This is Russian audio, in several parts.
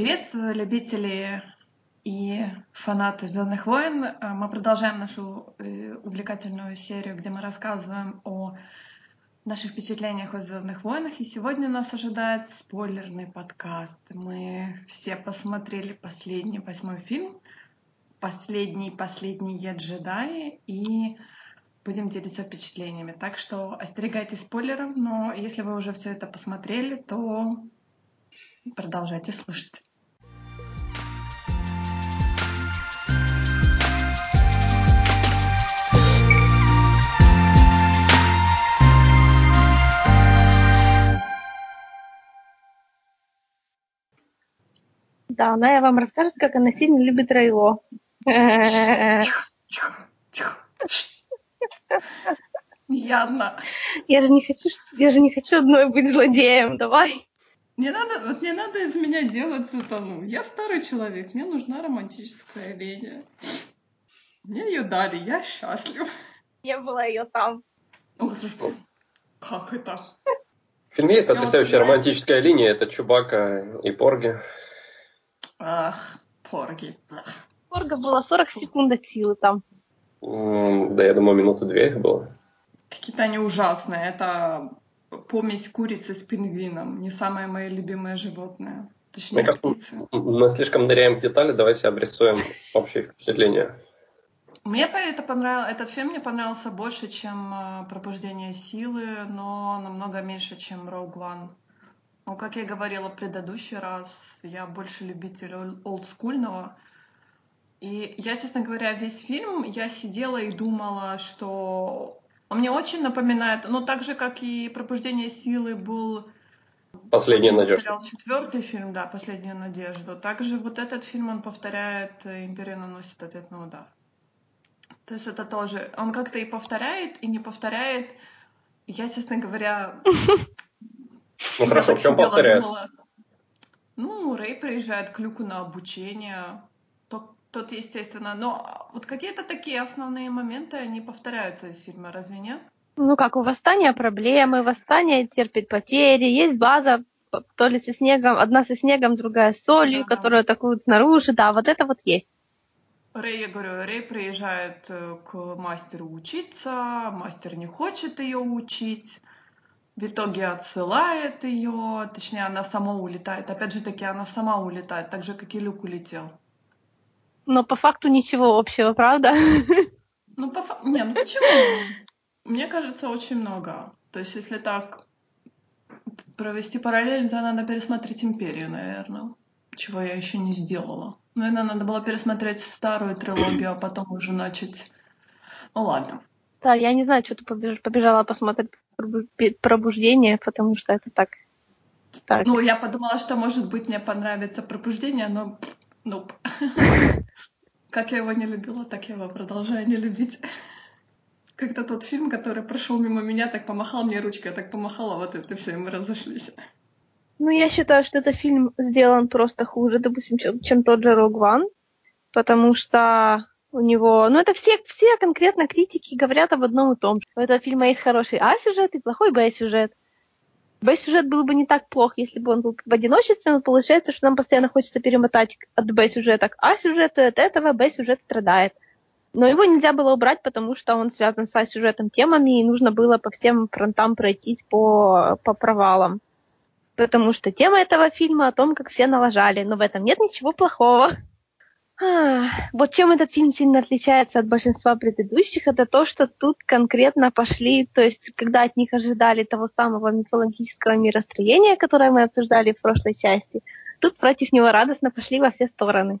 Приветствую, любители и фанаты Звездных войн. Э, мы продолжаем нашу э, увлекательную серию, где мы рассказываем о наших впечатлениях о Звездных войнах. И сегодня нас ожидает спойлерный подкаст. Мы все посмотрели последний восьмой фильм, последний последний джедаи, и будем делиться впечатлениями. Так что остерегайтесь спойлеров, но если вы уже все это посмотрели, то Продолжайте слушать. Да, она я вам расскажет, как она сильно любит Райло. Тихо, тихо, тихо. Явно. Я же не хочу, я же не хочу одной быть злодеем. Давай. Не надо, вот не надо из меня делать сатану. Я старый человек, мне нужна романтическая линия. Мне ее дали, я счастлив. Не было ее там. Как это? В фильме есть потрясающая романтическая линия, это Чубака и Порги. Ах, Порги. Порга было 40 секунд от силы там. Да, я думаю, минуты две их было. Какие-то они ужасные. Это помесь курицы с пингвином. Не самое мое любимое животное. Точнее, Мне птицы. Мы слишком ныряем в детали, давайте обрисуем общее впечатление. Мне это понравилось, этот фильм мне понравился больше, чем э, «Пробуждение силы», но намного меньше, чем «Rogue One». Ну, как я говорила в предыдущий раз, я больше любитель олдскульного. И я, честно говоря, весь фильм я сидела и думала, что он мне очень напоминает, ну так же, как и «Пробуждение силы» был Последняя надежда. Четвертый фильм, да, Последняя надежда. Также вот этот фильм он повторяет Империя наносит ответный удар. То есть это тоже. Он как-то и повторяет, и не повторяет. Я, честно говоря. Ну хорошо, в чем повторяет? Ну, Рэй приезжает к Люку на обучение. Тут, естественно, но вот какие-то такие основные моменты, они повторяются из фильма, разве нет? Ну как, у восстания проблемы, восстание терпит потери, есть база, то ли со снегом, одна со снегом, другая с солью, да, которую да. атакуют снаружи, да, вот это вот есть. Рэй, я говорю, Рэй приезжает э, к мастеру учиться, мастер не хочет ее учить, в итоге отсылает ее, точнее, она сама улетает. Опять же таки, она сама улетает, так же, как и Люк улетел. Но по факту ничего общего, правда? Ну, по факту... Не, ну почему? Мне кажется, очень много. То есть, если так провести параллель, то надо пересмотреть «Империю», наверное. Чего я еще не сделала. Наверное, надо было пересмотреть старую трилогию, а потом уже начать... Ну, ладно. Да, я не знаю, что ты побежала посмотреть пробуждение, потому что это так. так. Ну, я подумала, что, может быть, мне понравится пробуждение, но Nope. Как я его не любила, так я его продолжаю не любить. Когда тот фильм, который прошел мимо меня, так помахал мне ручкой, я так помахала, вот это все, и мы разошлись. Ну, я считаю, что этот фильм сделан просто хуже, допустим, чем, чем тот же Rogue One, потому что у него... Ну, это все, все конкретно критики говорят об одном и том. У этого фильма есть хороший А-сюжет и плохой Б-сюжет. Б-сюжет был бы не так плох, если бы он был в одиночестве, но получается, что нам постоянно хочется перемотать от Б-сюжета к А-сюжету, и от этого Б-сюжет страдает. Но его нельзя было убрать, потому что он связан с А-сюжетом темами, и нужно было по всем фронтам пройтись по, по провалам. Потому что тема этого фильма о том, как все налажали, но в этом нет ничего плохого. Вот чем этот фильм сильно отличается от большинства предыдущих, это то, что тут конкретно пошли, то есть когда от них ожидали того самого мифологического миростроения, которое мы обсуждали в прошлой части, тут против него радостно пошли во все стороны.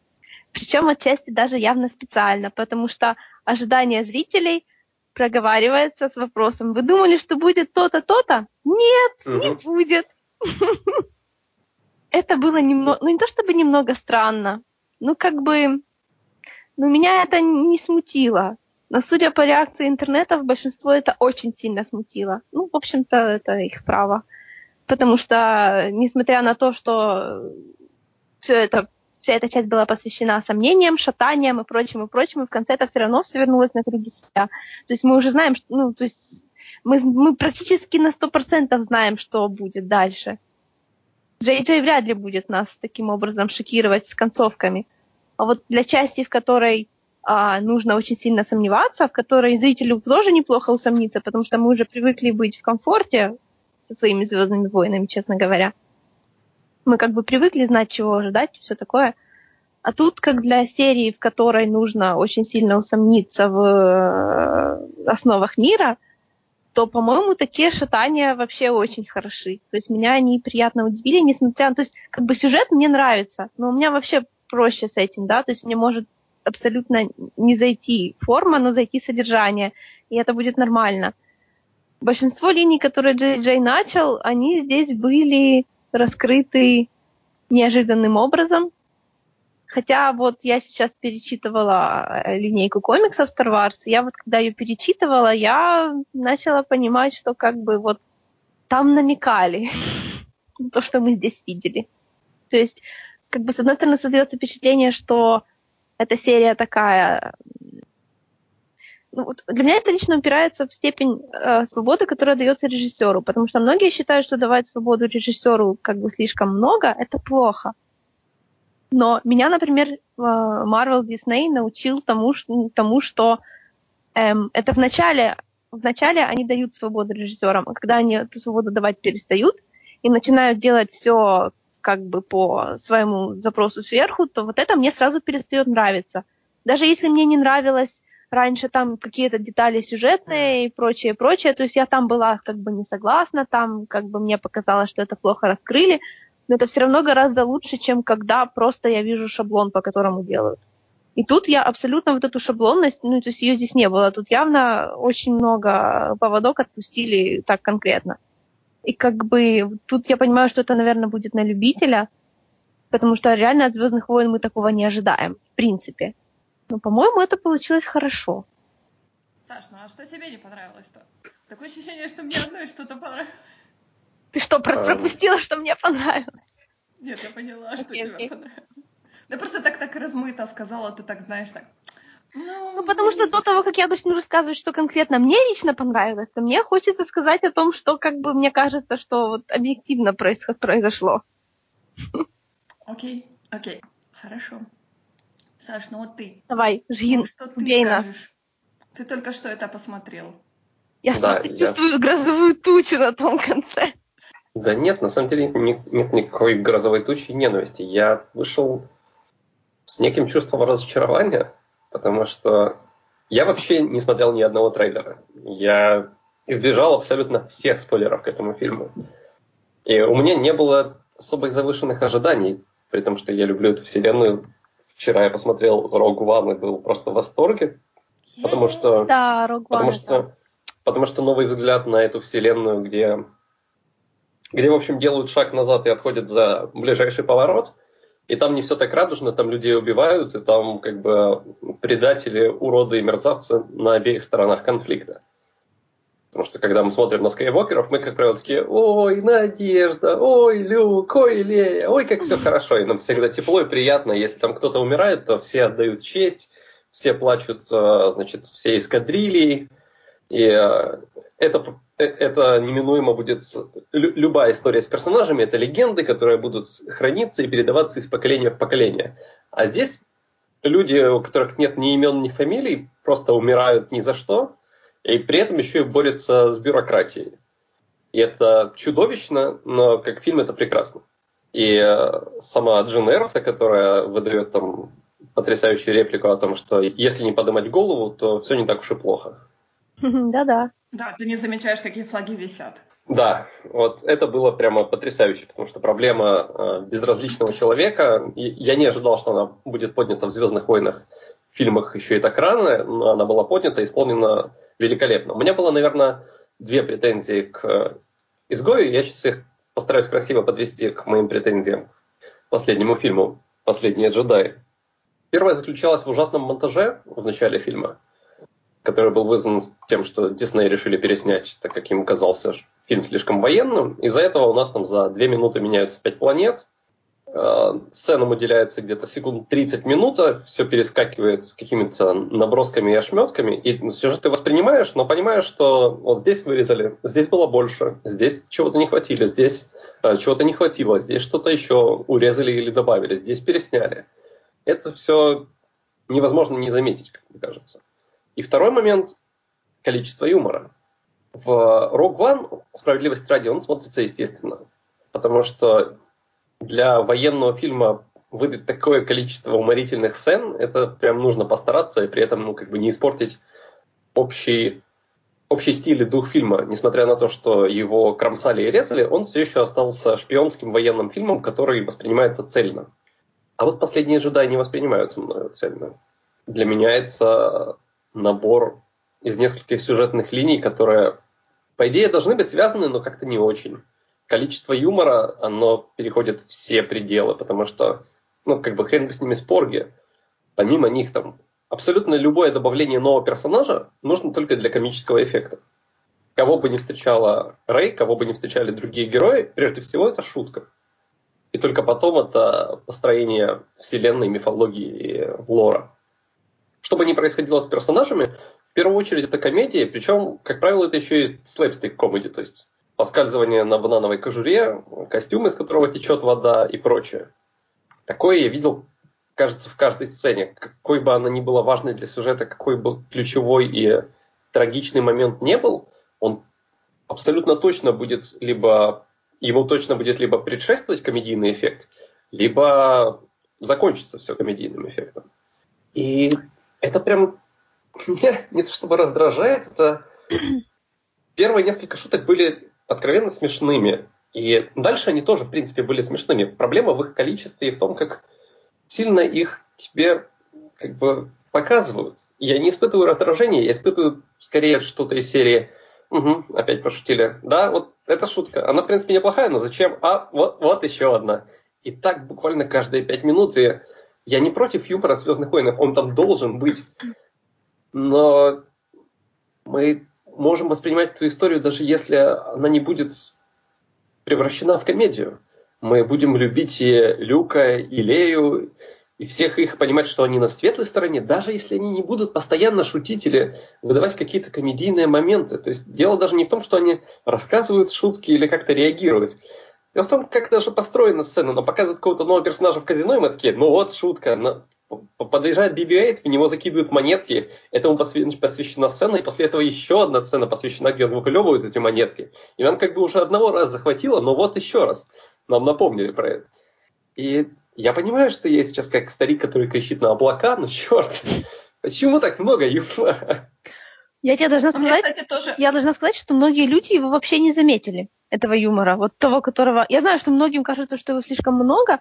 Причем отчасти даже явно специально, потому что ожидания зрителей проговаривается с вопросом, вы думали, что будет то-то, то-то? Нет, угу. не будет. Это было немного, ну не то чтобы немного странно, ну, как бы, ну, меня это не смутило. Но судя по реакции интернета, большинство это очень сильно смутило. Ну, в общем-то, это их право. Потому что, несмотря на то, что все это, вся эта часть была посвящена сомнениям, шатаниям и прочему, и прочему, в конце это все равно все вернулось на круги себя. То есть мы уже знаем, что, ну, то есть мы, мы практически на сто процентов знаем, что будет дальше. Джей Джей вряд ли будет нас таким образом шокировать с концовками. А вот для части, в которой а, нужно очень сильно сомневаться, в которой зрителю тоже неплохо усомниться, потому что мы уже привыкли быть в комфорте со своими звездными войнами, честно говоря. Мы как бы привыкли знать, чего ожидать, все такое. А тут, как для серии, в которой нужно очень сильно усомниться в э, основах мира, то, по-моему, такие шатания вообще очень хороши. То есть меня они приятно удивили, несмотря на... То есть как бы сюжет мне нравится, но у меня вообще проще с этим, да, то есть мне может абсолютно не зайти форма, но зайти содержание, и это будет нормально. Большинство линий, которые Джей Джей начал, они здесь были раскрыты неожиданным образом, Хотя вот я сейчас перечитывала э, линейку комиксов Star Wars, я вот когда ее перечитывала, я начала понимать, что как бы вот там намекали то, что мы здесь видели. То есть, как бы с одной стороны создается впечатление, что эта серия такая... Ну, вот для меня это лично упирается в степень э, свободы, которая дается режиссеру, потому что многие считают, что давать свободу режиссеру как бы слишком много, это плохо. Но меня, например, э, Marvel Disney научил тому, тому что эм, это вначале, вначале они дают свободу режиссерам, а когда они эту свободу давать перестают и начинают делать все как бы по своему запросу сверху, то вот это мне сразу перестает нравиться. Даже если мне не нравилось раньше там какие-то детали сюжетные и прочее, прочее, то есть я там была как бы не согласна, там как бы мне показалось, что это плохо раскрыли, но это все равно гораздо лучше, чем когда просто я вижу шаблон, по которому делают. И тут я абсолютно вот эту шаблонность, ну, то есть ее здесь не было. Тут явно очень много поводок отпустили так конкретно. И как бы тут я понимаю, что это, наверное, будет на любителя, потому что реально от Звездных войн мы такого не ожидаем, в принципе. Но, по-моему, это получилось хорошо. Саш, ну а что тебе не понравилось-то? Такое ощущение, что мне одной что-то понравилось. Ты что, просто пропустила, что мне понравилось? Нет, я поняла, что okay, тебе okay. понравилось. Да просто так так размыто сказала, ты так знаешь так. Ну, ну потому что до того, как я начну рассказывать, что конкретно мне лично понравилось, то мне хочется сказать о том, что как бы мне кажется, что вот объективно происход произошло. Окей, окей, хорошо. Саш, ну вот ты. Давай, Жин, ну, что ты бей нас. Ты только что это посмотрел. Я да, просто я... чувствую грозовую тучу на том конце. Да нет, на самом деле нет, нет никакой грозовой тучи ненависти. Я вышел с неким чувством разочарования, потому что я вообще не смотрел ни одного трейлера. Я избежал абсолютно всех спойлеров к этому фильму. И у меня не было особых завышенных ожиданий, при том, что я люблю эту вселенную. Вчера я посмотрел Rogue One и был просто в восторге, потому что... Да, Rogue One, потому что, потому что новый взгляд на эту вселенную, где где, в общем, делают шаг назад и отходят за ближайший поворот, и там не все так радужно, там людей убивают, и там как бы предатели, уроды и мерзавцы на обеих сторонах конфликта. Потому что когда мы смотрим на скайвокеров, мы, как правило, такие, ой, Надежда, ой, Люк, ой, Лея, ой, как все хорошо. И нам всегда тепло и приятно. Если там кто-то умирает, то все отдают честь, все плачут, э, значит, все эскадрильи. И э, это это неминуемо будет любая история с персонажами, это легенды, которые будут храниться и передаваться из поколения в поколение. А здесь люди, у которых нет ни имен, ни фамилий, просто умирают ни за что, и при этом еще и борются с бюрократией. И это чудовищно, но как фильм это прекрасно. И э, сама Джин Эрса, которая выдает там потрясающую реплику о том, что если не поднимать голову, то все не так уж и плохо. Да-да. Да, ты не замечаешь, какие флаги висят. Да, вот это было прямо потрясающе, потому что проблема э, безразличного человека, и я не ожидал, что она будет поднята в «Звездных войнах» в фильмах еще и так рано, но она была поднята и исполнена великолепно. У меня было, наверное, две претензии к «Изгою», я сейчас их постараюсь красиво подвести к моим претензиям к последнему фильму «Последние джедаи». Первая заключалась в ужасном монтаже в начале фильма – который был вызван тем, что Дисней решили переснять, так как им казался фильм слишком военным. Из-за этого у нас там за две минуты меняются пять планет, э, сценам уделяется где-то секунд 30 минут, все перескакивает с какими-то набросками и ошметками, и сюжет ты воспринимаешь, но понимаешь, что вот здесь вырезали, здесь было больше, здесь чего-то не хватило, здесь э, чего-то не хватило, здесь что-то еще урезали или добавили, здесь пересняли. Это все невозможно не заметить, как мне кажется. И второй момент – количество юмора. В Rogue One, справедливость ради, он смотрится естественно. Потому что для военного фильма выдать такое количество уморительных сцен, это прям нужно постараться и при этом ну, как бы не испортить общий, общий стиль и дух фильма. Несмотря на то, что его кромсали и резали, он все еще остался шпионским военным фильмом, который воспринимается цельно. А вот «Последние джедаи» не воспринимаются мною цельно. Для меня это набор из нескольких сюжетных линий, которые, по идее, должны быть связаны, но как-то не очень. Количество юмора, оно переходит все пределы, потому что ну, как бы хрен бы с ними спорги. Помимо них там абсолютно любое добавление нового персонажа нужно только для комического эффекта. Кого бы не встречала Рэй, кого бы не встречали другие герои, прежде всего это шутка. И только потом это построение вселенной, мифологии и лора. Что бы ни происходило с персонажами, в первую очередь это комедия, причем, как правило, это еще и слэпстик комедия, то есть поскальзывание на банановой кожуре, костюм, из которого течет вода и прочее. Такое я видел, кажется, в каждой сцене. Какой бы она ни была важной для сюжета, какой бы ключевой и трагичный момент не был, он абсолютно точно будет либо ему точно будет либо предшествовать комедийный эффект, либо закончится все комедийным эффектом. И это прям меня не то чтобы раздражает, это первые несколько шуток были откровенно смешными. И дальше они тоже, в принципе, были смешными. Проблема в их количестве и в том, как сильно их тебе как бы показывают. Я не испытываю раздражения, я испытываю скорее что-то из серии Угу, опять пошутили. Да, вот эта шутка. Она, в принципе, неплохая, но зачем? А, вот, вот еще одна. И так буквально каждые пять минут. И я не против юмора Звездных войн, он там должен быть. Но мы можем воспринимать эту историю, даже если она не будет превращена в комедию. Мы будем любить и Люка, и Лею, и всех их понимать, что они на светлой стороне, даже если они не будут постоянно шутить или выдавать какие-то комедийные моменты. То есть дело даже не в том, что они рассказывают шутки или как-то реагируют. Дело в том, как даже построена сцена, но показывают какого-то нового персонажа в казино, и мы такие, ну вот шутка, подъезжает BB-8, в него закидывают монетки, этому посвящена сцена, и после этого еще одна сцена посвящена, где он выклевывает эти монетки. И нам как бы уже одного раза захватило, но вот еще раз нам напомнили про это. И я понимаю, что я сейчас как старик, который кричит на облака, но черт, почему так много юмора? Я тебе должна сказать, меня, кстати, тоже... я должна сказать, что многие люди его вообще не заметили, этого юмора, вот того, которого... Я знаю, что многим кажется, что его слишком много,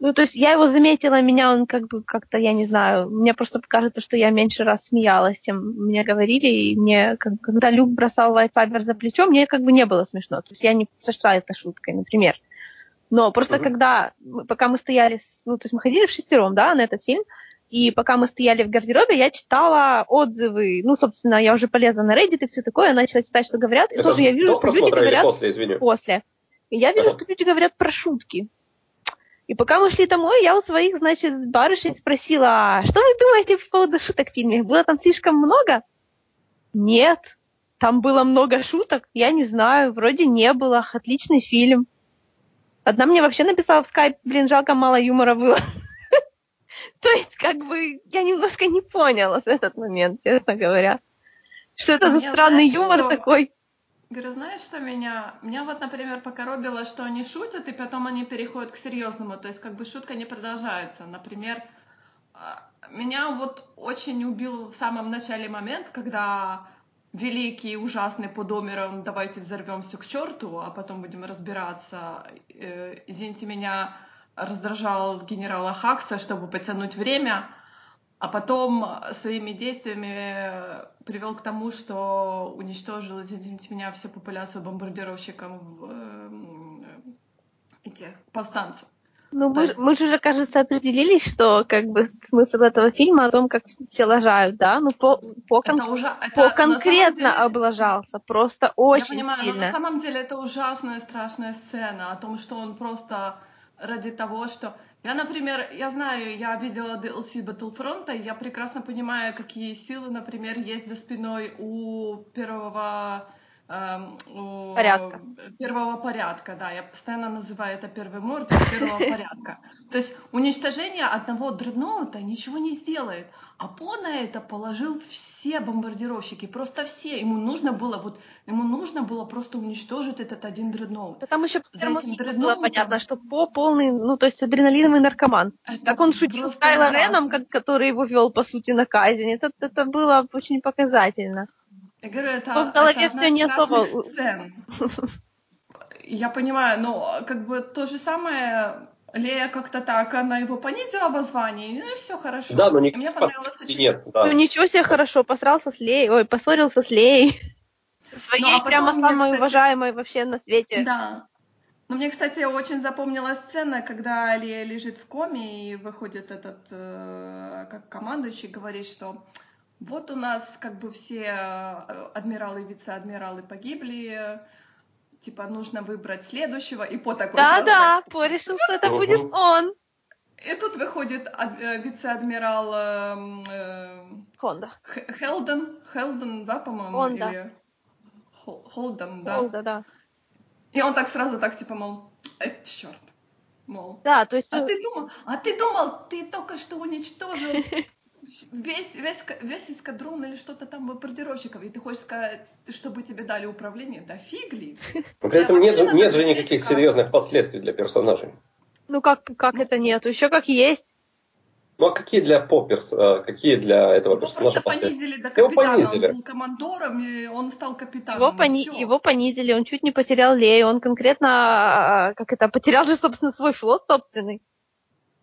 ну, то есть я его заметила, меня он как бы как-то, я не знаю, мне просто кажется, что я меньше раз смеялась, чем мне говорили, и мне, как, когда Люк бросал лайтсабер за плечо, мне как бы не было смешно. То есть я не сошла этой шуткой, например. Но просто uh-huh. когда, пока мы стояли, ну, то есть мы ходили в шестером, да, на этот фильм, и пока мы стояли в гардеробе, я читала отзывы, ну, собственно, я уже полезла на Reddit и все такое, начала читать, что говорят, и Это тоже я вижу, что люди говорят... после, извини? После. И я вижу, uh-huh. что люди говорят про шутки. И пока мы шли домой, я у своих, значит, барышей спросила, «А что вы думаете по поводу шуток в фильме? Было там слишком много? Нет. Там было много шуток? Я не знаю, вроде не было. Отличный фильм. Одна мне вообще написала в скайп, блин, жалко, мало юмора было. То есть, как бы, я немножко не поняла в этот момент, честно говоря. Что это за странный юмор такой? Говорю, знаешь, что меня... Меня вот, например, покоробило, что они шутят, и потом они переходят к серьезному. То есть, как бы шутка не продолжается. Например, а, меня вот очень убил в самом начале момент, когда великий, ужасный Подомером «давайте взорвемся к черту, а потом будем разбираться». Э, извините меня, раздражал генерала Хакса, чтобы потянуть время — а потом своими действиями привел к тому, что уничтожил, извините меня, всю популяцию бомбардировщиков э, эти повстанцев. Ну, мы, есть... мы же уже, кажется, определились, что как бы смысл этого фильма о том, как все лажают, да? Ну, по, по, кон... это уже, это по конкретно деле... облажался, просто очень Я понимаю, сильно. но на самом деле это ужасная, страшная сцена о том, что он просто ради того, что я, например, я знаю, я видела DLC Battlefront, и я прекрасно понимаю, какие силы, например, есть за спиной у первого у Порядка. первого порядка, да, я постоянно называю это первый морд первого порядка. То есть уничтожение одного дредноута ничего не сделает, а По на это положил все бомбардировщики, просто все. Ему нужно было вот, ему нужно было просто уничтожить этот один дредноут. Да там еще За этим фильму было дредноутом- понятно, что По полный, ну, то есть адреналиновый наркоман. Это Как он шутил с Кайло. Реном, как, который его вел, по сути, на казнь. Это, это было очень показательно. Я говорю, это, Но в голове это из не особо- сцен. Я понимаю, но как бы то же самое Лея как-то так, она его понизила во звании, ну и все хорошо. Да, но никаких мне понравилось очень... нет. Да. Ну, ничего себе хорошо, посрался с Леей, ой, поссорился с Леей. Своей Ну, а прямо мне, самой кстати- уважаемой вообще на свете. Да. Но мне, кстати, очень запомнилась сцена, когда Лея лежит в коме и выходит этот э, как командующий говорит, что вот у нас как бы все э, адмиралы и вице-адмиралы погибли, типа нужно выбрать следующего, и по такой Да-да, По решил, что это будет он. И тут выходит э, вице-адмирал эм, э, Хонда. Хелден, Хелден, да, по-моему, Хонда. или Хол- Холден, да. Холда, да. И он так сразу так типа, мол, э, черт, мол. Да, то есть... А ты думал, а ты думал, ты только что уничтожил весь, весь, весь эскадрон или что-то там бомбардировщиков, и ты хочешь сказать, чтобы тебе дали управление? Да фигли. Но при этом нет, нет же никаких как. серьезных последствий для персонажей. Ну как, как это нет? Еще как есть. Ну а какие для Попперс, а, какие для этого Его персонажа просто понизили до Его капитана. понизили. Он был командором, и он стал капитаном. Его, пони- его понизили, он чуть не потерял Лею, он конкретно, а, как это, потерял же, собственно, свой флот собственный.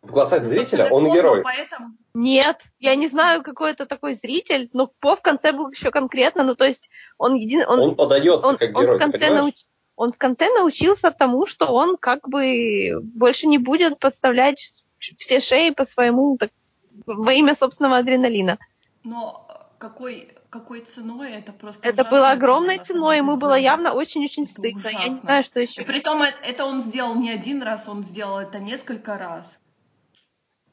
В глазах Ну, зрителя он герой. Поэтому Нет, я не знаю, какой это такой зритель, но По в конце был еще конкретно, ну то есть он един... он, Он подается он, как он герой, в ты конце науч- он в конце научился тому, что он как бы больше не будет подставлять все шеи по своему, так, во имя собственного адреналина. Но какой, какой ценой это просто Это было огромной ценой, ему было явно очень-очень стыдно. Я не знаю, что И еще. при том это, это он сделал не один раз, он сделал это несколько раз.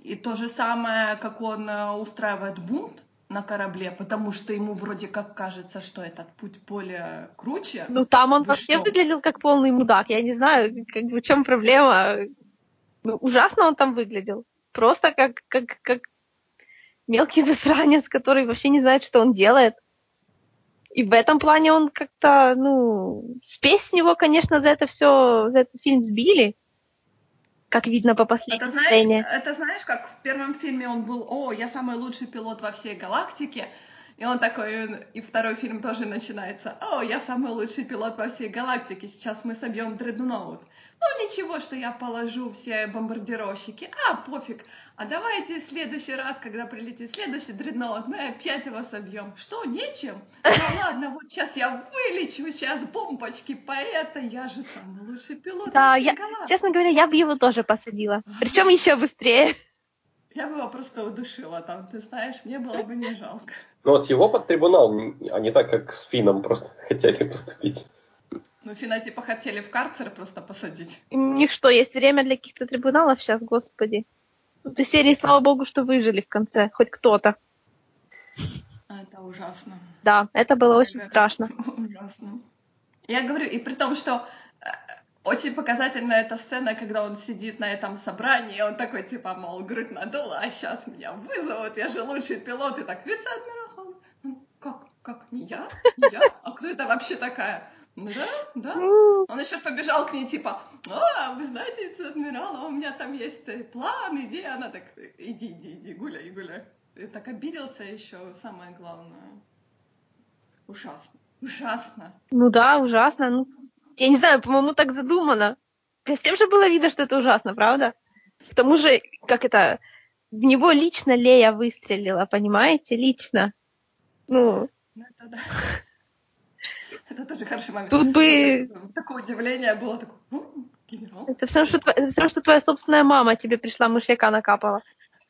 И то же самое, как он э, устраивает бунт на корабле, потому что ему вроде как кажется, что этот путь более круче. Ну, там он Вы вообще что? выглядел как полный мудак. Я не знаю, как бы в чем проблема. Ну, ужасно он там выглядел. Просто как, как, как мелкий засранец, который вообще не знает, что он делает. И в этом плане он как-то, ну, спесь с него, конечно, за это все, за этот фильм сбили. Как видно по последней Это знаешь, сцене. это знаешь, как в первом фильме он был, о, я самый лучший пилот во всей галактике, и он такой, и второй фильм тоже начинается, о, я самый лучший пилот во всей галактике, сейчас мы собьем дредноут. Ну ничего, что я положу все бомбардировщики, а пофиг, а давайте в следующий раз, когда прилетит следующий дредноут, мы опять его собьем. Что, нечем? Ну ладно, вот сейчас я вылечу, сейчас бомбочки, поэта, я же самый лучший пилот Да, я, честно говоря, я бы его тоже посадила. Причем еще быстрее. Я бы его просто удушила там, ты знаешь, мне было бы не жалко. Ну вот его под трибунал, а не так, как с Фином просто хотели поступить. Ну, Фина типа хотели в карцер просто посадить. У них что, есть время для каких-то трибуналов сейчас, господи? Ну, ты серии, слава богу, что выжили в конце, хоть кто-то. А, Это ужасно. Да, это было очень Это страшно. Ужасно. Я говорю, и при том, что э, очень показательна эта сцена, когда он сидит на этом собрании, и он такой, типа, мол, грудь надула, а сейчас меня вызовут, я же лучший пилот, и так, вице-адмирал, Хан». Ну, как, как, не я? Не я? А кто это вообще такая? Ну да, да. Он еще побежал к ней, типа, а, вы знаете, вице-адмирал, а у меня там есть э, план, идея. Она так, иди, иди, иди, гуляй, гуляй. И так обиделся еще, самое главное. Ужасно, ужасно. Ну да, ужасно. Ну, я не знаю, по-моему, так задумано. Всем же было видно, что это ужасно, правда? К тому же, как это, в него лично Лея выстрелила, понимаете, лично. Ну, Ну это да. Это тоже хороший момент. Тут бы- Такое удивление было, такое, «О, генерал? это все равно, что, тво- это всё равно, что твоя собственная мама тебе пришла, мышьяка накапала.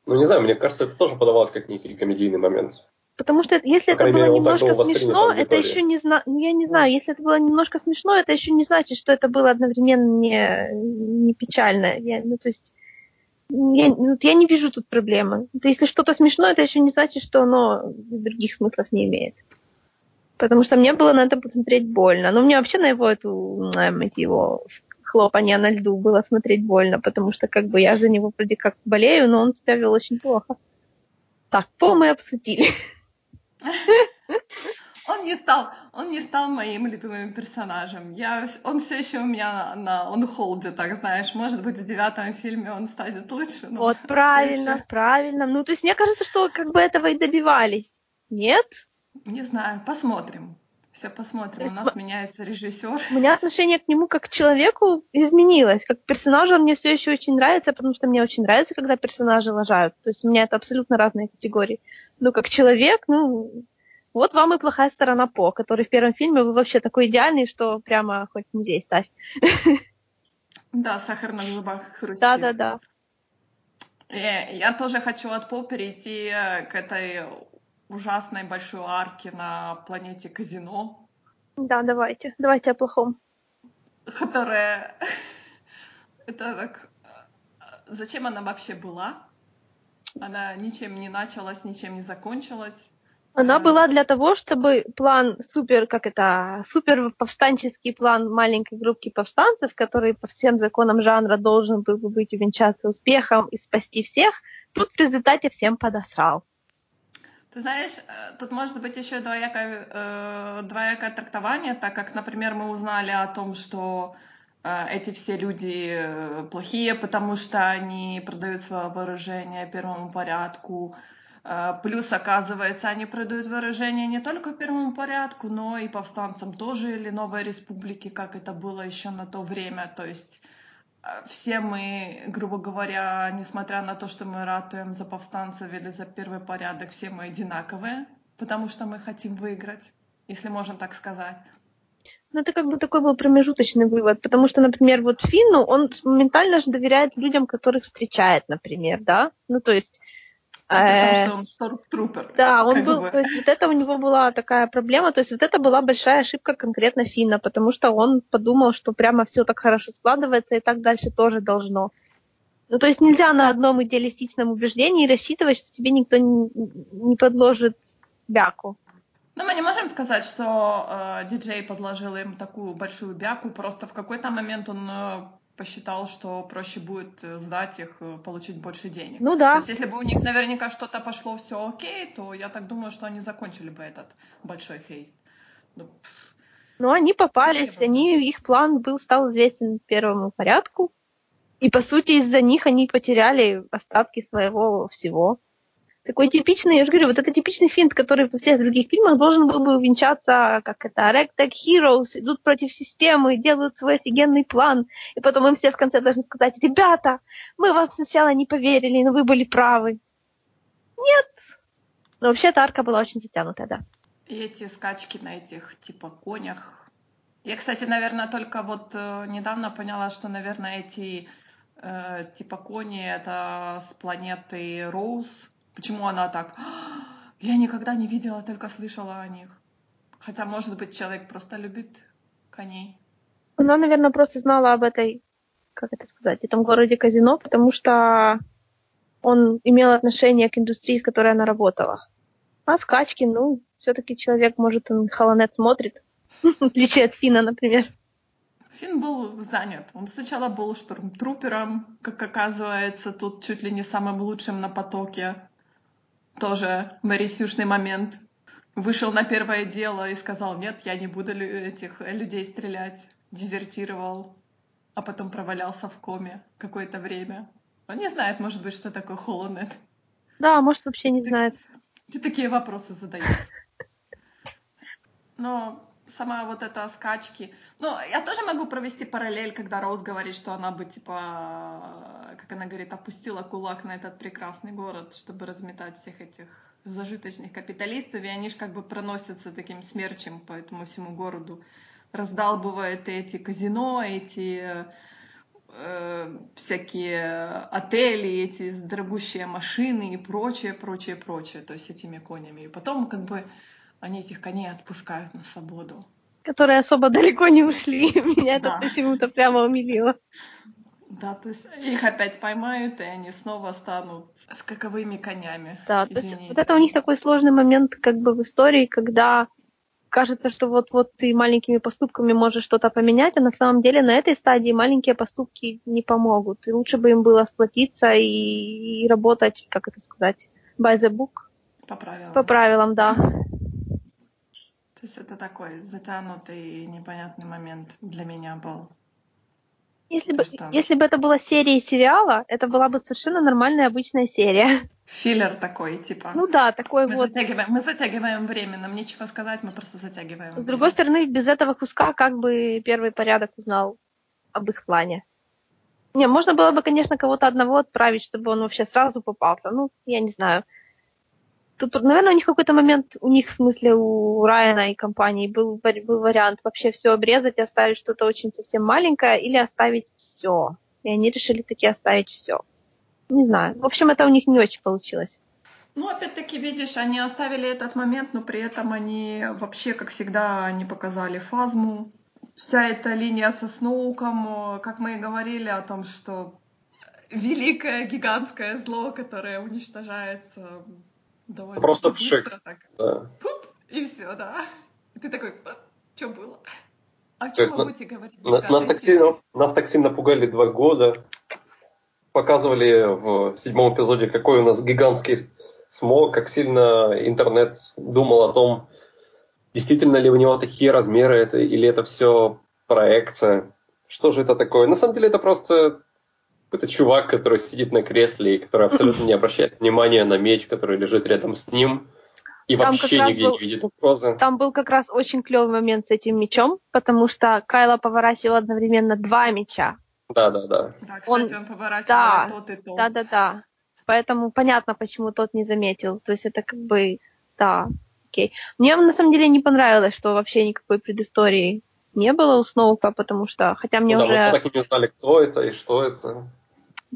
Ну не знаю, мне кажется, это тоже подавалось как некий комедийный момент. Потому что если По это было мере, немножко смешно, это еще не знаю, я не знаю, если это было немножко смешно, это еще не значит, что это было одновременно не, не печально. Я, ну, то есть, я, ну, я не вижу тут проблемы. Это если что-то смешно, это еще не значит, что оно других смыслов не имеет. Потому что мне было на это посмотреть больно. Но мне вообще на его эту, эти его хлопанье на льду было смотреть больно, потому что как бы я за него вроде как болею, но он себя вел очень плохо. Так, по мы обсудили. Он не стал, он не стал моим любимым персонажем. Я, он все еще у меня на, на он холде, так знаешь. Может быть, в девятом фильме он станет лучше. Но вот правильно, еще... правильно. Ну, то есть мне кажется, что как бы этого и добивались. Нет? Не знаю, посмотрим. Все посмотрим. У нас меняется режиссер. У меня отношение к нему как к человеку изменилось. Как к персонажу он мне все еще очень нравится, потому что мне очень нравится, когда персонажи лажают. То есть у меня это абсолютно разные категории. Но как человек, ну, вот вам и плохая сторона По, который в первом фильме вы вообще такой идеальный, что прямо хоть музей ставь. Да, сахар на зубах хрустит. Да, да, да. Я тоже хочу от По перейти э, к этой ужасной большой арке на планете Казино. Да, давайте. Давайте о плохом. Которая... Это так... Зачем она вообще была? Она ничем не началась, ничем не закончилась. Она была для того, чтобы план супер, как это, супер повстанческий план маленькой группки повстанцев, который по всем законам жанра должен был бы быть увенчаться успехом и спасти всех, тут в результате всем подосрал. Ты знаешь, э, тут может быть еще двоякое, э, двоякое трактование, так как, например, мы узнали о том, что э, эти все люди э, плохие, потому что они продают свое вооружение первому порядку, а, плюс, оказывается, они продают выражение не только первому порядку, но и повстанцам тоже или Новой Республике, как это было еще на то время. То есть все мы, грубо говоря, несмотря на то, что мы ратуем за повстанцев или за первый порядок, все мы одинаковые, потому что мы хотим выиграть, если можно так сказать. Ну, это как бы такой был промежуточный вывод, потому что, например, вот Финну, он моментально же доверяет людям, которых встречает, например, да? Ну, то есть потому э, что он шторм-трупер. Да, он был, бы. то есть вот это у него была такая проблема, то есть вот это была большая ошибка конкретно Финна, потому что он подумал, что прямо все так хорошо складывается и так дальше тоже должно. Ну, то есть нельзя на одном идеалистичном убеждении рассчитывать, что тебе никто не, не подложит бяку. Ну, мы не можем сказать, что э, диджей подложил им такую большую бяку, просто в какой-то момент он э, посчитал, что проще будет э, сдать их, э, получить больше денег. Ну да. То есть если бы у них наверняка что-то пошло все окей, то я так думаю, что они закончили бы этот большой хейст. Ну, Но они попались, они, их план был, стал известен первому порядку. И, по сути, из-за них они потеряли остатки своего всего. Такой типичный, я же говорю, вот это типичный финт, который во всех других фильмах должен был бы увенчаться, как это, Ragtag Heroes, идут против системы, делают свой офигенный план, и потом им все в конце должны сказать, ребята, мы вам сначала не поверили, но вы были правы. Нет. Но вообще эта арка была очень затянутая, да. И эти скачки на этих, типа, конях. Я, кстати, наверное, только вот э, недавно поняла, что, наверное, эти, э, типа, кони это с планеты Роуз, Почему она так? Я никогда не видела, только слышала о них. Хотя, может быть, человек просто любит коней. Она, наверное, просто знала об этой, как это сказать, этом городе казино, потому что он имел отношение к индустрии, в которой она работала. А скачки, ну, все-таки человек, может, он Холонет смотрит, в отличие от Фина, например. Фин был занят. Он сначала был штурмтрупером, как оказывается, тут чуть ли не самым лучшим на потоке тоже Марисюшный момент. Вышел на первое дело и сказал, нет, я не буду этих людей стрелять. Дезертировал, а потом провалялся в коме какое-то время. Он не знает, может быть, что такое холонет. Да, может, вообще не знает. Ты такие вопросы задаешь. Но сама вот эта скачки. Ну, я тоже могу провести параллель, когда Роуз говорит, что она бы, типа, как она говорит, опустила кулак на этот прекрасный город, чтобы разметать всех этих зажиточных капиталистов, и они же как бы проносятся таким смерчем по этому всему городу, раздалбывают эти казино, эти э, всякие отели, эти дорогущие машины и прочее, прочее, прочее, то есть этими конями. И потом как бы они этих коней отпускают на свободу. Которые особо далеко не ушли. Меня да. это почему-то прямо умилило. Да, то есть их опять поймают, и они снова станут скаковыми конями. Да, Извините. то есть вот это у них такой сложный момент как бы в истории, когда кажется, что вот-вот ты маленькими поступками можешь что-то поменять, а на самом деле на этой стадии маленькие поступки не помогут. И лучше бы им было сплотиться и, и работать, как это сказать, by the book. По правилам. По правилам, да. То есть это такой затянутый непонятный момент для меня был. Если бы, если бы это была серия сериала, это была бы совершенно нормальная обычная серия. Филлер такой, типа. Ну да, такой мы вот. Затягиваем, мы затягиваем время, нам нечего сказать, мы просто затягиваем. С время. другой стороны, без этого куска как бы первый порядок узнал об их плане. Не, можно было бы, конечно, кого-то одного отправить, чтобы он вообще сразу попался. Ну, я не знаю. Тут, наверное, у них какой-то момент, у них, в смысле, у Райана и компании был, был вариант вообще все обрезать, оставить что-то очень совсем маленькое или оставить все. И они решили таки оставить все. Не знаю. В общем, это у них не очень получилось. Ну, опять-таки, видишь, они оставили этот момент, но при этом они вообще, как всегда, не показали фазму. Вся эта линия со Сноуком, как мы и говорили о том, что великое гигантское зло, которое уничтожается довольно Просто пшик. так. Да. Пуп, и все, да. И ты такой, что было? О То чем есть вы будете говорить? На- Нас так, сильно, нас так сильно пугали два года. Показывали в седьмом эпизоде, какой у нас гигантский смог, как сильно интернет думал о том, действительно ли у него такие размеры, это, или это все проекция. Что же это такое? На самом деле это просто какой-то чувак, который сидит на кресле и который абсолютно не обращает внимания на меч, который лежит рядом с ним. И Там вообще нигде был- не видит угрозы. Там был как раз очень клевый момент с этим мечом, потому что Кайла поворачивал одновременно два меча. Да, да, да. Да, кстати, Он- он, поворачивал да, и тот, и тот. Да-да-да. Поэтому понятно, почему тот не заметил. То есть это как бы, да, окей. Мне на самом деле не понравилось, что вообще никакой предыстории не было у Сноука, потому что, хотя мне Ну да, уже... мы так и не узнали, кто это и что это.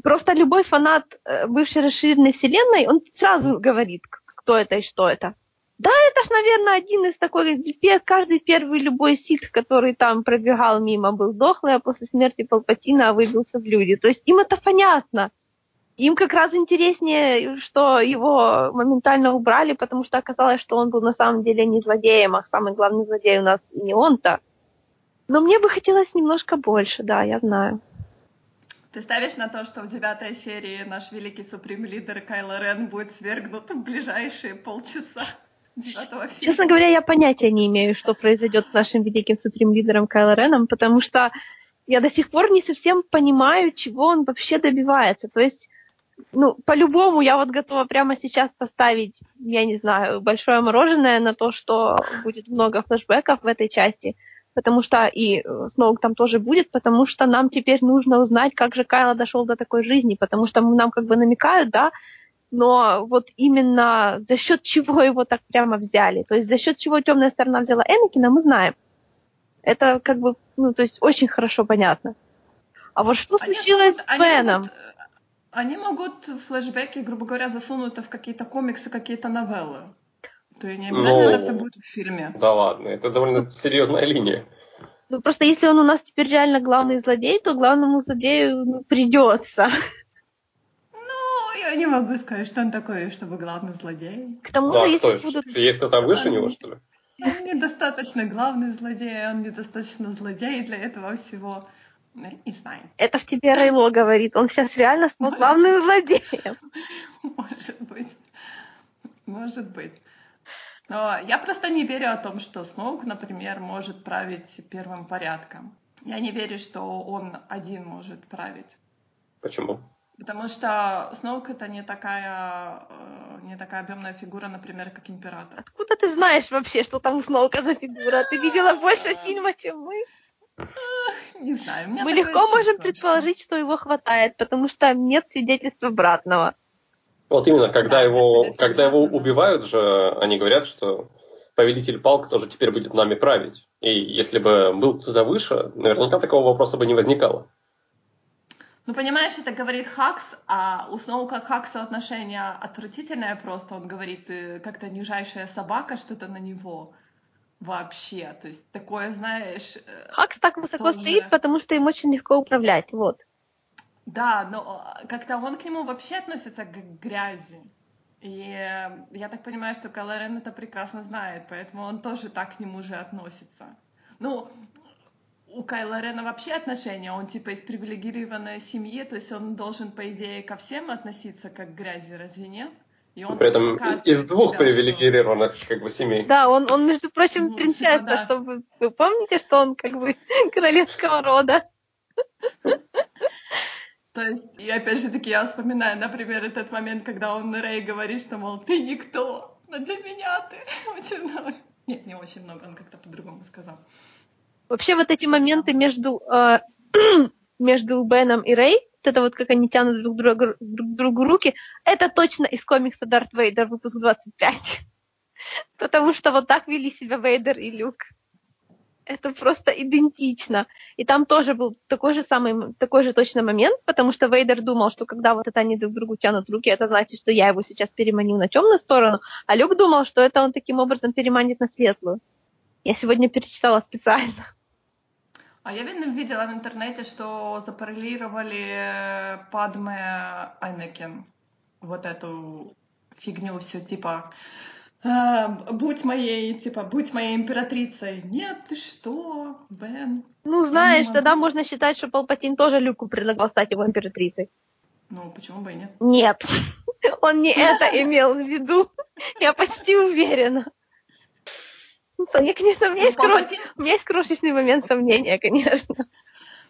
Просто любой фанат э, бывшей расширенной вселенной, он сразу говорит, кто это и что это. Да, это ж, наверное, один из такой, каждый первый любой сит, который там пробегал мимо, был дохлый, а после смерти Палпатина выбился в люди. То есть им это понятно. Им как раз интереснее, что его моментально убрали, потому что оказалось, что он был на самом деле не злодеем, а самый главный злодей у нас не он-то. Но мне бы хотелось немножко больше, да, я знаю. Ты ставишь на то, что в девятой серии наш великий суприм-лидер Кайло Рен будет свергнут в ближайшие полчаса? Честно говоря, я понятия не имею, что произойдет с нашим великим суприм-лидером Кайло Реном, потому что я до сих пор не совсем понимаю, чего он вообще добивается. То есть, ну, по-любому я вот готова прямо сейчас поставить, я не знаю, большое мороженое на то, что будет много флешбеков в этой части, потому что и э, Сноук там тоже будет, потому что нам теперь нужно узнать, как же Кайло дошел до такой жизни, потому что нам как бы намекают, да, но вот именно за счет чего его так прямо взяли, то есть за счет чего темная сторона взяла Энакина, мы знаем. Это как бы, ну, то есть очень хорошо понятно. А вот что Они случилось могут- с они Беном? могут, э, Они могут флешбеки, грубо говоря, засунуть в какие-то комиксы, какие-то новеллы. То есть не обязательно Ну, это все будет в фильме. Да ладно, это довольно серьезная линия. Ну, просто если он у нас теперь реально главный злодей, то главному злодею ну, придется. Ну, я не могу сказать, что он такой, чтобы главный злодей. К тому Ну, же, а если кто? будут... Есть кто-то выше него, что ли? Он недостаточно главный злодей, он недостаточно злодей для этого всего. Ну, Не знаю. Это в тебе Рейло говорит. Он сейчас реально стал Может. главным злодеем. Может быть. Может быть. Но я просто не верю о том, что Сноук, например, может править первым порядком. Я не верю, что он один может править. Почему? Потому что Сноук это не такая, э, не такая объемная фигура, например, как император. Откуда ты знаешь вообще, что там у Сноука за фигура? Ты видела больше фильма, чем мы? Не знаю, Мы легко можем предположить, что его хватает, потому что нет свидетельств обратного. Вот именно, когда Да, его, когда его убивают же, они говорят, что повелитель Палк тоже теперь будет нами править. И если бы был кто-то выше, наверняка такого вопроса бы не возникало. Ну, понимаешь, это говорит Хакс, а у Сноука к Хаксу отношение отвратительное просто. Он говорит, как-то нижайшая собака что-то на него вообще. То есть такое, знаешь... э, Хакс так высоко Тоже. стоит, потому что им очень легко управлять. Вот. Да, но э, как-то он к нему вообще относится как к грязи. И э, я так понимаю, что Кайло это прекрасно знает, поэтому он тоже так к нему же относится. Ну, у Кайла Рена вообще отношения, он типа из привилегированной семьи, то есть он должен, по идее, ко всем относиться как к грязи, разве нет? И он При этом из двух себя, привилегированных что... как бы семей. Да, он, он между прочим, ну, принцесса, типа, да. чтобы вы помните, что он как бы королевского рода. То есть, и опять же таки, я вспоминаю, например, этот момент, когда он Рэй говорит, что, мол, ты никто, но для меня ты очень много. Нет, не очень много, он как-то по-другому сказал. Вообще вот эти моменты между, э, между Беном и Рэй, вот это вот как они тянут друг, друга, друг другу руки, это точно из комикса Дарт Вейдер, выпуск 25. Потому что вот так вели себя Вейдер и Люк это просто идентично. И там тоже был такой же самый, такой же точно момент, потому что Вейдер думал, что когда вот это они друг другу тянут руки, это значит, что я его сейчас переманю на темную сторону, а Люк думал, что это он таким образом переманит на светлую. Я сегодня перечитала специально. А я видела в интернете, что запараллировали Падме Айнекен вот эту фигню все типа будь моей, типа, будь моей императрицей. Нет, ты что, Бен? Ну, знаешь, тогда можно считать, что Палпатин тоже Люку предлагал стать его императрицей. Ну, почему бы и нет? Нет, он не это имел в виду. Я почти уверена. Я, конечно, у меня, ну, есть крош... у меня есть крошечный момент сомнения, конечно.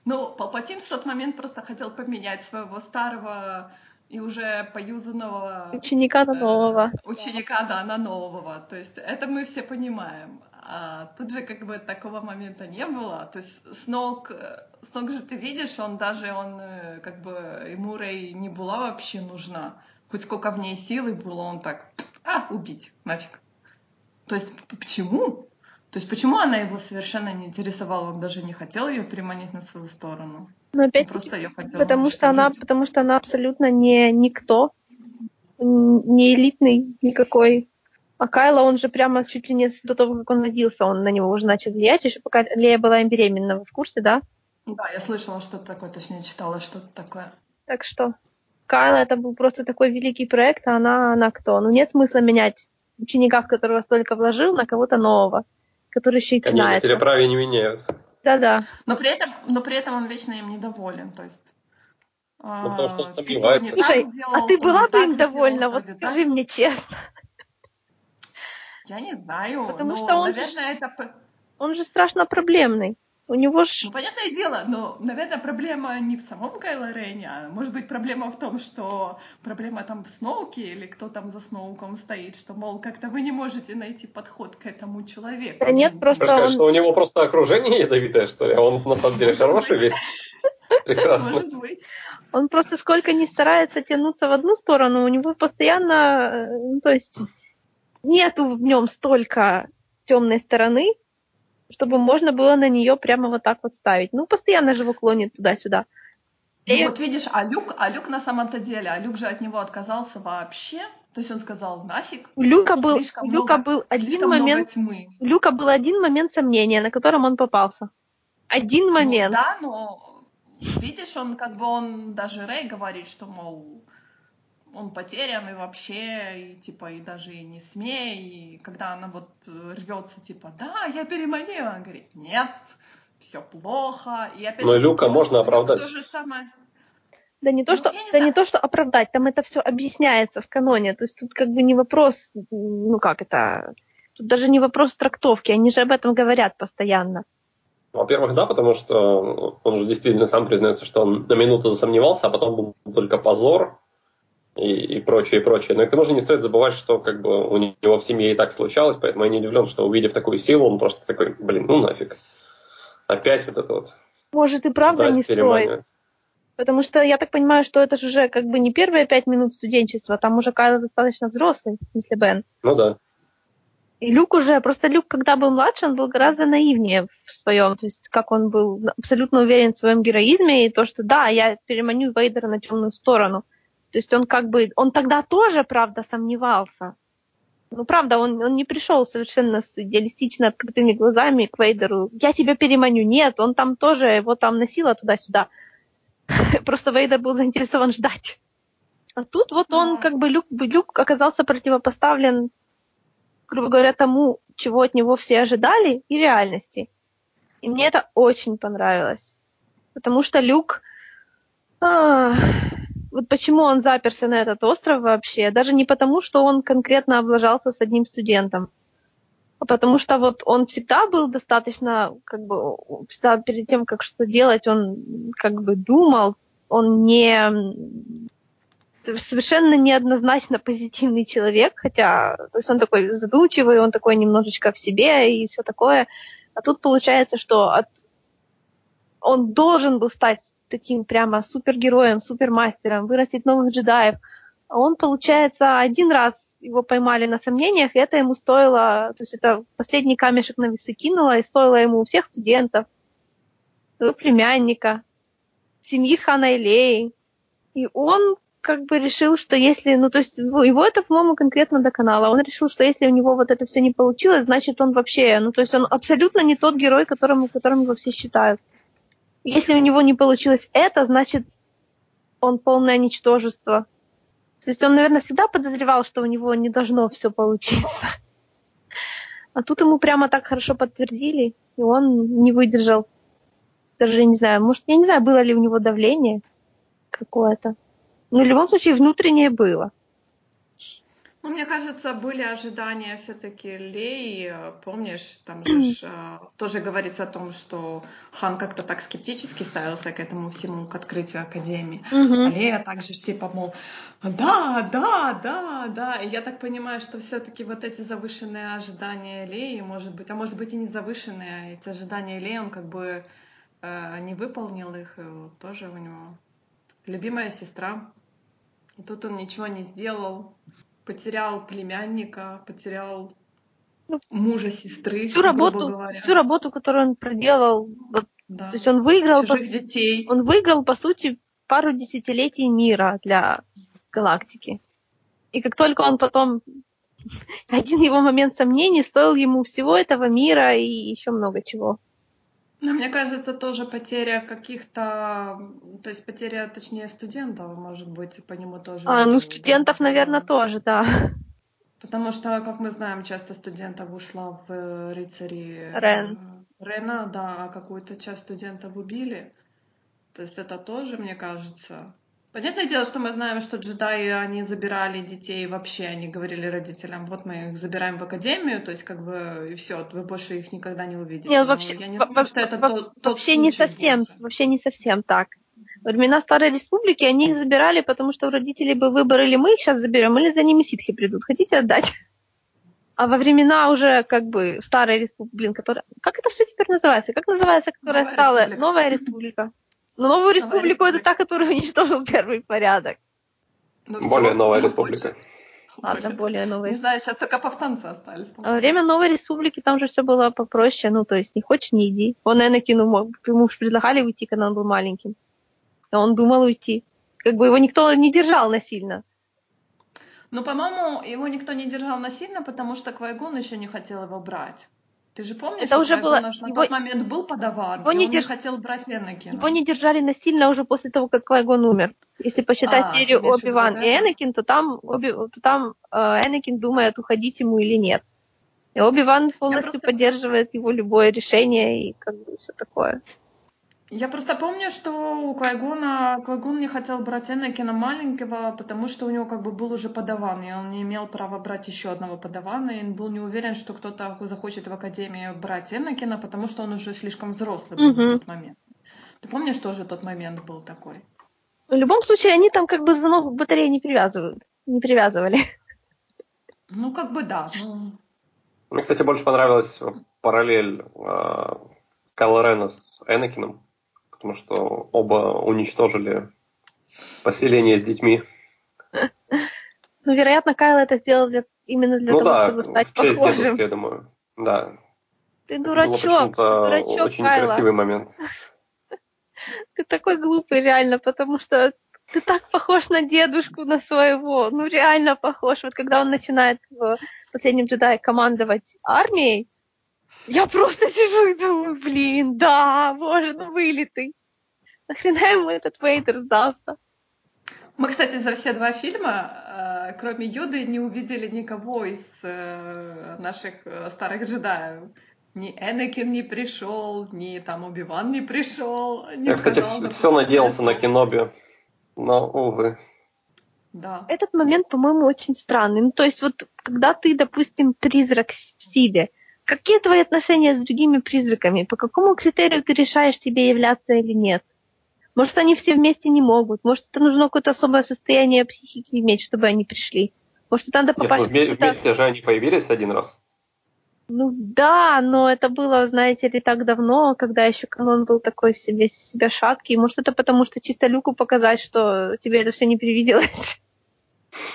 Ну, Палпатин в тот момент просто хотел поменять своего старого и уже поюзанного... Ученика на нового. Э, ученика, да, на нового. То есть это мы все понимаем. А тут же как бы такого момента не было. То есть с ног, с ног же ты видишь, он даже, он э, как бы, ему Рэй не была вообще нужна. Хоть сколько в ней силы было, он так, а, убить, нафиг. То есть почему? То есть почему она его совершенно не интересовала, он даже не хотел ее приманить на свою сторону? Но опять просто ее хотел потому что она, потому что она абсолютно не никто, не элитный никакой. А Кайла, он же прямо чуть ли не до того, как он родился, он на него уже начал влиять, еще пока Лея была им беременна. Вы в курсе, да? Да, я слышала что-то такое, точнее читала что-то такое. Так что Кайла это был просто такой великий проект, а она, она кто? Ну нет смысла менять ученика, в которого столько вложил, на кого-то нового который еще и пинается. Они переправе не меняют. Да-да. Но при этом, но при этом он вечно им недоволен, то есть. Ну, потому что он сомневается. Слушай, сделал, а ты была бы им довольна? Вот скажи мне честно. Я не знаю. Потому что он, наверное, же, это... он же страшно проблемный. У него ж... Ну, понятное дело, но, наверное, проблема не в самом Кайло Рене, а может быть проблема в том, что проблема там в Сноуке или кто там за Сноуком стоит, что, мол, как-то вы не можете найти подход к этому человеку. Да нет, просто сказать, он... что у него просто окружение ядовитое, что ли, а он на самом деле хороший весь. Прекрасно. Может быть. Он просто сколько не старается тянуться в одну сторону, у него постоянно, э, ну, то есть нету в нем столько темной стороны, чтобы можно было на нее прямо вот так вот ставить. Ну, постоянно же его клонит туда-сюда. Ну, и... вот видишь, а Люк, а Люк на самом-то деле, а Люк же от него отказался вообще. То есть он сказал, нафиг. У Люка был, у Люка много, был один момент, тьмы. у Люка был один момент сомнения, на котором он попался. Один ну момент. Ну, да, но видишь, он как бы он даже Рэй говорит, что мол он потерян и вообще, и типа, и даже и не смей, и когда она вот э, рвется, типа, да, я переманила, он говорит, нет, все плохо, и опять Но же, Люка можно оправдать. То же самое. Да не то, ну, что, не да не то, что оправдать, там это все объясняется в каноне, то есть тут как бы не вопрос, ну как это, тут даже не вопрос трактовки, они же об этом говорят постоянно. Во-первых, да, потому что он же действительно сам признается, что он на минуту засомневался, а потом был только позор, и, и прочее, и прочее. Но к тому же не стоит забывать, что как бы у него в семье и так случалось, поэтому я не удивлен, что увидев такую силу, он просто такой, блин, ну нафиг. Опять вот это вот. Может и правда да, не стоит. Потому что я так понимаю, что это же уже как бы не первые пять минут студенчества, там уже Кайл достаточно взрослый, если Бен. Ну да. И Люк уже, просто Люк, когда был младше, он был гораздо наивнее в своем, то есть как он был абсолютно уверен в своем героизме и то, что да, я переманю Вейдера на темную сторону. То есть он как бы, он тогда тоже, правда, сомневался. Ну, правда, он, он не пришел совершенно с идеалистично открытыми глазами к Вейдеру. Я тебя переманю. Нет, он там тоже его там носило туда-сюда. Просто Вейдер был заинтересован ждать. А тут вот он, как бы, Люк, Люк оказался противопоставлен, грубо говоря, тому, чего от него все ожидали, и реальности. И мне это очень понравилось. Потому что Люк... а, вот почему он заперся на этот остров вообще? Даже не потому, что он конкретно облажался с одним студентом, а потому что вот он всегда был достаточно, как бы, всегда перед тем, как что делать, он как бы думал, он не совершенно неоднозначно позитивный человек, хотя то есть он такой задумчивый, он такой немножечко в себе и все такое. А тут получается, что от... он должен был стать таким прямо супергероем, супермастером, вырастить новых джедаев. А он, получается, один раз его поймали на сомнениях, и это ему стоило, то есть это последний камешек на весы кинуло, и стоило ему всех студентов, племянника, семьи Хана Илеи. И он как бы решил, что если, ну, то есть его это, по-моему, конкретно до канала. Он решил, что если у него вот это все не получилось, значит, он вообще, ну, то есть он абсолютно не тот герой, которым, которым его все считают. Если у него не получилось это, значит, он полное ничтожество. То есть он, наверное, всегда подозревал, что у него не должно все получиться. А тут ему прямо так хорошо подтвердили, и он не выдержал. Даже, не знаю, может, я не знаю, было ли у него давление какое-то. Но в любом случае внутреннее было. Ну, мне кажется, были ожидания все-таки Леи. Помнишь, там же а, тоже говорится о том, что Хан как-то так скептически ставился к этому всему, к открытию Академии. А Мгм. Лея также типа, мол, да, да, да, да. И я так понимаю, что все-таки вот эти завышенные ожидания Леи, может быть, а может быть и не завышенные, а эти ожидания Леи, он как бы э, не выполнил их, тоже у него любимая сестра. И тут он ничего не сделал, потерял племянника, потерял Ну, мужа сестры, Всю работу, говоря. всю работу, которую он проделал, вот, Да. то есть он выиграл, по, Чужих детей. он выиграл, по сути, пару десятилетий мира для галактики. И как только он потом один его момент сомнений стоил ему всего этого мира и еще много чего. Но мне кажется, тоже потеря каких-то, то есть потеря, точнее, студентов, может быть, по нему тоже. А, ну студентов, да, наверное, тоже, да. Потому что, как мы знаем, часто студентов ушла в э, рыцари э, Рен. Рена, да, а какую-то часть студентов убили. То есть это тоже, мне кажется. Понятное дело, что мы знаем, что джедаи, они забирали детей вообще, они говорили родителям, вот мы их забираем в академию, то есть как бы и все, вы больше их никогда не увидите. Нет, Но вообще, я не думаю, что это тот, тот вообще не совсем, больше. вообще не совсем так. Во времена Старой Республики они их забирали, потому что у родителей был выбор, или мы их сейчас заберем, или за ними ситхи придут. Хотите отдать? А во времена уже как бы Старой Республики, блин, которая... Как это все теперь называется? Как называется, которая Новая стала... республика. Новая Республика. Но Новую Республику это та, которая уничтожил первый порядок. Ну, Более новая республика. больше. Ладно, более новая. Не знаю, сейчас только повстанцы остались. А во по-моему. время Новой Республики там же все было попроще. Ну, то есть, не хочешь, не иди. Он Энакину мог, ему же предлагали уйти, когда он был маленьким. А он думал уйти. Как бы его никто не держал насильно. Ну, по-моему, его никто не держал насильно, потому что Квайгон еще не хотел его брать. Ты же помнишь, Это уже было- аж на его- тот момент был подаван, его не он держ- не хотел брать Энакина. Его не держали насильно уже после того, как Квайгон умер. Если посчитать А, серию Оби-Ван и? Энакин, то там, Оби, то там э, Энакин думает, уходить ему или нет. И Оби-Ван полностью просто- поддерживает его любое решение и как бы все такое. Я просто помню, что у Квайгона Квайгон не хотел брать Энакина маленького, потому что у него как бы был уже подаван, и он не имел права брать еще одного подавана, и он был не уверен, что кто-то захочет в Академии брать Энакина, потому что он уже слишком взрослый был Мгм. на тот момент. Ты помнишь, тоже тот момент был такой? В любом случае, они там как бы за ногу батареи не привязывают. Не привязывали. Ну, как бы да. Ну, Мне, кстати, больше понравилась параллель э, Кайло Рена с Энакином, потому что оба уничтожили поселение с детьми. Ну, вероятно, Кайл это сделал для- именно для ну того, да, чтобы стать похожим. дедушки, я думаю. Да. Ты дурачок, ты дурачок, очень Кайла. красивый момент. Ты такой глупый, реально, потому что ты так похож на дедушку, на своего. Ну, реально похож. Вот когда он начинает в последнем джедае командовать армией, я просто сижу и думаю, блин, да, боже, ну вылитый. Нахрена ему этот Вейдер сдался? Мы, кстати, за все два фильма, э, кроме Йоды, не увидели никого из э, наших э, старых джедаев. Ни Энакин не пришел, ни там Убиван не пришел. Я, кстати, все, все надеялся на Киноби, но, увы. Да. Этот момент, по-моему, очень странный. Ну, то есть вот, когда ты, допустим, призрак в силе, какие твои отношения с другими призраками? По какому критерию ты решаешь, тебе являться или нет? Может, они все вместе не могут. Может, это нужно какое-то особое состояние психики иметь, чтобы они пришли. Может, надо попасть Нет, ну, вместе же они появились один раз. Ну да, но это было, знаете ли, так давно, когда еще канон был такой себе, себя шаткий. Может, это потому, что чисто Люку показать, что тебе это все не привиделось.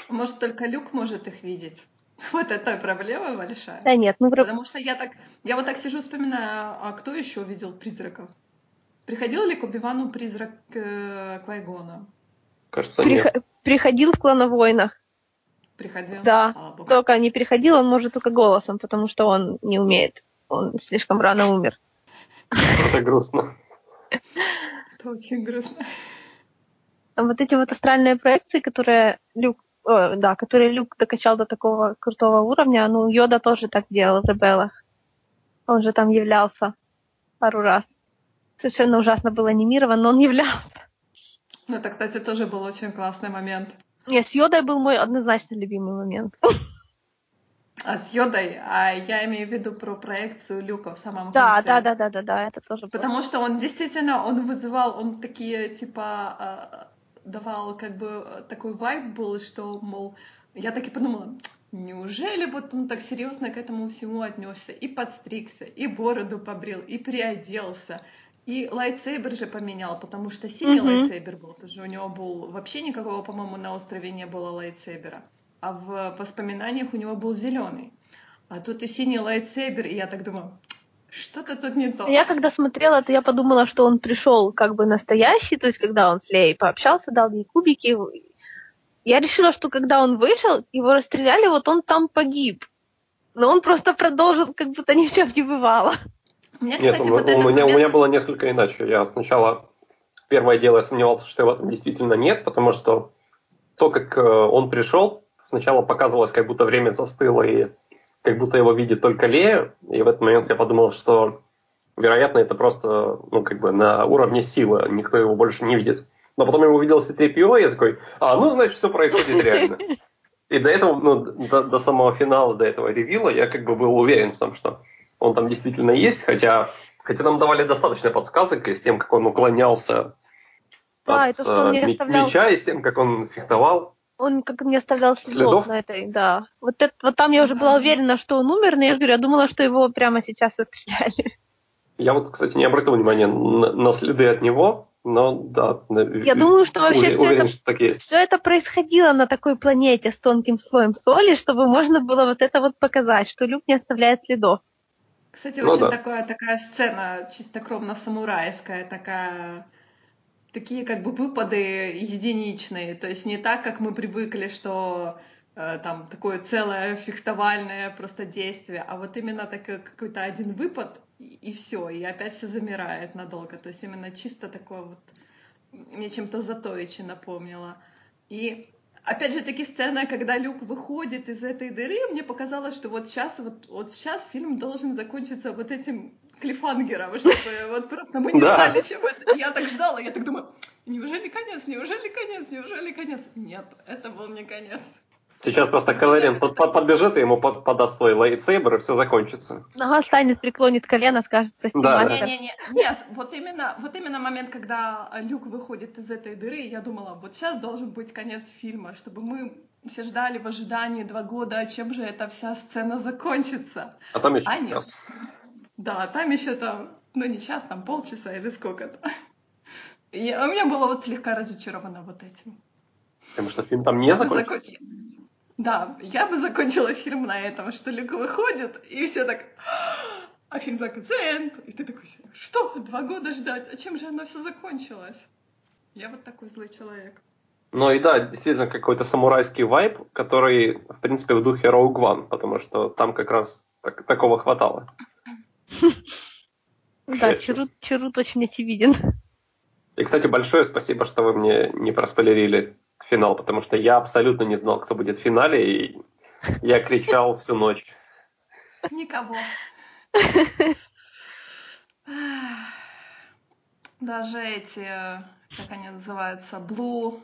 Может, только Люк может их видеть. Вот это проблема большая. Да нет, ну... Потому что я так, я вот так сижу, вспоминаю, а кто еще видел призраков? Приходил ли к Убивану призрак э, Квайгона? Кажется, Прих... нет. Приходил в клановойнах. Приходил? Да, только не приходил, он может только голосом, потому что он не умеет. Он слишком рано умер. Это грустно. Это очень грустно. Вот эти вот астральные проекции, которые Люк, о, да, которые Люк докачал до такого крутого уровня, ну, Йода тоже так делал в Ребелах. Он же там являлся пару раз совершенно ужасно был анимирован, но он являлся. Ну, это, кстати, тоже был очень классный момент. Нет, с Йодой был мой однозначно любимый момент. А с Йодой, а я имею в виду про проекцию Люка в самом да, конце. Да, да, да, да, да, это тоже. Потому было. что он действительно, он вызывал, он такие типа а, давал как бы такой вайб был, что мол, я так и подумала, неужели вот он так серьезно к этому всему отнесся и подстригся, и бороду побрил, и приоделся, и lightsaber же поменял, потому что синий mm-hmm. lightsaber был. Тоже у него был вообще никакого, по-моему, на острове не было lightsaber а. А в воспоминаниях у него был зеленый. А тут и синий lightsaber, и я так думаю, что-то тут не то. Я когда смотрела, то я подумала, что он пришел как бы настоящий, то есть когда он с Леей пообщался, дал ей кубики. Я решила, что когда он вышел, его расстреляли, вот он там погиб. Но он просто продолжил, как будто ни в чем не бывало. Мне, кстати, Нет, вот у, меня, момент... у меня было несколько иначе. Я сначала, первое дело, я сомневался, что его этом действительно нет, потому что то, как э, он пришел, сначала показывалось, как будто время застыло, и как будто его видит только Лея, и в этот момент я подумал, что, вероятно, это просто, ну, как бы на уровне силы, никто его больше не видит. Но потом я увидел C-3PO, и я такой, а, ну, значит, все происходит реально. И до этого, ну, до, до самого финала, до этого ревила, я как бы был уверен в том, что он там действительно есть, хотя, хотя нам давали достаточно подсказок и с тем, как он уклонялся да, от это, что он не оставлял... меча, и с тем, как он фехтовал. Он как не оставлял следов, следов? на этой, да. Вот, это, вот там я уже была уверена, что он умер, но я же говорю, я думала, что его прямо сейчас отстреляли. Я вот, кстати, не обратил внимания на, на следы от него, но да. Я думаю, что вообще все, уверен, это, что так есть. все это происходило на такой планете с тонким слоем соли, чтобы можно было вот это вот показать, что Люк не оставляет следов. Кстати, ну, очень да. такая, такая сцена чистокровно самурайская, такая такие как бы выпады единичные, то есть не так, как мы привыкли, что э, там такое целое фехтовальное просто действие, а вот именно такой какой-то один выпад и, и все, и опять все замирает надолго, то есть именно чисто такое вот мне чем-то Затоичи напомнило. И опять же таки сцена, когда Люк выходит из этой дыры, мне показалось, что вот сейчас, вот, вот сейчас фильм должен закончиться вот этим клифангером, чтобы вот просто мы не знали, чем это. Я так ждала, я так думаю, неужели конец, неужели конец, неужели конец? Нет, это был не конец. Сейчас просто Калерин под, под, подбежит и ему под, подаст свой лейтсейбер, и все закончится. Ага, станет, преклонит колено, скажет, прости, да, мастер. Не, не, не, нет, вот именно, вот именно момент, когда Люк выходит из этой дыры, я думала, вот сейчас должен быть конец фильма, чтобы мы все ждали в ожидании два года, а чем же эта вся сцена закончится. А там еще а нет. Да, там еще там, ну не час, там полчаса или сколько-то. А у меня было вот слегка разочаровано вот этим. Потому что фильм там не закончился? Да, я бы закончила фильм на этом, что Люк выходит, и все так... А фильм так, the И ты такой, что, два года ждать? А чем же оно все закончилось? Я вот такой злой человек. Ну и да, действительно какой-то самурайский вайб, который, в принципе, в духе Rogue One, потому что там как раз так, такого хватало. Да, Чарут очень очевиден. И, кстати, большое спасибо, что вы мне не проспойлерили финал, потому что я абсолютно не знал, кто будет в финале, и я кричал всю ночь. Никого. Даже эти, как они называются, Blue,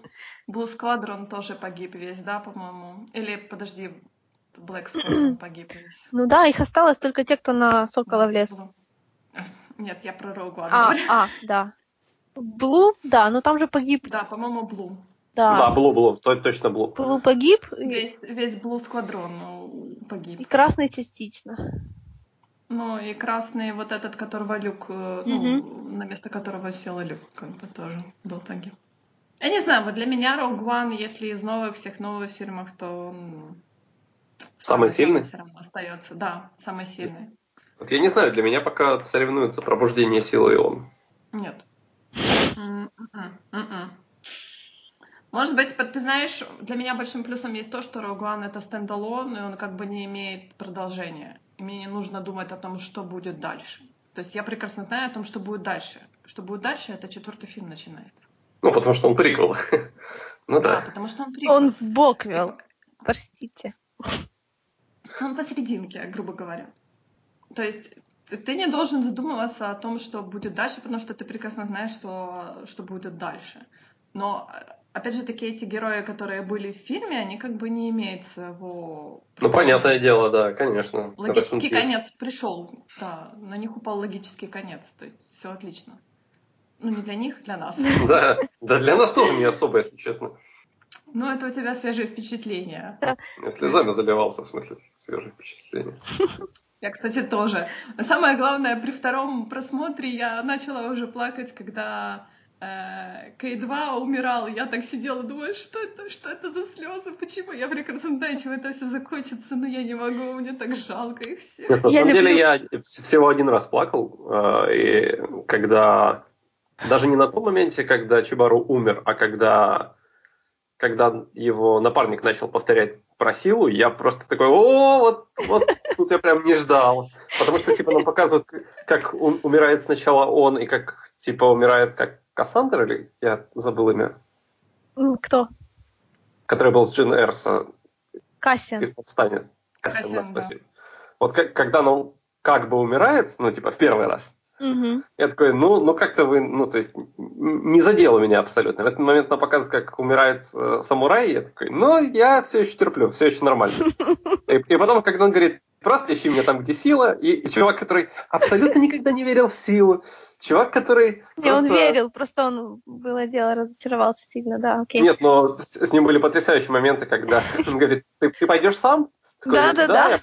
Blue Squadron тоже погиб весь, да, по-моему? Или, подожди, Black Squadron погиб весь. Ну да, их осталось только те, кто на Сокола влез. Нет, я про One А, говорю. а, да. Блу, да, но там же погиб. Да, по-моему, Blue. Да, Да, Блу, Блу, то- точно Блу. Блу погиб, и, Весь, весь Blue Squadron ну, и погиб. красный частично. Ну, и красный вот этот, которого Люк, э, ну, на место которого сел Люк, как бы тоже был погиб. Я не знаю, вот для меня Rogue One, если из новых, всех новых фильмов, то он... Самый сильный? Все равно остается, да, самый сильный. Вот я не знаю, для меня пока соревнуются пробуждение силы и он. Нет. Может быть, ты знаешь, для меня большим плюсом есть то, что One это стендалон, и он как бы не имеет продолжения. И мне не нужно думать о том, что будет дальше. То есть я прекрасно знаю о том, что будет дальше. Что будет дальше, это четвертый фильм начинается. Ну, потому что он прикол. Ну Да, да. потому что он приквел. Он в бок вел. Простите. Он посерединке, грубо говоря. То есть ты- не должен задумываться о том, что будет дальше, потому что ты прекрасно знаешь, что, что будет дальше. Но, э, опять же, таки эти герои, которые были в фильме, они как бы не имеют своего... Ну, понятное дело, да, конечно. Логический конец пришел, да, на них упал логический конец, то есть все отлично. Ну, не для них, для нас. Да, да для нас тоже не особо, если честно. Ну, это у тебя свежие впечатления. Я слезами заливался, в смысле, свежие впечатления. Я, кстати, тоже. Но самое главное, при втором просмотре я начала уже плакать, когда э, К2 умирал. Я так сидела, думаю, что это, что это за слезы, почему? Я прекрасно знаю, чем это все закончится, но я не могу, мне так жалко их всех. Нет, на Я самом деле люблю- я вс- всего один раз плакал, э, и когда даже не на том моменте, когда Чибару умер, а когда, когда его напарник начал повторять про силу, я просто такой, о, вот, вот тут я прям не ждал. Потому что, типа, нам показывают, как умирает сначала он, и как, типа, умирает как Кассандра, или я забыл имя, Кто? который был с Джин Эрса, Кассиан. из повстанец. Кассиан, да, Кассиан, да. спасибо. Вот как, когда он как бы умирает, ну, типа, в первый раз, Мгм. я такой, ну, ну как-то вы, ну, то есть, не задело меня абсолютно. В этот момент нам показывают, как умирает э, самурай, я такой, ну, я все еще терплю, все еще нормально. И, и потом, когда он говорит, просто ищи меня там, где сила, и, и чувак, который абсолютно никогда не верил в силу, чувак, который... Не, он просто- верил, просто он, было дело, разочаровался сильно, да, окей. Нет, но с, с ним были потрясающие моменты, когда он говорит, ты, ты пойдешь сам? Такой, Да, да, да.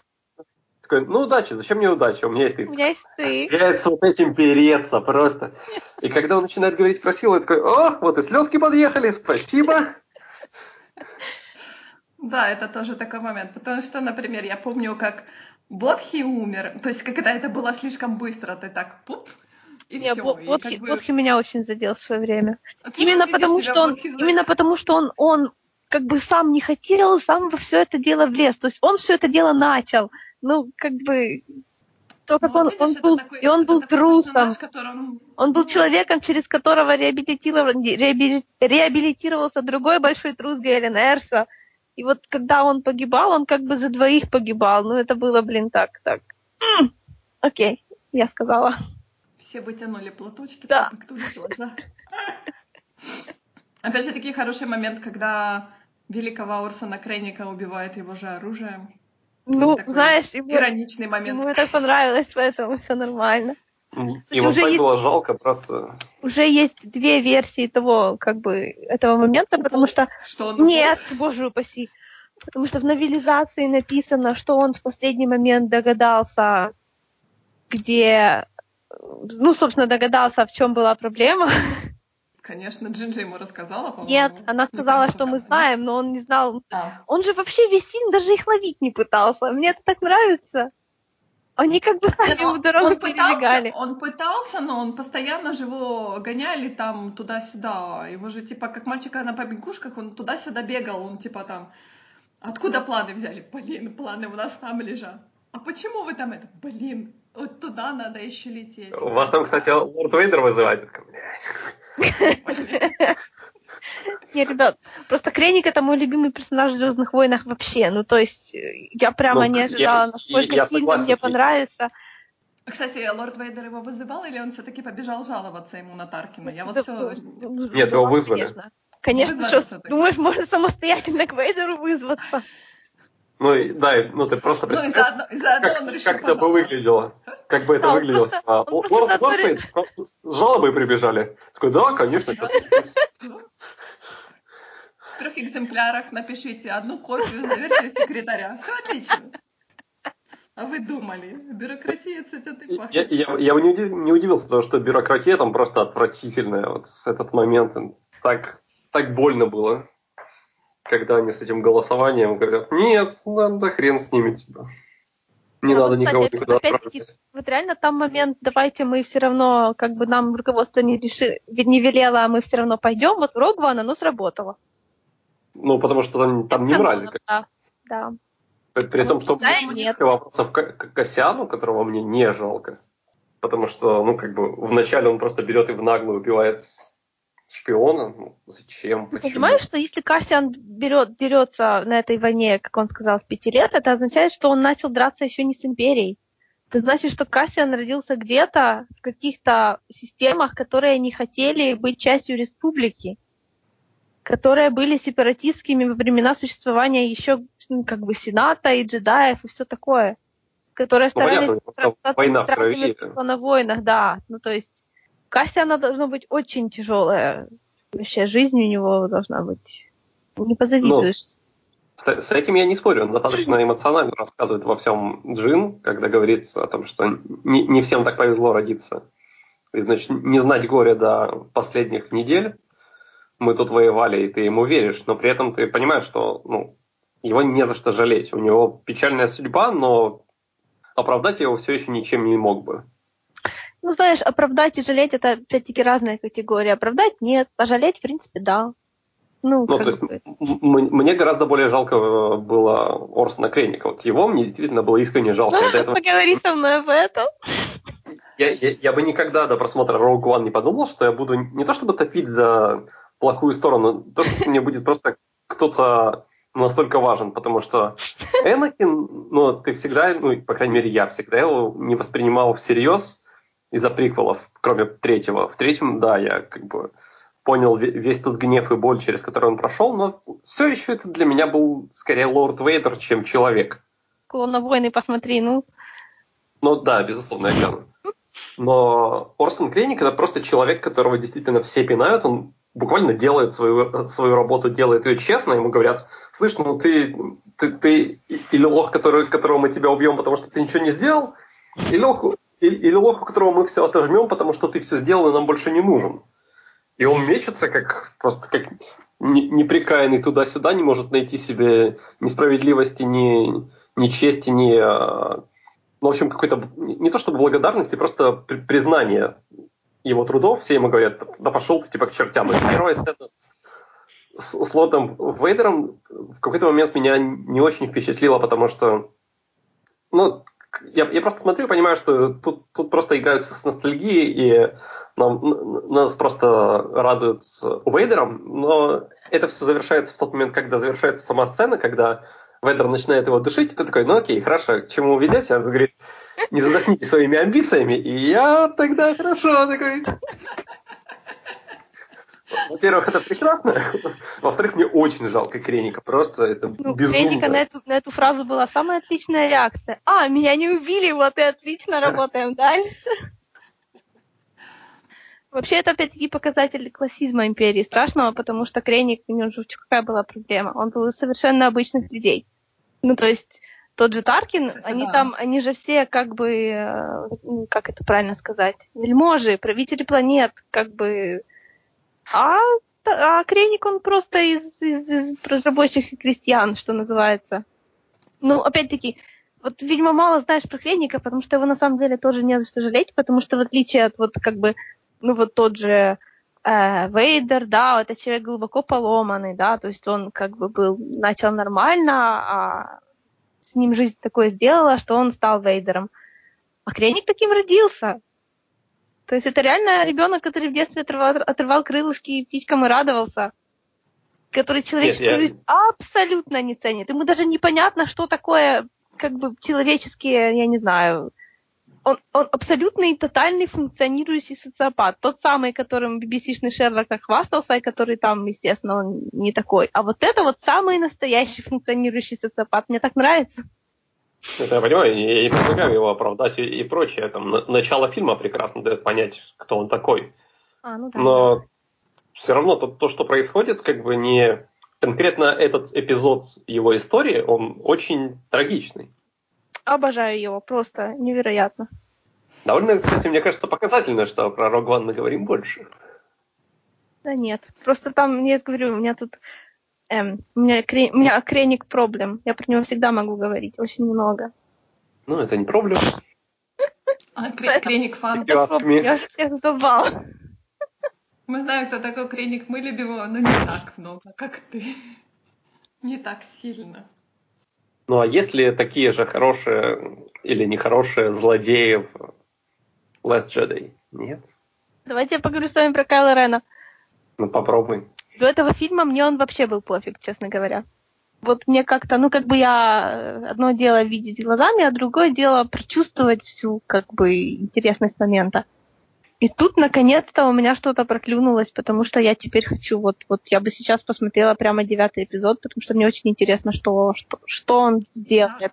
Такой, ну, удачи, зачем мне удача, у меня есть ты. У меня есть ты. С вот этим переться просто. И когда он начинает говорить про силу, я такой, о, вот и слезки подъехали, спасибо. Да, это тоже такой момент, потому что, например, я помню, как Бодхи умер, то есть когда это было слишком быстро, ты так пуп, и Не, все. Бо- Бодхи, Бодхи меня очень задел в свое время. А Именно потому, что он, именно потому, что он, он как бы сам не хотел, сам во все это дело влез. То есть он все это дело начал. Ну, как бы то, как он, он был, и он был трусом. Он был человеком, через которого реабилитировал- реабили- реабилитировался другой большой трус Гейлен Эрса. И вот когда он погибал, он как бы за двоих погибал. Ну, это было, блин, так, так. Окей, я сказала. Все вытянули платочки, Да. кто глаза. Опять же, таки хороший момент, когда великого Орсона Крейника убивает его же оружием. Ну, Такой знаешь, ему, Ироничный момент. ему это понравилось, поэтому все нормально. И вот уже есть- было жалко, просто... Уже есть две версии того, как бы, этого момента, потому что Что он Нет, боже упаси. Потому что в новелизации написано, что он в последний момент догадался, где, ну, собственно, догадался, в чем была проблема. Конечно, Джинджи ему рассказала, по-моему. Нет, она Ну, сказала, что мы знаем, но он не знал. А, Он же вообще весь фильм даже их ловить не пытался. Мне это так нравится. Они как бы сами ему он- дорогу он пытался, перебегали. он пытался, но он постоянно же его гоняли там туда-сюда. Его же типа как мальчика на побегушках, он туда-сюда бегал, он типа там. Откуда планы взяли? Блин, планы у нас там лежат. А почему вы там это? Блин, вот туда надо еще лететь. У вас там, кстати, Лорд Вейдер вызывает. «Блядь». Не, ребят, просто Креник это мой любимый персонаж в Звездных войнах вообще. Ну, то есть, э, я прямо Ну, не я- ожидала, насколько я сильно согласен. мне понравится. Кстати, лорд Вейдер его вызывал, или он все-таки побежал жаловаться ему на Таркина? Я вот все... Нет, его вызвали. Конечно, конечно что, думаешь, можно самостоятельно к Вейдеру вызваться? Ну, и, да, и, ну ты просто Ну и заодно, и заодно он как, решил как это бы выглядело. Как бы это Да, он выглядело. просто- А, он Лорд просто с жалобой прибежали. Такой, да, конечно. сейчас». Ну, В трех экземплярах напишите одну копию, заверьте секретаря. Все отлично. А вы думали, бюрократия цветет и И пахнет. Я, я, я бы не, удив- не удивился, потому что бюрократия там просто отвратительная. Вот этот момент так, так больно было, когда они с этим голосованием говорят, нет, да хрен с ними типа. Не Да, надо вот, никого кстати, никуда опять-таки, отправлять. Вот реально там момент, давайте мы все равно, как бы нам руководство не, реши, не велело, а мы все равно пойдем, вот в One оно сработало. Ну, потому что там, там не Это мрази. Да, да. При, при Ну, том, что да нет. вопросов к, к Кассиану, которого мне не жалко. Потому что, ну, как бы, вначале он просто берет и в наглую убивает шпиона. Ну, зачем? Ты Почему? понимаешь, что если Кассиан берет, дерется на этой войне, как он сказал, с пяти лет, это означает, что он начал драться еще не с Империей. Это значит, что Кассиан родился где-то в каких-то системах, которые не хотели быть частью республики, которые были сепаратистскими во времена существования еще ну, как бы Сената и джедаев и все такое, которые Ну, понятно, старались сражаться война в крови. на войнах, да. Ну, то есть Кассиана должно быть очень тяжелая вообще жизнь у него должна быть. Не позавидуешь. С, с этим я не спорю, он достаточно эмоционально рассказывает во всем Джин, когда говорится о том, что не, не всем так повезло родиться. И, значит, не знать горя до последних недель. Мы тут воевали, и ты ему веришь, но при этом ты понимаешь, что ну, его не за что жалеть. У него печальная судьба, но оправдать его все еще ничем не мог бы. Ну, знаешь, оправдать и жалеть это опять-таки разные категории. Оправдать нет, пожалеть, в принципе, да. Ну, Ну, то есть, мне гораздо более жалко э, было Орсона Крейника. Вот его мне действительно было искренне жалко. Этого Поговори со мной об этом. Я, я, я бы никогда до просмотра Rogue One не подумал, что я буду не то чтобы топить за плохую сторону, то, что мне будет просто кто-то настолько важен, потому что Энакин, ну, ты всегда, ну, по крайней мере, я всегда его не воспринимал всерьез из-за приквелов, кроме третьего. В третьем, да, я как бы понял ве- весь тот гнев и боль, через который он прошел, но все еще это для меня был скорее Лорд Вейдер, чем человек. Клона войны посмотри, ну. Ну да, безусловно, я. Но Орсон Крейник это просто человек, которого действительно все пинают, он буквально делает свою, свою работу, делает ее честно, ему говорят, слышь, ну ты, ты, ты или лох, который, которого мы тебя убьем, потому что ты ничего не сделал, или лох, или, или лох, у которого мы все отожмем, потому что ты все сделал и нам больше не нужен. И он мечется, как просто как не- неприкаянный туда-сюда, не может найти себе ни справедливости, ни, ни чести, ни, а, ну, в общем, какой-то, не то чтобы благодарности, просто при- признание его трудов. Все ему говорят, да пошел ты типа к чертям. И первая сцена с, с, Лотом Вейдером в какой-то момент меня не очень впечатлила, потому что, ну, я, я просто смотрю и понимаю, что тут, тут просто играются с ностальгией, и нам, нас просто радуют с Вейдером, но это все завершается в тот момент, когда завершается сама сцена, когда Вейдер начинает его душить, и ты такой, ну окей, хорошо, к чему ведете? Он говорит, не задохните своими амбициями, и я тогда хорошо такой... Во-первых, это прекрасно. Во-вторых, мне очень жалко Креника. Просто это Ну, безумно. Крейника на эту, на эту фразу была самая отличная реакция. А, меня не убили, вот и отлично, работаем дальше. Вообще, это опять-таки показатель классизма империи страшного, потому что Крейник, у него же какая была проблема? Он был из совершенно обычных людей. Ну, то есть, тот же Таркин, Кстати, они да. там, они же все как бы, э, ну, как это правильно сказать, вельможи, правители планет, как бы... А, а Крейник, он просто из, из, из рабочих и крестьян, что называется. Ну, опять-таки, вот, видимо, мало знаешь про Крейника, потому что его на самом деле тоже не за что жалеть, потому что в отличие от вот как бы, ну вот тот же э, Вейдер, да, это человек глубоко поломанный, да, то есть он как бы был, начал нормально, а с ним жизнь такое сделала, что он стал Вейдером. А Крейник таким родился. То есть это реально ребенок, который в детстве отрывал, отрывал крылышки птичкам и радовался. который человеческую Нет, я- жизнь абсолютно не ценит. Ему даже непонятно, что такое как бы человеческие, я не знаю, он, он абсолютный и тотальный функционирующий социопат. Тот самый, которым BBC-шный Шерлок так хвастался, и который там, естественно, он не такой. А вот это вот самый настоящий функционирующий социопат. Мне так нравится. Это я понимаю, я не предлагаю его оправдать и, и прочее. Там, на- начало фильма прекрасно дает понять, кто он такой. А, ну да. Но все равно то, то, что происходит, как бы не... Конкретно этот эпизод его истории, он очень трагичный. Обожаю его, просто невероятно. Довольно, кстати, мне кажется, показательно, что про Рог Ван мы говорим больше. Да нет. Просто там, я говорю, у меня тут эм, у меня, кре- у меня креник проблем. Я про него всегда могу говорить, очень много. Ну, это не проблема. А, кре- Креник фан. Я я задавал. Мы знаем, кто такой Креник, мы любим его, но не так много, как ты. Не так сильно. Ну, а есть ли такие же хорошие или нехорошие злодеи в Last Jedi? Нет? Давайте я поговорю с вами про Кайла Рена. Ну, попробуй. До этого фильма мне он вообще был пофиг, честно говоря. Вот мне как-то, ну, как бы я э, одно дело видеть глазами, а другое дело прочувствовать всю, как бы, интересность момента. И тут, наконец-то, у меня что-то проклюнулось, потому что я теперь хочу, вот, вот я бы сейчас посмотрела прямо девятый эпизод, потому что мне очень интересно, что, что, что он сделает.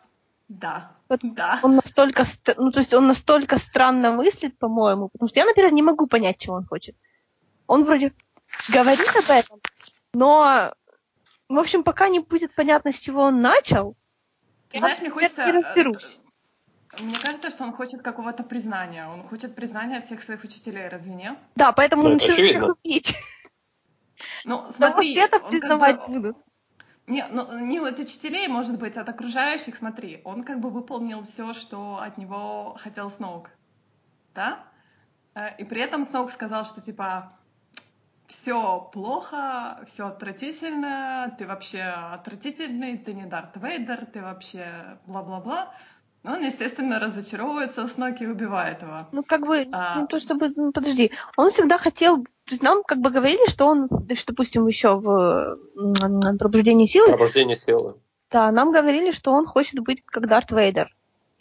Да. Вот Да. Он настолько, ст- ну, то есть он настолько странно мыслит, по-моему, потому что я, например, не могу понять, чего он хочет. Он вроде говорит об этом, но, в общем, пока не будет понятно, с чего он начал, Ты я знаешь, мне хочется... не э, разберусь. Мне кажется, что он хочет какого-то признания. Он хочет признания от всех своих учителей, разве нет? Да, поэтому Ну, он это решил очевидно. всех убить. Ну, Но смотри, вот это он как признавать бы- буду. Не, ну, не от учителей, может быть, от окружающих, смотри, он как бы выполнил все, что от него хотел Сноук, да? Э, И при этом Сноук сказал, что типа все плохо, все отвратительно, ты вообще отвратительный, ты не Дарт Вейдер, ты вообще бла-бла-бла. Он, естественно, разочаровывается в Сноке и убивает его. Ну, как бы, А. не то чтобы, ну, подожди, он всегда хотел, то есть нам как бы говорили, что он, то есть, допустим, еще в «Пробуждении силы», Пробуждение силы. Да, нам говорили, что он хочет быть как Дарт Вейдер.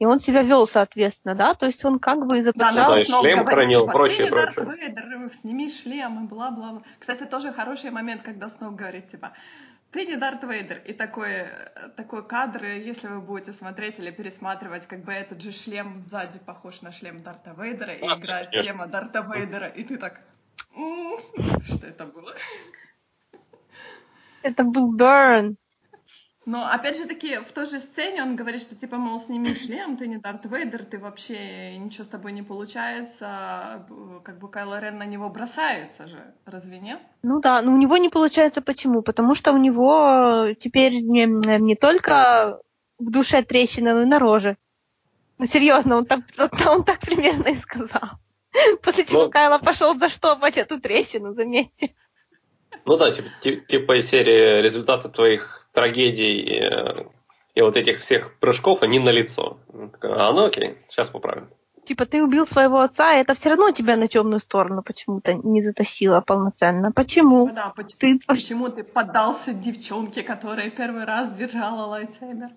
И он себя вел соответственно, да? То есть он как бы Да, изображал... да, но и шлем хранил, типа, прочее, ты не Дарт прочее. Вейдер, сними шлем и бла-бла-бла. Кстати, тоже хороший момент, когда Сноук говорит, типа, ты не Дарт Вейдер. И такой, такой кадр, если вы будете смотреть или пересматривать, как бы этот же шлем сзади похож на шлем Дарта Вейдера, и А, играет конечно. тема Дарта Вейдера, и ты так... «М, Что это было? Это был Берн. Но опять же таки, в той же сцене он говорит, что типа, мол, сними шлем, ты не Дарт Вейдер, ты вообще ничего с тобой не получается. Как бы Кайло Рен на него бросается же, разве нет? Ну да, но у него не получается почему? Потому что у него теперь не, не только в душе трещина, но и на роже. Ну серьезно, он так, он так примерно и сказал. После чего Ну. Кайло пошел заштопать эту трещину, заметьте. Ну да, типа, ти- типа из серии результаты твоих трагедий э, и вот этих всех прыжков, они на лицо. А, ну окей, сейчас поправим. Типа ты убил своего отца, и это все равно тебя на темную сторону почему-то не затащило полноценно. Почему? Да, поч- Ты почему ты поддался девчонке, которая первый раз держала лайтсейбер?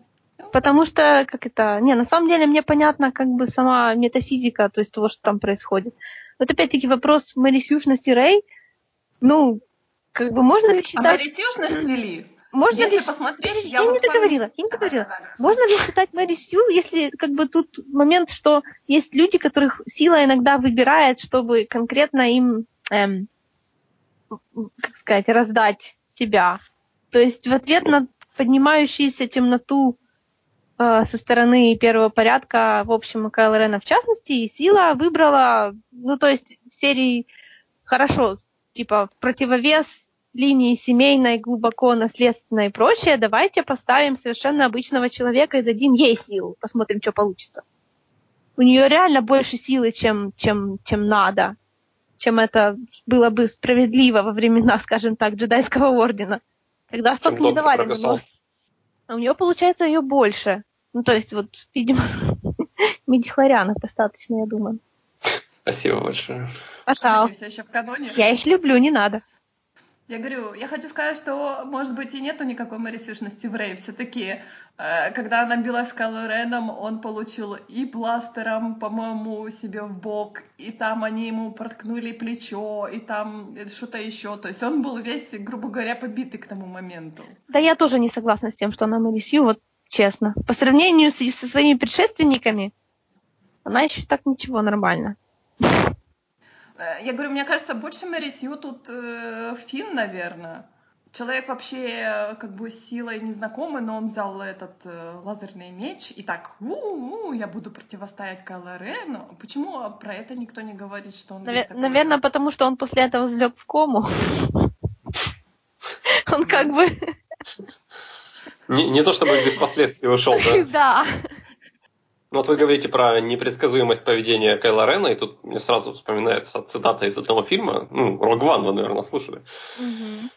Потому что, как это... Не, на самом деле мне понятна как бы сама метафизика, то есть того, что там происходит. Вот опять-таки вопрос Марисюшности Рэй. Ну, как бы можно ли А считать... Марисюшность вели? Можно Если ли... посмотреть, Я, я не договорила, я не договорила. Да-да-да. Можно ли считать Мэри Сью, если как бы тут момент, что есть люди, которых сила иногда выбирает, чтобы конкретно им, эм, как сказать, раздать себя. То есть в ответ на поднимающуюся темноту э, со стороны первого порядка, в общем, Кайл Рена в частности, сила выбрала, ну то есть в серии хорошо, типа в противовес линии семейной, глубоко наследственной и прочее, давайте поставим совершенно обычного человека и дадим ей силу. Посмотрим, что получится. У нее реально больше силы, чем, чем, чем надо, чем это было бы справедливо во времена, скажем так, джедайского ордена. Когда столько не давали на прописал. нос. А у нее получается ее больше. Ну, то есть, вот, видимо, медихлорианов достаточно, я думаю. Спасибо большое. Они Пожалуйста. все еще в каноне. Я их люблю, не надо. Я говорю, я хочу сказать, что, может быть, и нету никакой морисюшности в Рэй. Все-таки, э, когда она билась с Кайло Реном, он получил и бластером, по-моему, себе в бок, и там они ему проткнули плечо, и там что-то еще. То есть он был весь, грубо говоря, побитый к тому моменту. Да я тоже не согласна с тем, что она Морисью, вот честно. По сравнению с, со своими предшественниками, она еще так ничего, нормально. Э, я говорю, мне кажется, больше Мэри Сью тут э, Финн, наверное. Человек вообще как бы с силой незнакомый, но он взял этот э, лазерный меч и так, у-у, я буду противостоять Кайло Рену. Почему про это никто не говорит, что он Навер- Наверное, потому что он после этого взлег в кому. Он как бы... Не, не то чтобы без последствий ушел, да? Да. Ну вот вы говорите про непредсказуемость поведения Кайла Рена, и тут мне сразу вспоминается цитата из одного фильма, ну, Рог Ван вы, наверное, слышали. Мгм.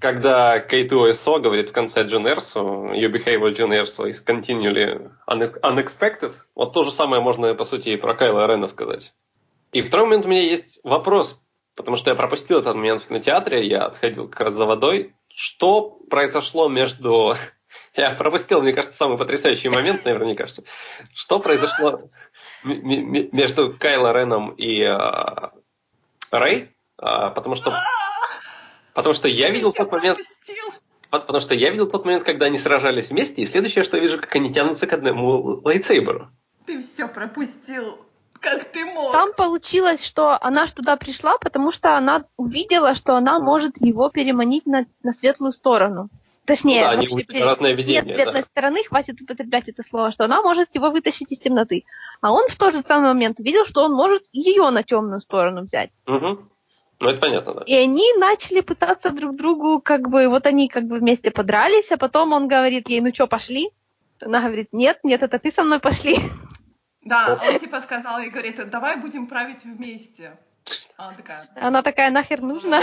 Когда K2SO говорит в конце Джин Эрсу, you behave Джин Эрсу is continually une- unexpected, вот то же самое можно, по сути, и про Кайла Рена сказать. И второй момент у меня есть вопрос, потому что я пропустил этот момент в кинотеатре, я отходил как раз за водой. Что произошло между... Я пропустил, мне кажется, самый потрясающий момент, наверное, мне кажется. Что произошло между Кайло Реном и э, Рэй? А, потому что Потому что я видел тот момент, потому что я видел тот момент, когда они сражались вместе, и следующее, что я вижу, как они тянутся к одному лайтсейберу. Ты все пропустил. Как ты мог? Там получилось, что она ж туда пришла, потому что она увидела, что она может его переманить на, на светлую сторону. Точнее, да, вообще разное видение. нет светлой да. стороны, хватит употреблять это слово, что она может его вытащить из темноты. А он в тот же самый момент увидел, что он может ее на темную сторону взять. Мгм. Ну, это понятно, да. И они начали пытаться друг другу, как бы, вот они как бы вместе подрались, а потом он говорит ей, ну что, пошли? Она говорит, нет, нет, это ты со мной пошли. Да, он типа сказал и говорит, давай будем править вместе. А она такая... Она такая, нахер нужно?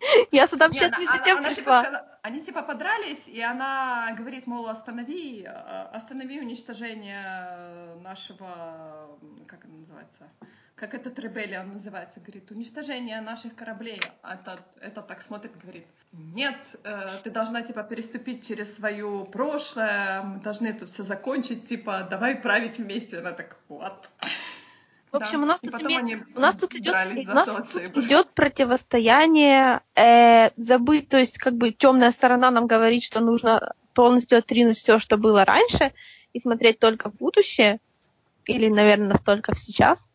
«Э, Я сюда она- не затем типа пришла. Они типа подрались, и она говорит, мол, останови, э, останови уничтожение нашего, как это называется, как этот ребелион называется, говорит, уничтожение наших кораблей. А этот, это так смотрит, говорит, нет, э, ты должна типа переступить через свое прошлое, мы должны это все закончить, типа, давай править вместе. Она так, вот. В общем, у нас и тут име- У нас тут идет, у нас тут идет противостояние э, забыть, то есть как бы темная сторона нам говорит, что нужно полностью отринуть все, что было раньше, и смотреть только в будущее, или, наверное, только в сейчас.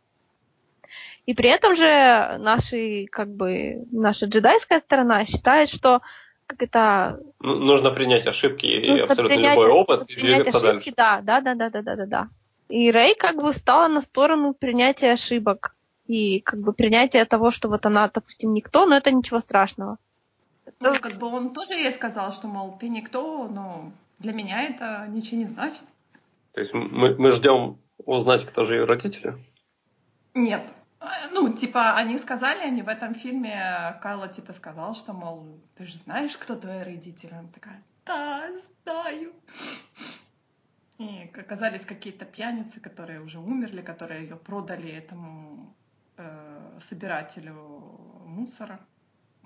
И при этом же наши, как бы, наша джедайская сторона считает, что как это Ну, нужно принять ошибки и нужно абсолютно принять- любой опыт нужно и двигаться ошибки, дальше. да, да, да, да, да, да, да, да. И Рэй как бы стала на сторону принятия ошибок и как бы принятия того, что вот она, допустим, никто, но это ничего страшного. Ну, как бы он тоже ей сказал, что, мол, ты никто, но для меня это ничего не значит. То есть мы, мы ждем узнать, кто же ее родители. Нет. Ну, типа, они сказали, они в этом фильме, Кайла, типа, сказал, что, мол, ты же знаешь, кто твои родители? Она такая, да, знаю. И оказались какие-то пьяницы, которые уже умерли, которые ее продали этому э, собирателю мусора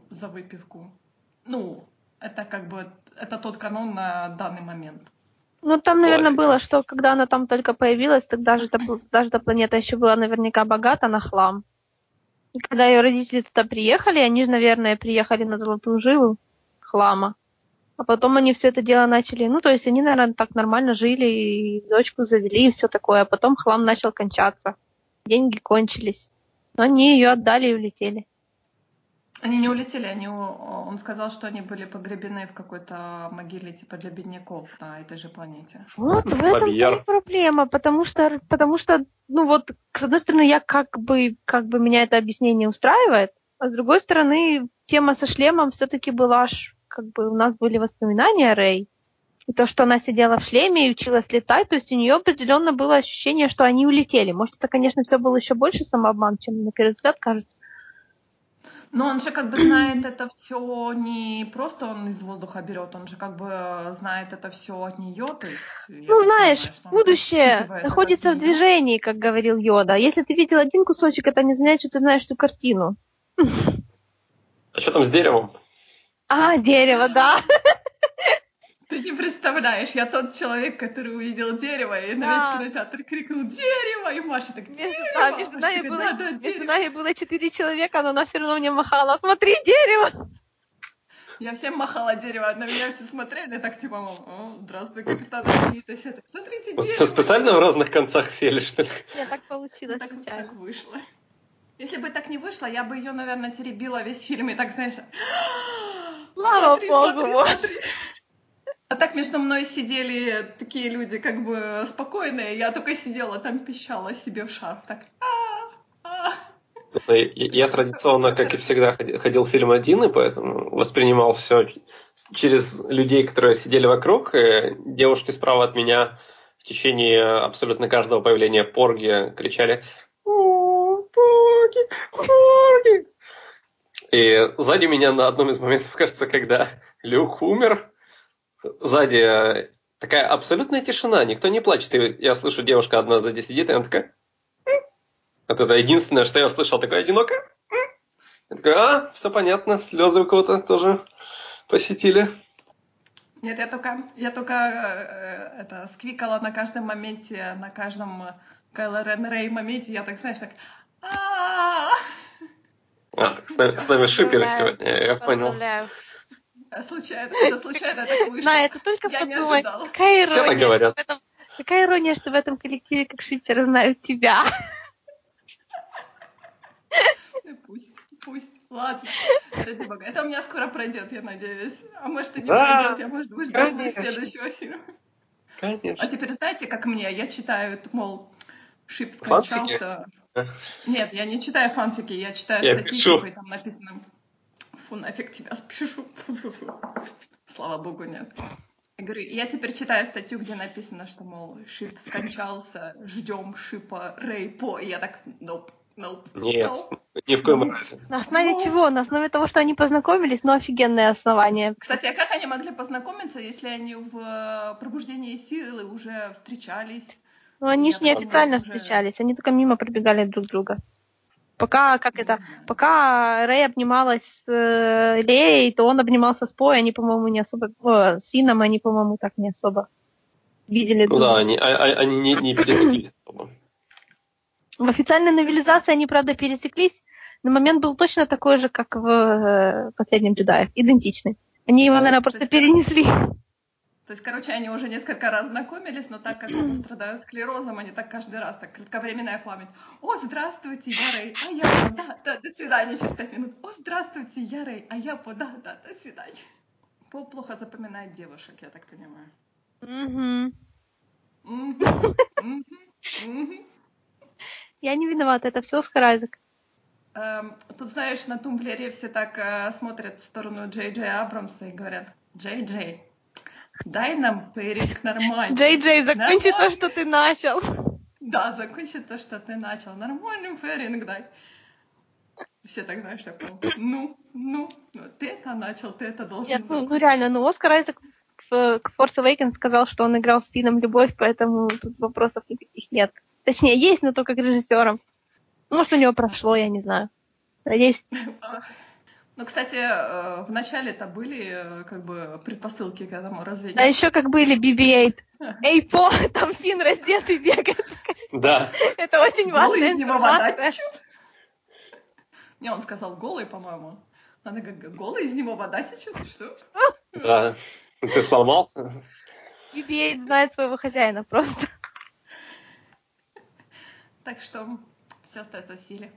за выпивку. Ну, это как бы, это тот канон на данный момент. Ну, там, наверное, было, что когда она там только появилась, тогда же эта, даже эта планета еще была наверняка богата на хлам. И когда ее родители туда приехали, они же, наверное, приехали на золотую жилу хлама. А потом они все это дело начали, ну, то есть они, наверное, так нормально жили, и дочку завели, и все такое. А потом хлам начал кончаться. Деньги кончились. Но они ее отдали и улетели. Они не улетели, они, он сказал, что они были погребены в какой-то могиле типа для бедняков на этой же планете. Вот в этом и проблема, потому что, потому что, ну вот, с одной стороны, я как бы, как бы меня это объяснение устраивает, а с другой стороны, тема со шлемом все-таки была ж, как бы у нас были воспоминания о Рэй, и то, что она сидела в шлеме и училась летать, то есть у нее определенно было ощущение, что они улетели. Может, это, конечно, все было еще больше самообман, чем на первый взгляд кажется. Но он же как бы знает это все не просто он из воздуха берет, он же как бы знает это все от нее, то есть. Ну, знаешь, понимаю, будущее находится в движении, как говорил Йода. Если ты видел один кусочек, это не значит, что ты знаешь всю картину. А что там с деревом? А, дерево, да. Ты не представляешь, я тот человек, который увидел дерево и на весь кинотеатр крикнул «Дерево!» И Маша так Между, «Дерево!» да, между нами, было, «Да, да, между дерево!» нами было четыре человека, но она все равно мне махала. Смотри, дерево! Я всем махала дерево, на меня все смотрели, так типа, мол, «О, здравствуй, капитан все так, смотрите, дерево. Специально в разных концах сели, что ли? Нет, так Ну, получилось так, случайно. так вышло. Если бы так не вышло, я бы ее, наверное, теребила весь фильм и так, знаешь, Слава смотри, богу, смотри. А так между мной сидели такие люди, как бы спокойные, я только сидела там, пищала себе в шарф, так. «А, а». Я, я традиционно, как и всегда, ходи- ходил в фильм один, и поэтому воспринимал все через людей, которые сидели вокруг. И девушки справа от меня в течение абсолютно каждого появления Порги кричали «О, Порги! Порги!» И сзади меня на одном из моментов, кажется, когда Люк умер, сзади э, такая абсолютная тишина, никто не плачет. И я слышу, девушка одна сзади сидит, и она такая это единственное, что я услышал, такое одинокое. Я такой, а, все понятно, слезы у кого-то тоже посетили. Нет, я только, я только э, это сквикала на каждом моменте, на каждом э, Кайло Рен Рэй моменте, я так, знаешь, так. А, с нами, с нами шиперы Поздравляю. сегодня, я понял. А Случайно, это случайно так вышло. На это только Я не подумай. Какая Все так ирония, говорят. что в этом- какая ирония, что в этом коллективе как шиперы знают тебя. Ну, Пусть, пусть. Ладно. Ради бога. Это у меня скоро пройдет, я надеюсь. А может и не Да, пройдет, я может быть дождусь следующего фильма. А Конечно. теперь знаете, как мне? Я читаю, мол, Шип Фанфики? скончался. Нет, я не читаю фанфики, я читаю Я статьи, пишу. и там написано Фу, нафиг тебя спешу. Фу-фу-фу. Слава богу, нет. Я говорю, я теперь читаю статью, где написано, что, мол, Шип скончался, ждем Шипа Рэй По. И я так, nope, nope, Нет, nope. ни в коем Ну. разе. На основе Ну. чего? На основе того, что они познакомились, но офигенное основание. Кстати, а как они могли познакомиться, если они в э, пробуждении силы уже встречались? Но они Я же не официально уже- встречались, они только мимо пробегали друг друга. Пока, как это, пока Рэй обнималась с э, Леей, то он обнимался с Пой, они, по-моему, не особо, о, с Финном они, по-моему, так не особо видели Ну друг да, они, а- а- они не, не пересеклись особо. В официальной новелизации они, правда, пересеклись, но момент был точно такой же, как в э, «Последнем джедае», идентичный. Они его, наверное, просто короче, перенесли. То есть, короче, они уже несколько раз знакомились, но так как оба страдают склерозом, они так каждый раз, так кратковременная память. О, здравствуйте, я Рэй, а я да, да, до свидания, через пять минут. О, здравствуйте, я Рэй, а я По, да, да, до свидания. По плохо запоминает девушек, я так понимаю. Я не виновата, это все Оскар Айзек. Эм, Тут, знаешь, на тумблере все так э, смотрят в сторону Джей Джей Абрамса и говорят, Джей Джей, дай нам перик нормально. Джей Джей, закончи то, Нормально. что ты начал. Да, закончи то, что ты начал. Нормальный феринг дай. Все так, знаешь, так, мол, ну, ну, ну, ты это начал, ты это должен Нет, ну, ну закончить. реально, ну Оскар Айзек в к Force Awakens сказал, что он играл с Финном любовь, поэтому тут вопросов никаких нет. Точнее, есть, но только к режиссерам. Ну, Может, у него прошло, я не знаю. Надеюсь, Ну, кстати, э, в начале-то были э, как бы предпосылки к этому разве а нет? еще как были BB-8. Эй, по, там Финн раздетый бегает. Да, Это очень Голый важная информация. течет? Не, он сказал голый, по-моему. Она говорит, голый из него вода течет? Что? да. Ты сломался? BB-8 знает своего хозяина просто. Так что все остается в силе.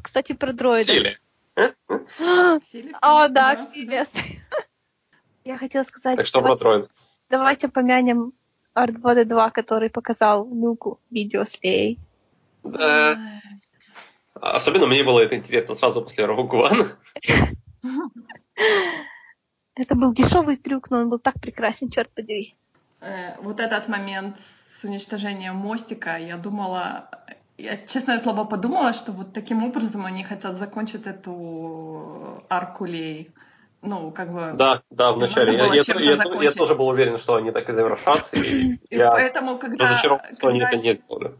Кстати, про дроида. Сели. В силе, О, силе, да, да, в стиле. Я хотела сказать, Так что про дроид. давайте помянем R2D2, который показал Люку видео с Леей. Да. Особенно мне было это интересно сразу после Rogue One. Это был дешевый трюк, но он был так прекрасен, черт подери. Э, вот этот момент с уничтожением мостика, я думала, я, честное слово, подумала, что вот таким образом они хотят закончить эту арку Лей. Ну, как бы... Да, да, в Надо начале. Я, я- я- я тоже был уверен, что они так и завершат. И И я поэтому, когда, разочарован, что они это не сделали.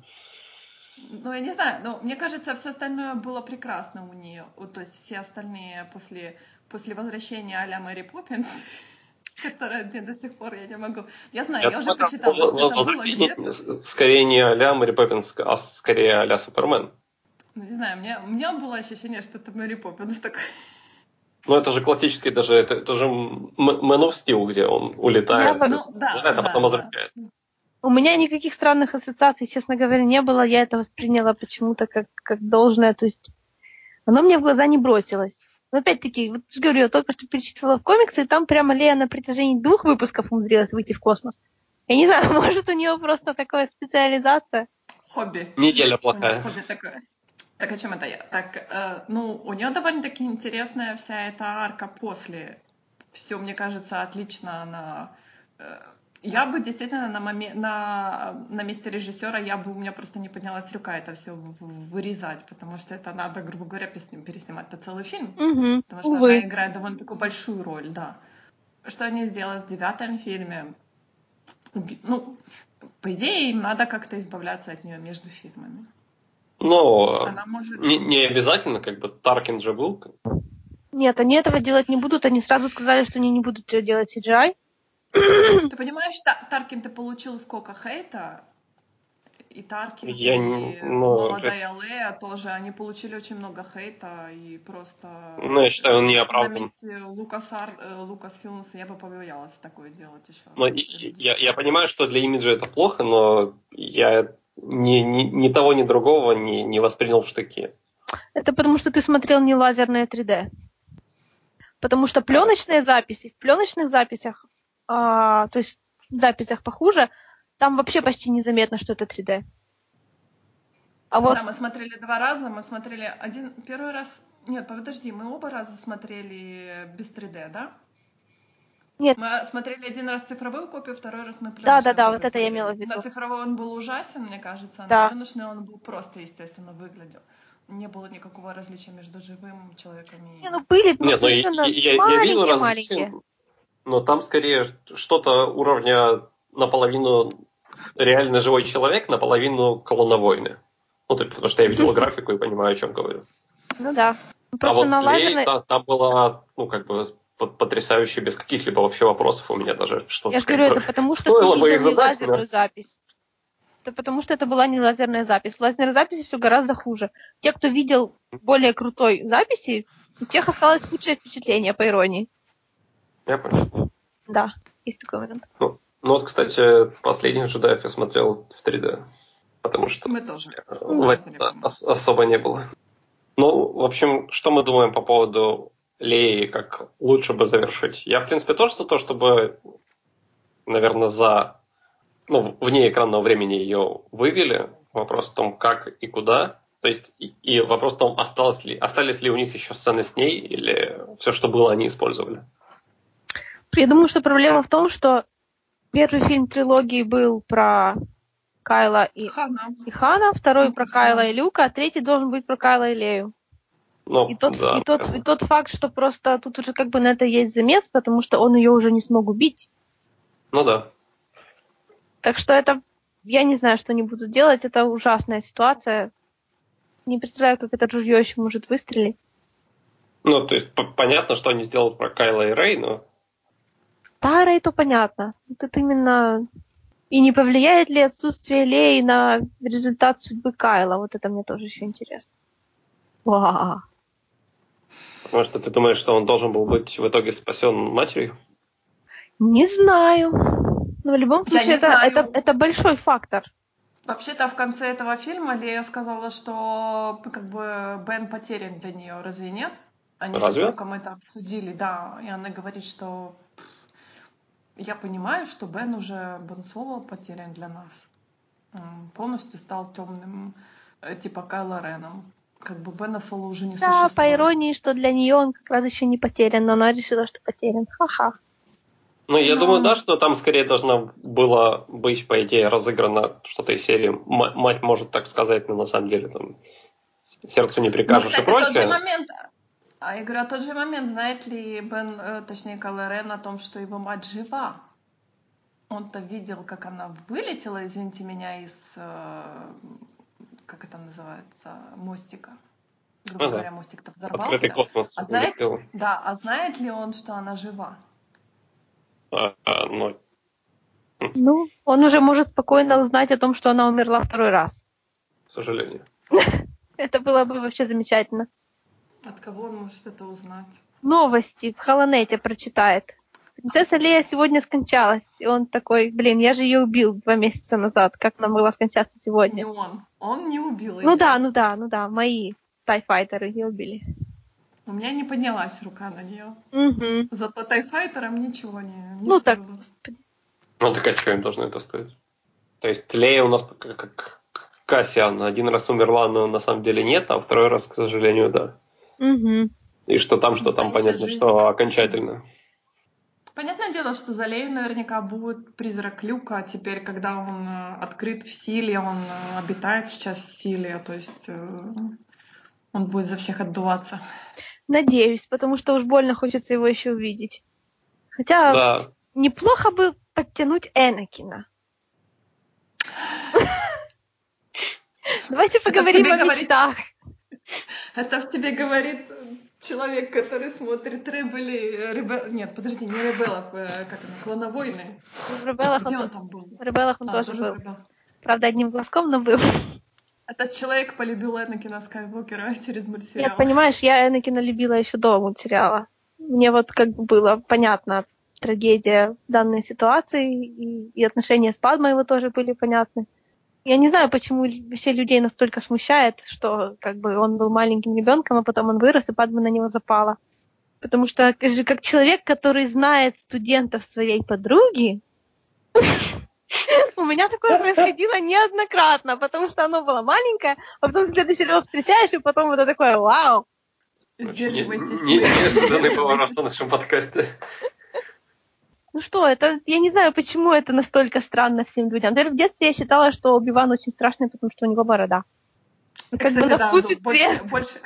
Ну, я не знаю, но мне кажется, все остальное было прекрасно у нее. То есть все остальные после, после возвращения а-ля Мэри Поппинс, которая мне до сих пор я не могу. Я знаю, я, я уже почитала, что это было где-то. Скорее не а-ля Мэри Поппинс, а скорее а-ля Супермен. Ну, не знаю, мне, у меня было ощущение, что это Мэри Поппинс такой. Ну, это же классический даже, это, это же Man of Steel, где он улетает, я, ну, да, да, а потом да, возвращается. Да. У меня никаких странных ассоциаций, честно говоря, не было. Я это восприняла почему-то как, как должное. То есть оно мне в глаза не бросилось. Но опять-таки, вот же говорю, я только что перечитывала в комиксы, и там прямо Лея на протяжении двух выпусков умудрилась выйти в космос. Я не знаю, может, у нее просто такая специализация. Хобби. Неделя плохая. Хобби такое. Так о чем это я? Так, э, ну, у нее довольно-таки интересная вся эта арка после. Все, мне кажется, отлично она э, я бы действительно на, моме- на, на месте режиссера, я бы, у меня просто не поднялась рука это все вырезать, потому что это надо, грубо говоря, переснимать это целый фильм. Угу. Потому что Увы. она играет довольно такую большую роль, да. Что они сделали в девятом фильме? Ну, по идее, им надо как-то избавляться от нее между фильмами. Но может... не, не обязательно, как бы Таркин же был. Нет, они этого делать не будут. Они сразу сказали, что они не будут делать CGI. Ты понимаешь, Таркин ты получил сколько хейта? И Таркин, я, и ну, молодая это... Лея тоже, они получили очень много хейта, и просто... Ну, я считаю, он не оправдан. На месте Лукас, Ар... Э, Лукас Филмса я бы побоялась такое делать еще. Но я, я понимаю, что для имиджа это плохо, но я ни, ни, ни того, ни другого не, не воспринял в штыки. Это потому, что ты смотрел не лазерное 3D. Потому что пленочные записи, в пленочных записях а, то есть в записях похуже, там вообще почти незаметно, что это 3D. А вот... Да, мы смотрели два раза, мы смотрели один, первый раз, нет, подожди, мы оба раза смотрели без 3D, да? Нет. Мы смотрели один раз цифровую копию, второй раз мы Да, да, да, вот это я имела в виду. На цифровой он был ужасен, мне кажется, а да. на пленочный он был просто естественно выглядел. Не было никакого различия между живым человеком и... Не, ну были, ну, Нет, ну, я, я, я, маленькие, я маленькие но там скорее что-то уровня наполовину реально живой человек, наполовину колоновойны. Ну, то, потому что я видел графику и понимаю, о чем говорю. Ну да. А Просто а вот на лазерной... там, там была, ну, как бы, потрясающе, без каких-либо вообще вопросов у меня даже что-то. Я же говорю, это потому что ты видел не лазерную запись. Это потому что это была не лазерная запись. В лазерной записи все гораздо хуже. Те, кто видел более крутой записи, у тех осталось худшее впечатление, по иронии. Я понял. Да, есть такой момент. Ну, ну вот, кстати, последних джедаев я смотрел в 3D. Потому что мы тоже. ос- особо не было. Ну, в общем, что мы думаем по поводу Леи, как лучше бы завершить? Я, в принципе, тоже за то, чтобы, наверное, за ну, вне экранного времени ее вывели. Вопрос в том, как и куда. То есть, и, и вопрос в том, осталось ли, остались ли у них еще сцены с ней, или все, что было, они использовали. Я думаю, что проблема в том, что первый фильм трилогии был про Кайла и Хана, и Хана второй про Кайла и Люка, а третий должен быть про Кайла и Лею. Ну, и, тот, да, и, тот, и тот факт, что просто тут уже как бы на это есть замес, потому что он ее уже не смог убить. Ну да. Так что это, я не знаю, что они будут делать, это ужасная ситуация. Не представляю, как это ружье еще может выстрелить. Ну, то есть понятно, что они сделают про Кайла и Рей, но да, Рэй, то понятно. Тут именно... И не повлияет ли отсутствие Леи на результат судьбы Кайла? Вот это мне тоже еще интересно. Вау. Может, ты думаешь, что он должен был быть в итоге спасен матерью? Не знаю. Но в любом случае это, это, это большой фактор. Вообще-то в конце этого фильма Лея сказала, что как бы Бен потерян для нее, разве нет? Они Разве? с Луком это обсудили, да. И она говорит, что я понимаю, что Бен уже Бен Соло потерян для нас. Полностью стал темным, э, типа Кайла Реном. Как бы Бена Соло уже не да, существует. Да, по иронии, что для нее он как раз еще не потерян, но она решила, что потерян. Ха-ха. Ну, я но... думаю, да, что там скорее должна была быть, по идее, разыграна что-то из серии «Мать может так сказать, но на самом деле там сердцу не прикажешь ну, кстати, и прочее. Тот же момент, а я говорю, а тот же момент, знает ли Бен, э, точнее Калерен о том, что его мать жива? Он-то видел, как она вылетела, извините меня, из э, как это называется, мостика. Грубо Ага. говоря, мостик-то взорвался. Открытый космос. А знает- улетел. Да, а знает ли он, что она жива? А, а, ну, Ну, он уже может спокойно узнать о том, что она умерла второй раз. к сожалению. Это было бы вообще замечательно. От кого он может это узнать? Новости в Холонете прочитает. Принцесса Лея сегодня скончалась. И он такой, блин, я же ее убил два месяца назад. Как нам могла скончаться Не сегодня? он. Он не убил ее. Ну да, ну да, ну да, мои тайфайтеры ее убили. У меня не поднялась рука на нее. Угу. Зато тайфайтерам ничего не, не Ну так, господи. Ну так а что им должно это стоить? То есть Лея у нас как, как Кассиан. Один раз умерла, но на самом деле нет, а второй раз, к сожалению, да. Угу. И что там, что там, понятно, жизнь. что окончательно. Понятное дело, что за Лею наверняка будет призрак Люка. Теперь, когда он э, открыт в силе, он э, обитает сейчас в силе, то есть э, он будет за всех отдуваться. Надеюсь, потому что уж больно хочется его еще увидеть. Хотя Да. неплохо бы подтянуть Энакина. Давайте поговорим о мечтах. Это в тебе говорит человек, который смотрит Ребели... Ребе- Нет, подожди, не Ребелов, э, как она, Клоновойны. В Ребелах Где он, он там был? в Ребелах он А, тоже был. в Ребелах. Правда, одним глазком, но был. Этот человек полюбил Энакина Скайуокера через мультсериал. Нет, понимаешь, я Энакина любила еще до мультсериала. Мне вот как бы было понятно трагедия данной ситуации, и, и отношения с Падмой его тоже были понятны. Я не знаю, почему вообще людей настолько смущает, что как бы он был маленьким ребенком, а потом он вырос, и Падма на него запала. Потому что как человек, который знает студентов своей подруги, у меня такое происходило неоднократно, потому что оно было маленькое, а потом в следующий раз встречаешь, и потом это такое «Вау!» Сдерживайтесь. Неожиданный поворот на нашем подкасте. Ну что, это я не знаю, почему это настолько странно всем людям. Например, в детстве я считала, что Оби-Ван очень страшный, потому что у него борода. Ну, Как бы Кстати, на да, вкус ну, и больше, цвет. больше,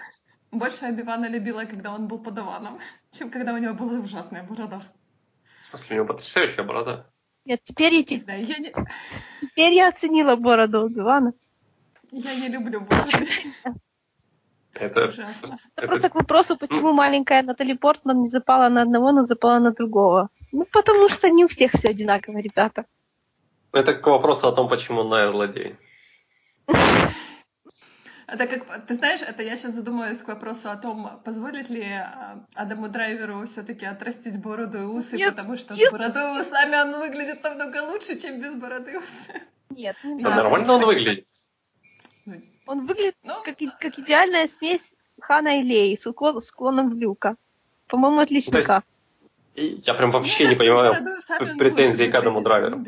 больше Обивана любила, когда он был подаваном, чем когда у него была ужасная борода. В смысле, у него потрясающая борода. Нет, теперь я, знаю, я не, теперь я оценила бороду Оби-Вана. я не люблю бороды. Это, Ужасно. Это просто к вопросу, почему маленькая Натали Портман не запала на одного, но запала на другого. Ну, потому что не у всех все одинаково, ребята. это к вопросу о том, почему Найр злодей. Это как, ты знаешь, это я сейчас задумаюсь к вопросу о том, позволит ли а, Адаму Драйверу все-таки отрастить бороду и усы, Нет, потому что нет. с бородой и усами он выглядит намного лучше, чем без бороды и усы. Нет, не Да, нормально он хочу. выглядит. Он выглядит Ну, как, как идеальная смесь Хана и Леи с, уклон- с клоном в Люка. По-моему, отличный есть каст. И я прям вообще мне не с понимаю бородой и претензий лучше к Адаму чем Драйверу.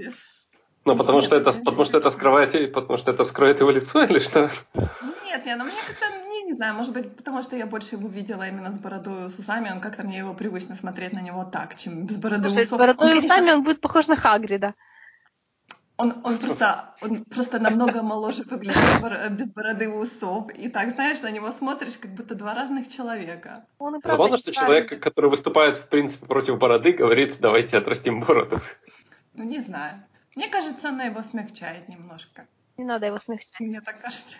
Ну, потому Нет, что это, потому что это скрывает, потому что это скроет его лицо или что? Нет, нет, но мне как-то, не, не знаю, может быть, потому что я больше его видела именно с бородой и с усами, он как-то мне его привычно смотреть на него так, чем без бороды и Слушай, с усов. бородой Он, и усами он будет похож на Хагрида. Он, он просто, он просто намного моложе выглядит без бороды и усов. И так, знаешь, на него смотришь, как будто два разных человека. Он и правда Забавно, что человек, который выступает, в принципе, против бороды, говорит, давайте отрастим бороду. Ну, не знаю. Мне кажется, она его смягчает немножко. Не надо его смягчать. Мне так кажется.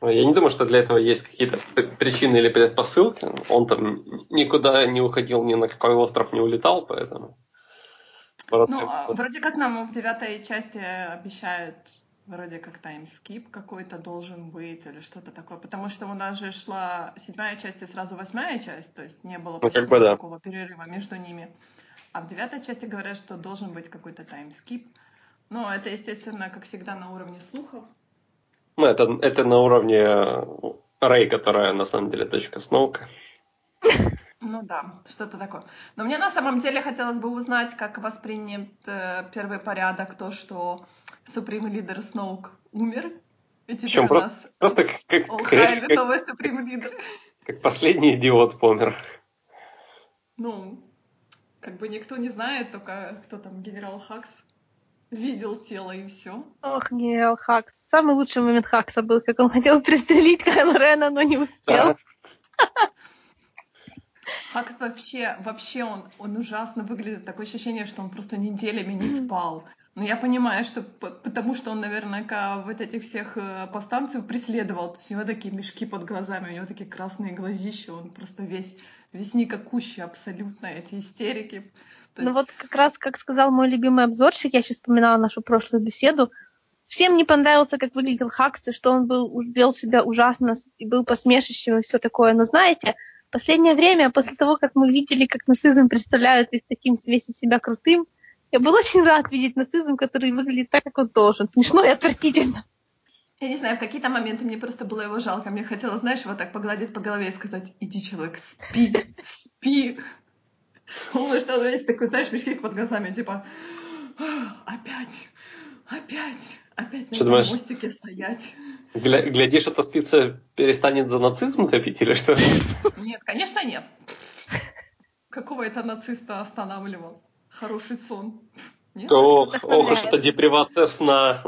Но Я не думаю, что для этого есть какие-то причины или предпосылки. Он там никуда не уходил, ни на какой остров не улетал, поэтому... Борода- Ну, а, вроде как нам в девятой части обещают вроде как таймскип какой-то должен быть или что-то такое, потому что у нас же шла седьмая часть и сразу восьмая часть, то есть не было Ну, почти как бы да. перерыва между ними. А в девятой части говорят, что должен быть какой-то таймскип. Но это, естественно, как всегда, на уровне слухов. Ну, это, это на уровне Рэй, которая на самом деле дочка Сноука. Ну да, что-то такое. Но мне на самом деле хотелось бы узнать, как воспринят э, первый порядок то, что Supreme Leader Сноук умер. И теперь Причем у просто- нас Просто как, как, All как- новый Supreme Leader. как последний идиот помер. Ну, как бы никто не знает, только кто там, генерал Хакс, видел тело и все. Ох, генерал Хакс. Самый лучший момент Хакса был, как он хотел пристрелить Кайла Рена, но не успел. Да. Хакс вообще, вообще он, он ужасно выглядит. Такое ощущение, что он просто неделями не спал. Ну, я понимаю, что потому что он наверняка вот этих всех э, повстанцев преследовал. То есть у него такие мешки под глазами, у него такие красные глазища, он просто весь, весь никакущий абсолютно, эти истерики. То ну есть... Ну вот как раз, как сказал мой любимый обзорщик, я сейчас вспоминала нашу прошлую беседу, всем не понравился, как выглядел Хакс, и что он был, вел себя ужасно и был посмешищем и все такое. Но знаете, последнее время, после того, как мы видели, как нацизм представляют и с таким весь из себя крутым, я был очень рад видеть нацизм, который выглядит так, как он должен. Смешно и отвратительно. Я не знаю, в какие-то моменты мне просто было его жалко. Мне хотелось, знаешь, вот так погладить по голове и сказать, иди, человек, спи, спи. Он что весь такой, знаешь, мешки под глазами, типа, опять, опять, опять на этом мостике стоять. Гля- глядишь, эта спица перестанет за нацизм топить или что? Нет, конечно, нет. Какого это нациста останавливал? хороший сон. Нет? Ох, ох уж это депривация сна.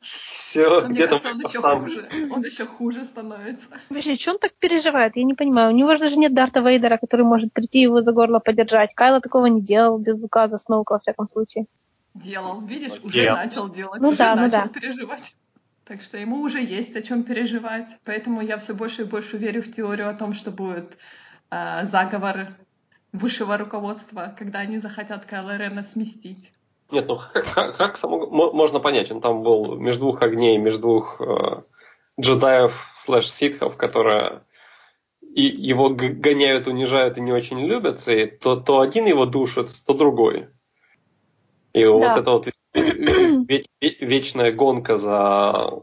Все, мне кажется, он еще хуже. Он еще хуже становится. Вообще, что он так переживает? Я не понимаю. У него же даже нет Дарта Вейдера, который может прийти его за горло подержать. Кайла такого не делал без указа Сноука, во всяком случае. Делал, видишь, уже Делал. начал делать, ну, уже да, начал ну, да. переживать. Так что ему уже есть о чем переживать. Поэтому я все больше и больше верю в теорию о том, что будет э, заговор высшего руководства, когда они захотят Кайла Рена сместить. Нет, ну как само, можно понять, он там был между двух огней, между двух э, джедаев слэш ситхов, которые и его гоняют, унижают и не очень любят, и то, то один его душит, то другой. И да. вот эта вот веч, вечная гонка за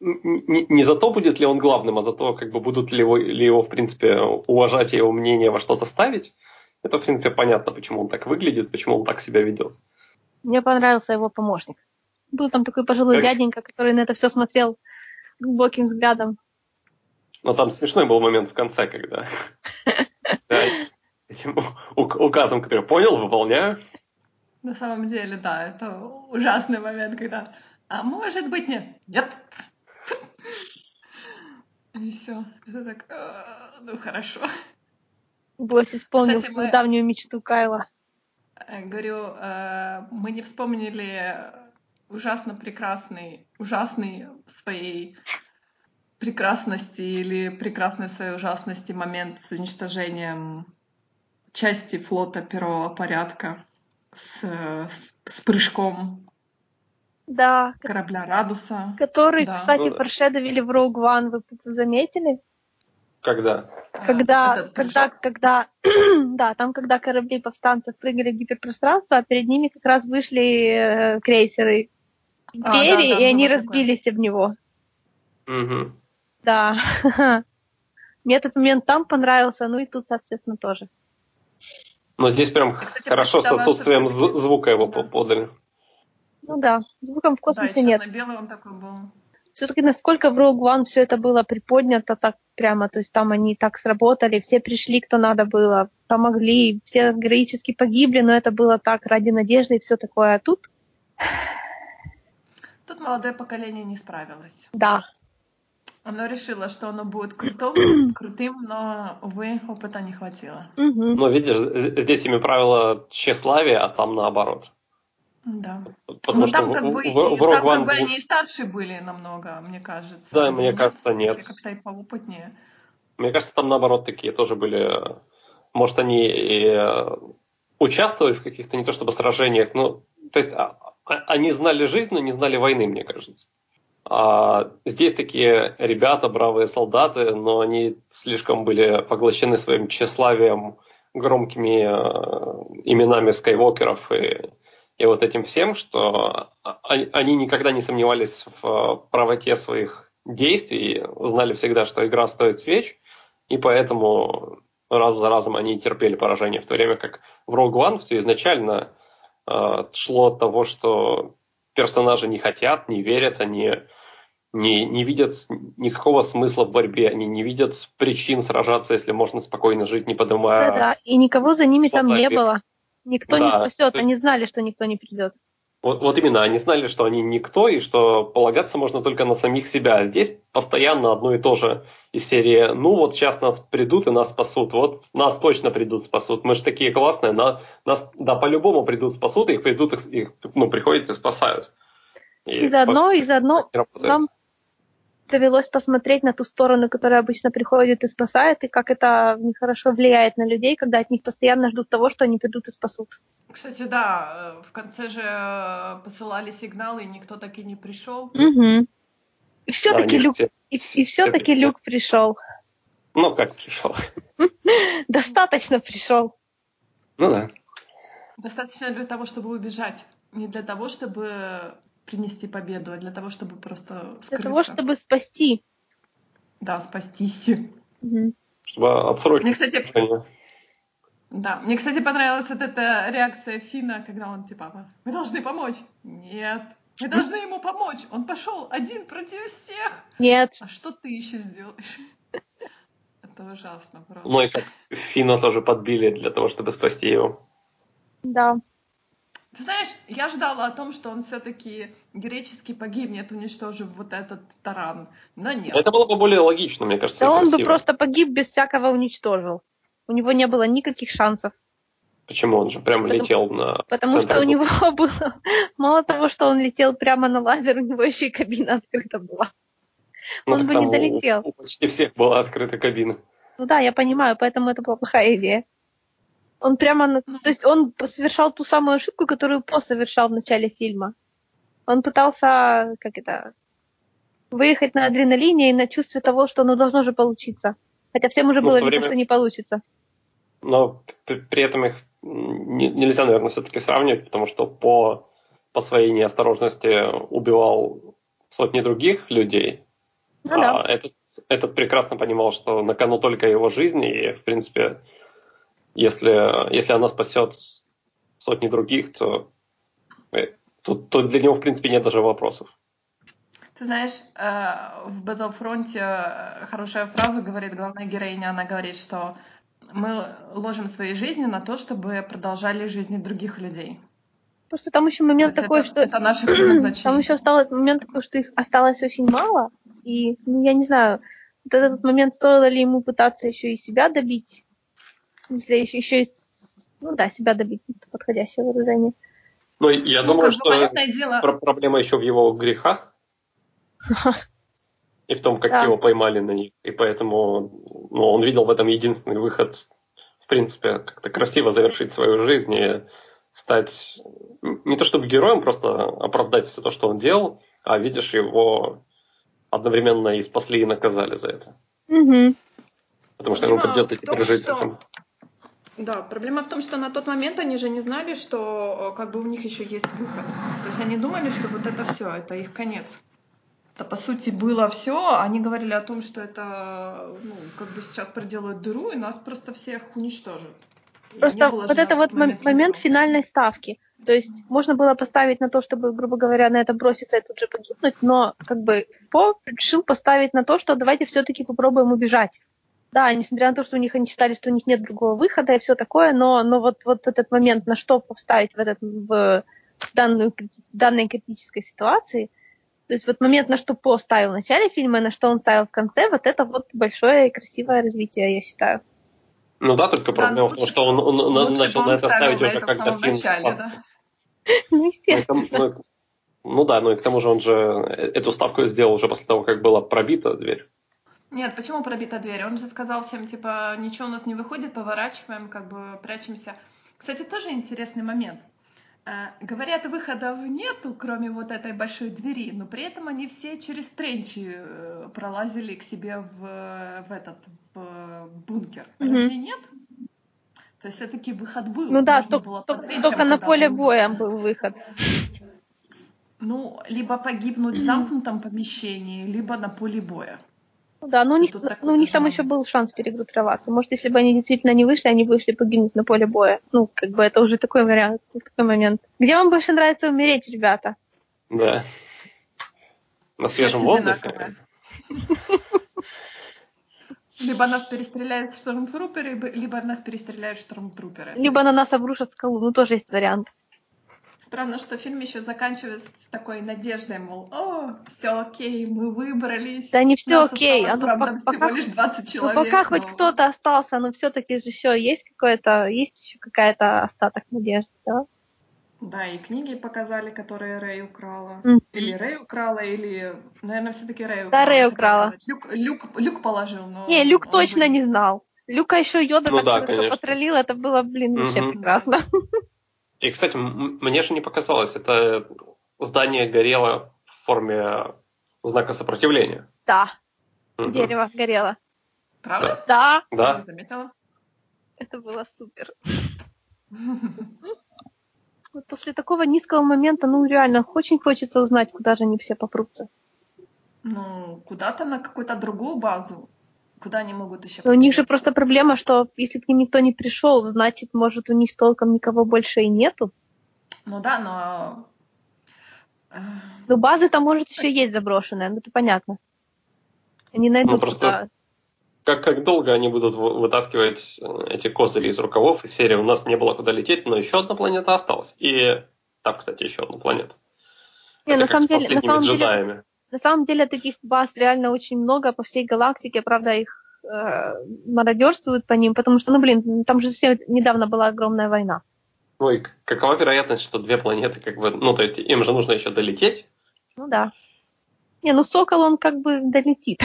не, за то, будет ли он главным, а за то, как бы будут ли его, ли его в принципе, уважать и его мнение во что-то ставить. Это, в принципе, понятно, почему он так выглядит, почему он так себя ведет. Мне понравился его помощник. Был там такой пожилой как... дяденька, который на это все смотрел глубоким взглядом. Но там смешной был момент в конце, когда с этим указом, который понял, выполняю. На самом деле, да, это ужасный момент, когда а может быть нет, нет. И все. Это так, «А, ну хорошо. Гость исполнил Кстати, свою мы... давнюю мечту Кайла. Э, говорю, э, мы не вспомнили ужасно прекрасный, ужасный своей прекрасности или прекрасной своей ужасности момент с уничтожением части флота первого порядка с, с, с прыжком да, корабля Радуса. Который, да. кстати, ну, форшедовили в Rogue One, вы заметили? Когда? Когда, а, когда, когда, да, там, когда корабли повстанцев прыгали в гиперпространство, а перед ними как раз вышли э, крейсеры Империи, а, да, да, и они разбились такое. об него. Угу. Да. Мне этот момент там понравился, ну и тут, соответственно, тоже. Но здесь прям Я, кстати, хорошо с отсутствием звука его да. подали. Ну да, звуком в космосе да, нет. белый он такой был все-таки насколько в Rogue One все это было приподнято так прямо, то есть там они так сработали, все пришли, кто надо было, помогли, все героически погибли, но это было так ради надежды и все такое. А тут... Тут молодое поколение не справилось. Да. Оно решило, что оно будет крутым, крутым, но, увы, опыта не хватило. Угу. Ну, видишь, здесь ими правило тщеславие, а там наоборот. Да. Потому ну, там как бы, в, в там как бы они и старше были намного, мне кажется. Да, мне кажется, нет. Как-то и поопытнее. Мне кажется, там наоборот такие тоже были... Может, они и э, участвовали в каких-то не то чтобы сражениях, но... То есть а, а, они знали жизнь, но не знали войны, мне кажется. А здесь такие ребята, бравые солдаты, но они слишком были поглощены своим тщеславием, громкими э, именами скайвокеров и и вот этим всем, что они никогда не сомневались в э, правоте своих действий, знали всегда, что игра стоит свеч, и поэтому раз за разом они терпели поражение, в то время как в Rogue One все изначально э, шло от того, что персонажи не хотят, не верят, они не, не видят никакого смысла в борьбе, они не видят причин сражаться, если можно спокойно жить, не поднимая... Да-да, и никого за ними там не было. Никто да. не спасет, они знали, что никто не придет. Вот, вот именно, они знали, что они никто, и что полагаться можно только на самих себя. А здесь постоянно одно и то же. Из серии, ну вот сейчас нас придут и нас спасут, вот нас точно придут спасут, мы же такие классные, на, нас, да, по-любому придут спасут, их придут, их, их, ну, приходят и спасают. И, и заодно, по, и заодно нам довелось посмотреть на ту сторону, которая обычно приходит и спасает, и как это нехорошо влияет на людей, когда от них постоянно ждут того, что они придут и спасут. Кстати, да, э, в конце же э, посылали сигналы, и никто так и не пришел. Угу. И все-таки да, Люк, все, и, и все-таки Люк пришел. Ну, как пришел? Достаточно пришел. Ну да. Достаточно для того, чтобы убежать. Не для того, чтобы принести победу, а для того, чтобы просто скрыться. Для того, чтобы спасти. Да, спастись. Угу. Чтобы отсрочить. Мне, кстати, да, мне, кстати, понравилась вот эта реакция Фина, когда он типа, вы должны помочь. Нет, мы должны ему помочь. Он пошел один против всех. Нет. А что ты еще сделаешь? Это ужасно просто. Ну и как Фина тоже подбили для того, чтобы спасти его. Да. Ты знаешь, я ждала о том, что он все-таки гречески погибнет, уничтожив вот этот таран. Но нет. Это было бы более логично, мне кажется. Да он бы просто погиб без всякого уничтожил. У него не было никаких шансов. Почему он же прямо потому, летел на... Потому что у него было... Мало того, что он летел прямо на лазер, у него еще и кабина открыта была. Ну, он бы не долетел. У, у почти всех была открыта кабина. Ну да, я понимаю, поэтому это была плохая идея. Он прямо, то есть он совершал ту самую ошибку, которую По совершал в начале фильма. Он пытался, как это, выехать на адреналине и на чувстве того, что оно должно же получиться. Хотя всем уже ну, было видно, время... что не получится. Но при, этом их нельзя, наверное, все-таки сравнивать, потому что по, по своей неосторожности убивал сотни других людей. Ну, да. а этот, этот прекрасно понимал, что на кону только его жизнь, и, в принципе, если, если она спасет сотни других, то, э, то, то для него, в принципе, нет даже вопросов. Ты знаешь, э, в Battlefront э, хорошая фраза говорит главная героиня, она говорит, что мы ложим свои жизни на то, чтобы продолжали жизни других людей. Просто там еще момент такой, это, что... Это наше предназначение. Там еще осталось момент такой, что их осталось очень мало, и, ну, я не знаю, вот этот момент, стоило ли ему пытаться еще и себя добить, если еще, еще есть, ну да, себя добить, это подходящее выражение. Ну, я ну, думаю, что дело... проблема еще в его грехах. И в том, как да. его поймали на них. И поэтому ну, он видел в этом единственный выход, в принципе, как-то красиво завершить свою жизнь и стать не то чтобы героем, просто оправдать все то, что он делал, а видишь, его одновременно и спасли, и наказали за это. Угу. Потому что ему придется теперь жить что... этим. Да, проблема в том, что на тот момент они же не знали, что как бы у них еще есть выход. То есть они думали, что вот это все, это их конец. Это по сути было все. Они говорили о том, что это ну, как бы сейчас проделают дыру и нас просто всех уничтожат. Просто вот это вот момент, момент финальной ставки. То есть можно было поставить на то, чтобы, грубо говоря, на это броситься и тут же погибнуть, но как бы По решил поставить на то, что давайте все-таки попробуем убежать. Да, несмотря на то, что у них они считали, что у них нет другого выхода и все такое, но, но вот, вот этот момент, на что поставить в, этот, в, данную, в данной критической ситуации, то есть вот момент, на что По ставил в начале фильма и на что он ставил в конце, вот это вот большое и красивое развитие, я считаю. Ну да, только проблема да, в том, что он, он, он начал на это ставить уже когда фильм начале, да. Ну, естественно. Ну, ну да, ну и к тому же он же эту ставку сделал уже после того, как была пробита дверь. Нет, почему пробита дверь? Он же сказал всем, типа, ничего у нас не выходит, поворачиваем, как бы прячемся. Кстати, тоже интересный момент. А, говорят, выходов нету, кроме вот этой большой двери, но при этом они все через тренчи э, пролазили к себе в, в этот в бункер. Mm-hmm. Разве нет? То есть все-таки выход был. Ну да, только, тренчам, только на поле боя был выход. Ну, либо погибнуть в замкнутом помещении, либо на поле боя. Ну да, но у них, ну, у них там еще был шанс перегруппироваться. Может, если бы они действительно не вышли, они вышли погибнуть на поле боя. Ну, как бы это уже такой вариант, такой момент. Где вам больше нравится умереть, ребята? Да. На свежем воздухе. Либо нас перестреляют штормтруперы, либо нас перестреляют штормтруперы. Либо на нас обрушат скалу, ну тоже есть вариант. Странно, что фильм еще заканчивается с такой надеждой, мол, о, все окей, мы выбрались. Да не все Нас окей, осталось, а ну, правда, по- всего пока- лишь 20 человек. Ну, пока хоть но- кто-то остался, но все-таки же еще есть какое-то, есть еще какая-то остаток надежды, да? Да, и книги показали, которые Рэй украла. Мгм. Или Рэй украла, или, наверное, все-таки Рэй украла. Да, Рэй украла. Люк, Люк, Люк положил, но... Не, Люк точно бы- не знал. Люка еще Йода Ну так да, хорошо конечно. потроллил, это было, блин, вообще Мгм. прекрасно. И, кстати, мне же не показалось, это здание горело в форме знака сопротивления. Да, Мгм. дерево горело. Правда? Да, Я Да. не заметила. это было супер. Вот после такого низкого момента, ну реально, очень хочется узнать, куда же они все попрутся. Ну, куда-то на какую-то другую базу. Куда они могут еще Но у них же просто проблема, что если к ним никто не пришел, значит, может, у них толком никого больше и нету. Ну да, но... э, Но базы-то, может, еще есть заброшенная, ну это понятно. Они найдут Ну, просто- куда. Как, как долго они будут вы- вытаскивать э, эти козыри из рукавов из серии «У нас не было куда лететь, но еще одна планета осталась». И там, кстати, еще одна планета. Не, Это на как самом с деле, на самом деле, джедаями. На самом деле таких баз реально очень много по всей галактике, правда, их э, мародерствуют по ним, потому что, ну, блин, там же совсем недавно была огромная война. Ну и какова вероятность, что две планеты, как бы, ну, то есть им же нужно еще долететь? Ну да. Не, ну Сокол, он как бы долетит.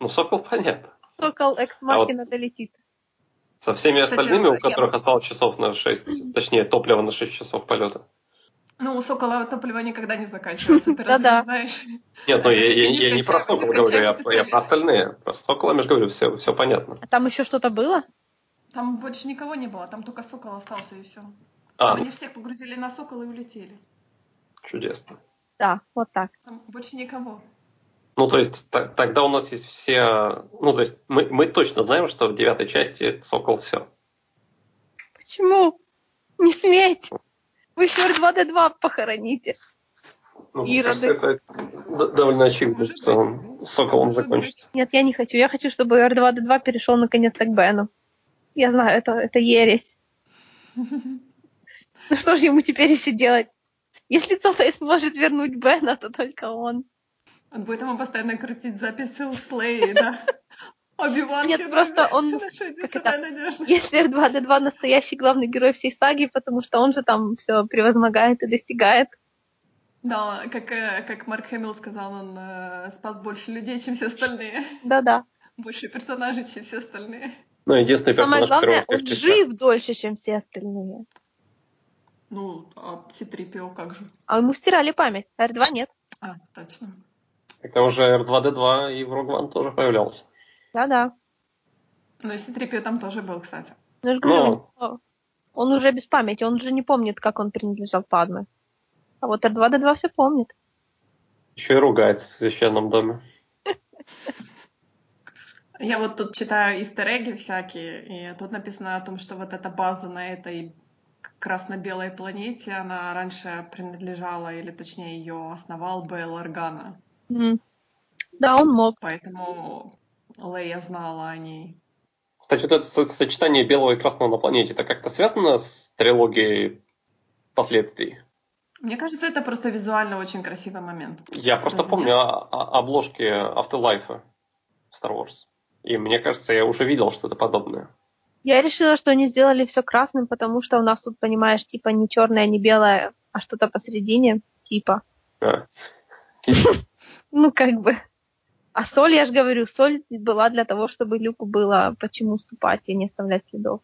Ну, Сокол понятно. Сокол А экс-махина долетит. Со всеми Кстати, остальными, у я- которых осталось часов на 6, точнее, топливо на 6 часов полета. Ну, у Сокола топливо никогда не заканчивается, ты разве знаешь? Нет, ну я, Не про скачай- Сокол не говорю, я, про остальные. Про с Соколом я же говорю, все, все понятно. А там еще что-то было? Там больше никого не было, там только Сокол остался и все. А, Они всех погрузили на Сокол и улетели. чудесно. Да, вот так. Там больше никого. Ну, то есть, та- тогда у нас есть все... Ну, то есть, мы, мы точно знаем, что в девятой части Сокол все. Почему? Не смейте. Вы еще R2-D2 похороните. Ну, Ироды. это довольно очевидно, Может что он, Соколом закончится. Нет, я не хочу. Я хочу, чтобы R2-D2 перешел наконец-то к Бену. Я знаю, это, это ересь. Ну что же ему теперь еще делать? Если кто-то и сможет вернуть Бена, то только он. Он будет ему постоянно крутить записи у Слеи, да? Оби-Ван Нет, Кеноби. просто он- Хорошо, иди как сюда, Надежда. Если R2-D2 настоящий главный герой всей саги, потому что он же там все превозмогает и достигает. Да, как, э, как Марк Хэмилл сказал, он э, спас больше людей, чем все остальные. Да-да. Больше персонажей, чем все остальные. Ну, единственный Самое главное, он жив дольше, чем все остальные. Ну, а Ситрипио как же? А ему стирали память. А R2 нет. А, точно. Это уже R2-D2 и в Rogue One тоже появлялся. Да-да. Ну и Ситрипио там тоже был, кстати. Ну, я же говорю, Ну. у него- он уже без памяти, он уже не помнит, как он принадлежал Падме. А вот R2-D2 все помнит. Еще и ругается в священном доме. Я вот тут читаю истереги всякие, и тут написано о том, что вот эта база на этой красно-белой планете, она раньше принадлежала, или точнее ее основал Бейл Органа. М. Да, он мог. Поэтому Лея знала о ней. Кстати, вот это со- сочетание белого и красного на планете, это как-то связано с трилогией последствий? Мне кажется, это просто визуально очень красивый момент. Я просто Разве помню нет? о- о- обложки Afterlife Star Wars. И мне кажется, я уже видел что-то подобное. Я решила, что они сделали все красным, потому что у нас тут, понимаешь, типа не черное, не белое, а что-то посередине, типа. Да. Ну, как бы. А соль, я же говорю, соль была для того, чтобы Люку было почему ступать и не оставлять следов.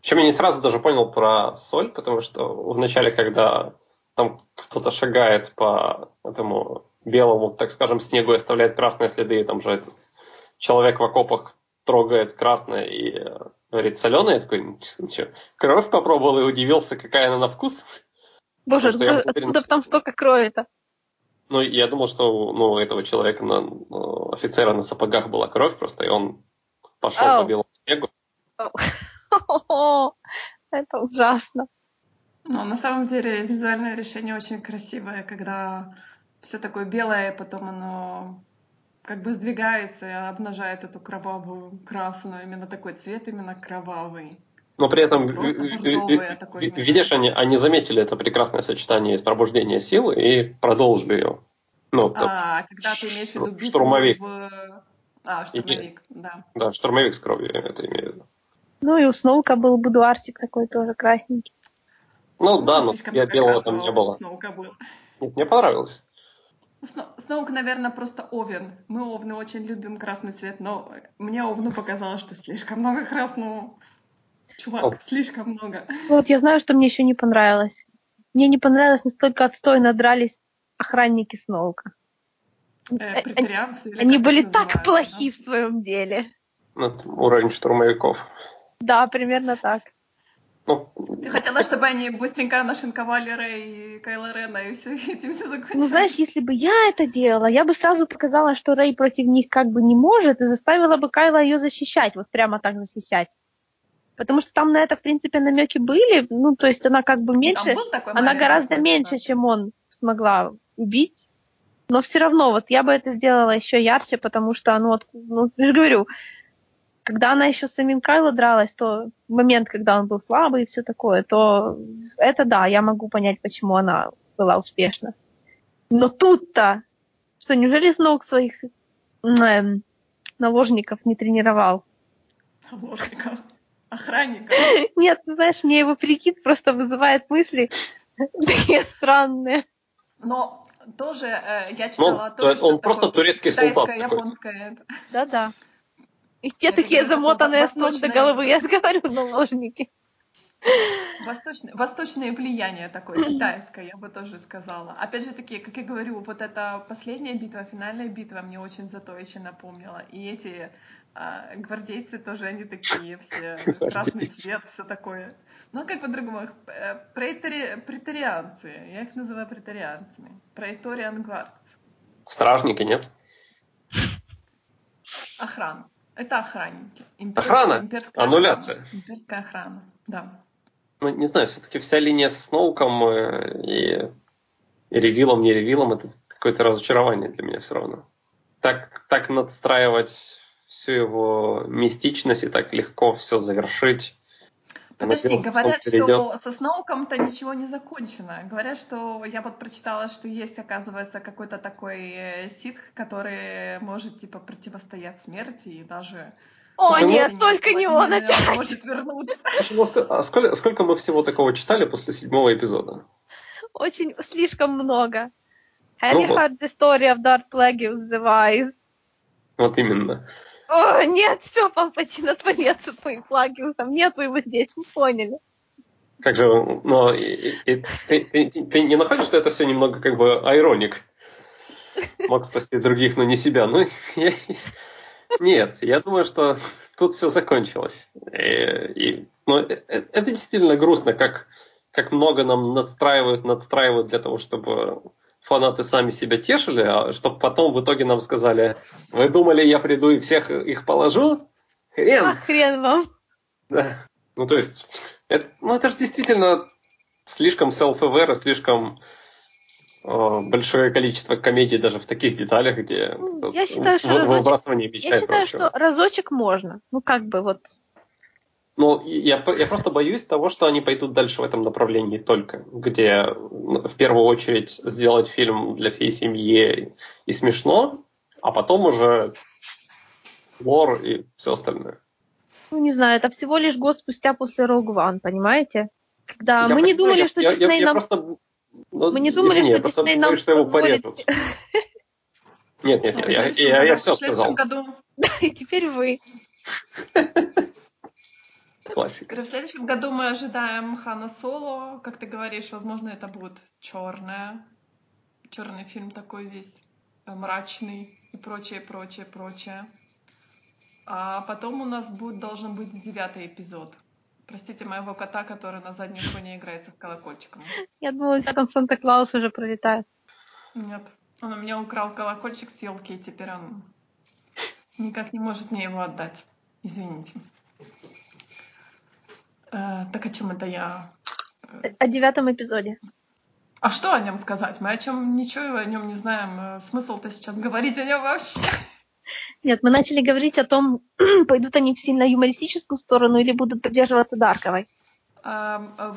Чем я не сразу даже понял про соль, потому что вначале, когда там кто-то шагает по этому белому, так скажем, снегу и оставляет красные следы, и там же этот человек в окопах трогает красное и э, говорит соленое, я такой, ничего, кровь попробовал и удивился, какая она на вкус. Боже, откуда, уверен, откуда что- там столько крови-то? Ну, я думал, что ну, у этого человека, на, ну, офицера на сапогах была кровь просто, и он пошел Ау. по белому снегу. Это ужасно. Но на самом деле визуальное решение очень красивое, когда все такое белое, потом оно как бы сдвигается и обнажает эту кровавую красную, именно такой цвет, именно кровавый. Но при этом, видишь, они, они заметили это прекрасное сочетание пробуждения силы и продолжили ее. Ну, А, когда ты имеешь в виду штурмовик. в... А, штурмовик, да. да, штурмовик с кровью, это имею в виду. Ну и у Сноука был будуарчик такой тоже красненький. Ну, да, но я белого там не было. Сноука было. Нет, мне понравилось. Сно- Сноук, наверное, просто овен. Мы овны очень любим красный цвет, но мне овну показалось, что слишком много красного. Чувак, О. слишком много. Вот я знаю, что мне еще не понравилось. Мне не понравилось, настолько отстойно дрались охранники Сноука. Э, Они как были так плохи в своем деле. Ну, это уровень штурмовиков. Да, примерно так. Ну, да? Ты хотела, чтобы они быстренько нашинковали Рэй и Кайла Рена, и все, этим все закончилось? Ну, знаешь, если бы я это делала, я бы сразу показала, что Рэй против них как бы не может, и заставила бы Кайла ее защищать, вот прямо так защищать. Потому что там на это, в принципе, намеки были. Ну, то есть она как бы Там меньше, такой она гораздо какой-то, меньше, да. чем он смогла убить. Но все равно, вот я бы это сделала еще ярче, потому что, ну, вот, ну, я же говорю, когда она еще с самим Кайло дралась, то момент, когда он был слабый и все такое, то это да, я могу понять, почему она была успешна. Но тут-то, что неужели Сноук своих эм, наложников не тренировал? Наложников, охранников. Нет, ну, знаешь, мне его прикид просто вызывает мысли такие странные. Но тоже э, я читала о то том, есть что он просто турецкий солдат китайское, такой. японское. это. Да-да. И те такие замотанные с ног до головы, я же говорю, наложники. Восточное, восточное влияние такое, китайское, я бы тоже сказала. Опять же таки, как я говорю, вот эта последняя битва, финальная битва мне очень зато еще напомнила. И эти а, гвардейцы тоже, они такие все, красный цвет, все такое. Ну, как по-другому, их, э, прейтори- претарианцы, я их называю претарианцами. Преториан гвардс. стражники, нет? Охрана. Это охранники. Охрана? Имперская Аннуляция. охрана. Имперская охрана, да. Ну, не знаю, все-таки вся линия со Сноуком э, и, и ревилом, не ревилом, это какое-то разочарование для меня все равно. Так, так надстраивать всю его мистичность и так легко все завершить. Подожди, Надеялся, говорят, что со Сноуком-то ничего не закончено. Говорят, что я вот прочитала, что есть, оказывается, какой-то такой э, ситх, который может типа противостоять смерти и даже О, ну- нет, только не он опять. может вернуться. Ну, а сколько, сколько мы всего такого читали после седьмого эпизода? Очень, слишком много. Have you Ну вот. heard the story of Darth Plagueis the Wise? Вот именно. О, нет, все, Палпатин, отвали от своим Плагиусом. Нету его здесь, мы поняли. Как же, но и- и- и ты, ты- ты- не находишь, что это все немного как бы айроник? Мог спасти других, но не себя. Ну, я- нет, я думаю, что тут все закончилось. И, и- но э- э- это действительно грустно, как, как много нам надстраивают, надстраивают для того, чтобы фанаты сами себя тешили, а чтобы потом в итоге нам сказали, вы думали, я приду и всех их положу? Хрен! А хрен вам. Да. Ну, то есть, это, ну, это же действительно слишком self-aware, слишком э, большое количество комедий даже в таких деталях, где Ну, я считаю, что вы- разочек- выбрасывание мяча Я считаю, прочего. что разочек можно. Ну, как бы вот. Ну, я, я просто боюсь того, что они пойдут дальше в этом направлении только, где ну, в первую очередь сделать фильм для всей семьи и смешно, а потом уже лор и все остальное. Ну, не знаю, это всего лишь год спустя после Rogue One, понимаете? Когда Я мы не думали, я- что я, я- Дисней я нам... просто, ну, Мы не думали, извини, что я Дисней нам боюсь, что его позволит- порежут. Нет, нет, нет, я, я, я году- все В следующем сказал. году, И теперь вы. Классика. в следующем году мы ожидаем Хана Соло. Как ты говоришь, возможно, это будет черное. Черный фильм такой весь э, мрачный и прочее, прочее, прочее. А потом у нас будет, должен быть девятый эпизод. Простите моего кота, который на заднем фоне играется с колокольчиком. Я думала, сейчас там Санта-Клаус уже пролетает. Нет, он у меня украл колокольчик с елки, и теперь он никак не может мне его отдать. Извините. Э, так о чем это я? Э, О девятом эпизоде. А что о нем сказать? Мы о чем ничего о нем не знаем. Э, Смысл-то сейчас говорить о нем вообще. Нет, мы начали говорить о том, пойдут они в сильно юмористическую сторону или будут придерживаться Дарковой. А,